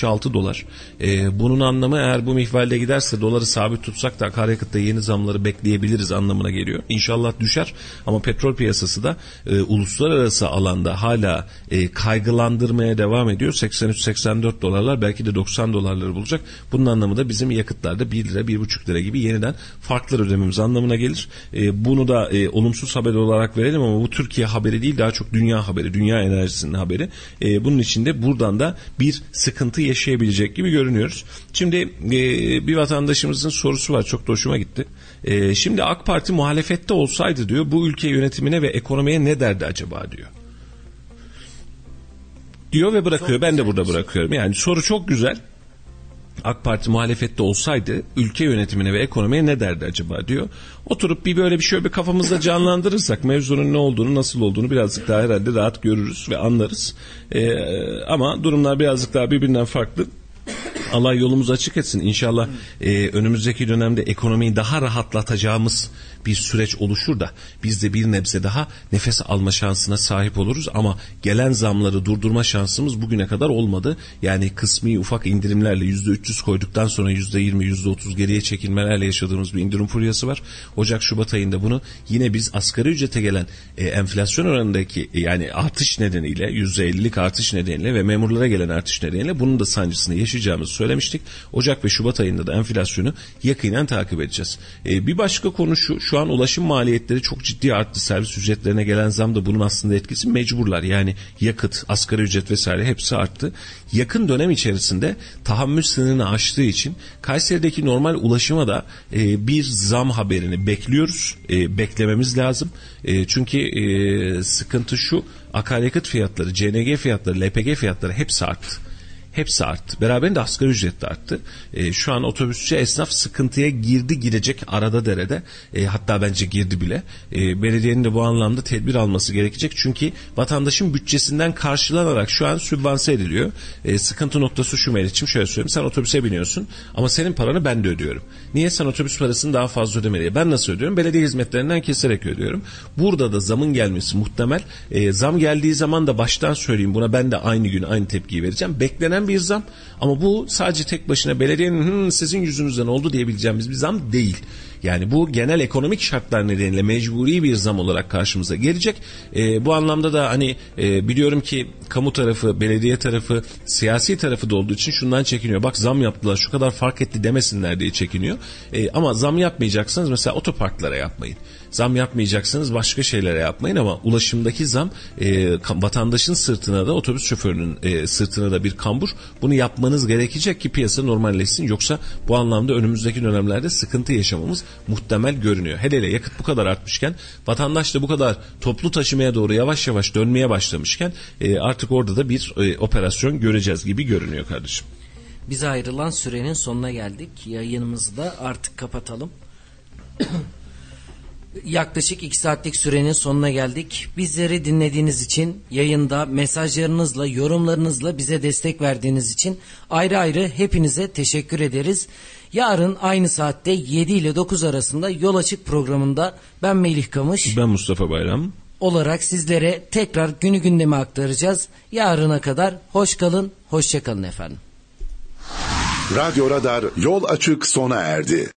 83.76 dolar. E, bunun anlamı eğer bu mihvalde giderse doları sabit tutsak da akaryakıtta yeni zamları bekleyebiliriz anlamına geliyor. İnşallah düşer ama petrol piyasası da e, uluslararası alanda hala e, kaygılandırmaya devam ediyor. 83-84 dolarlar belki de 90 dolarları bulacak. Bunun anlamı da bizim yakıtlarda 1 lira 1,5 lira gibi yeniden farklar ödememiz anlamına gelir. E, bunu da e, olumsuz haber olarak verelim ama bu Türkiye haberi değil daha çok dünya haberi, dünya enerjisinin haberi. E, bunun için de buradan da bir sıkıntı yaşayabilecek gibi görünüyoruz. Şimdi e, bir vatandaşımızın sorusu var çok da hoşuma gitti. E, şimdi AK Parti muhalefette olsaydı diyor bu ülke yönetimine ve ekonomiye ne derdi acaba diyor diyor ve bırakıyor. Çok ben de burada bırakıyorum. Yani soru çok güzel. AK Parti muhalefette olsaydı ülke yönetimine ve ekonomiye ne derdi acaba diyor. Oturup bir böyle bir şöyle bir kafamızda canlandırırsak mevzunun ne olduğunu nasıl olduğunu birazcık daha herhalde rahat görürüz ve anlarız. Ee, ama durumlar birazcık daha birbirinden farklı. Allah yolumuzu açık etsin. İnşallah e, önümüzdeki dönemde ekonomiyi daha rahatlatacağımız bir süreç oluşur da biz de bir nebze daha nefes alma şansına sahip oluruz ama gelen zamları durdurma şansımız bugüne kadar olmadı. Yani kısmi ufak indirimlerle %300 koyduktan sonra %20 %30 geriye çekilmelerle yaşadığımız bir indirim furyası var. Ocak Şubat ayında bunu yine biz asgari ücrete gelen e, enflasyon oranındaki e, yani artış nedeniyle %50'lik artış nedeniyle ve memurlara gelen artış nedeniyle bunun da sancısını yaşayacağımızı söylemiştik. Ocak ve Şubat ayında da enflasyonu yakinen takip edeceğiz. E, bir başka konu şu şu an ulaşım maliyetleri çok ciddi arttı. Servis ücretlerine gelen zam da bunun aslında etkisi mecburlar. Yani yakıt, asgari ücret vesaire hepsi arttı. Yakın dönem içerisinde tahammül sınırını aştığı için Kayseri'deki normal ulaşıma da e, bir zam haberini bekliyoruz. E, beklememiz lazım. E, çünkü e, sıkıntı şu akaryakıt fiyatları, CNG fiyatları, LPG fiyatları hepsi arttı hepsi arttı. Beraberinde asgari ücret de arttı. E, şu an otobüsçü esnaf sıkıntıya girdi girecek arada derede. E, hatta bence girdi bile. E, belediyenin de bu anlamda tedbir alması gerekecek. Çünkü vatandaşın bütçesinden karşılanarak şu an sübvanse ediliyor. E, sıkıntı noktası şu Meriç'im şöyle söyleyeyim. Sen otobüse biniyorsun ama senin paranı ben de ödüyorum. Niye sen otobüs parasını daha fazla ödemeli? Ben nasıl ödüyorum? Belediye hizmetlerinden keserek ödüyorum. Burada da zamın gelmesi muhtemel. E, zam geldiği zaman da baştan söyleyeyim buna ben de aynı gün aynı tepkiyi vereceğim. Beklenen bir zam ama bu sadece tek başına belediyenin sizin yüzünüzden oldu diyebileceğimiz bir zam değil. Yani bu genel ekonomik şartlar nedeniyle mecburi bir zam olarak karşımıza gelecek. E, bu anlamda da hani e, biliyorum ki kamu tarafı, belediye tarafı, siyasi tarafı da olduğu için şundan çekiniyor. Bak zam yaptılar şu kadar fark etti demesinler diye çekiniyor. E, ama zam yapmayacaksanız mesela otoparklara yapmayın. Zam yapmayacaksınız başka şeylere yapmayın ama ulaşımdaki zam e, vatandaşın sırtına da otobüs şoförünün e, sırtına da bir kambur. Bunu yapmanız gerekecek ki piyasa normalleşsin. Yoksa bu anlamda önümüzdeki dönemlerde sıkıntı yaşamamız muhtemel görünüyor. Hele hele yakıt bu kadar artmışken vatandaş da bu kadar toplu taşımaya doğru yavaş yavaş dönmeye başlamışken e, artık orada da bir e, operasyon göreceğiz gibi görünüyor kardeşim. Bize ayrılan sürenin sonuna geldik. Yayınımızı da artık kapatalım. Yaklaşık iki saatlik sürenin sonuna geldik. Bizleri dinlediğiniz için, yayında mesajlarınızla, yorumlarınızla bize destek verdiğiniz için ayrı ayrı hepinize teşekkür ederiz. Yarın aynı saatte 7 ile 9 arasında Yol Açık programında ben Melih Kamış. Ben Mustafa Bayram. Olarak sizlere tekrar günü gündemi aktaracağız. Yarına kadar hoş kalın, hoşça kalın efendim. Radyo Radar yol açık sona erdi.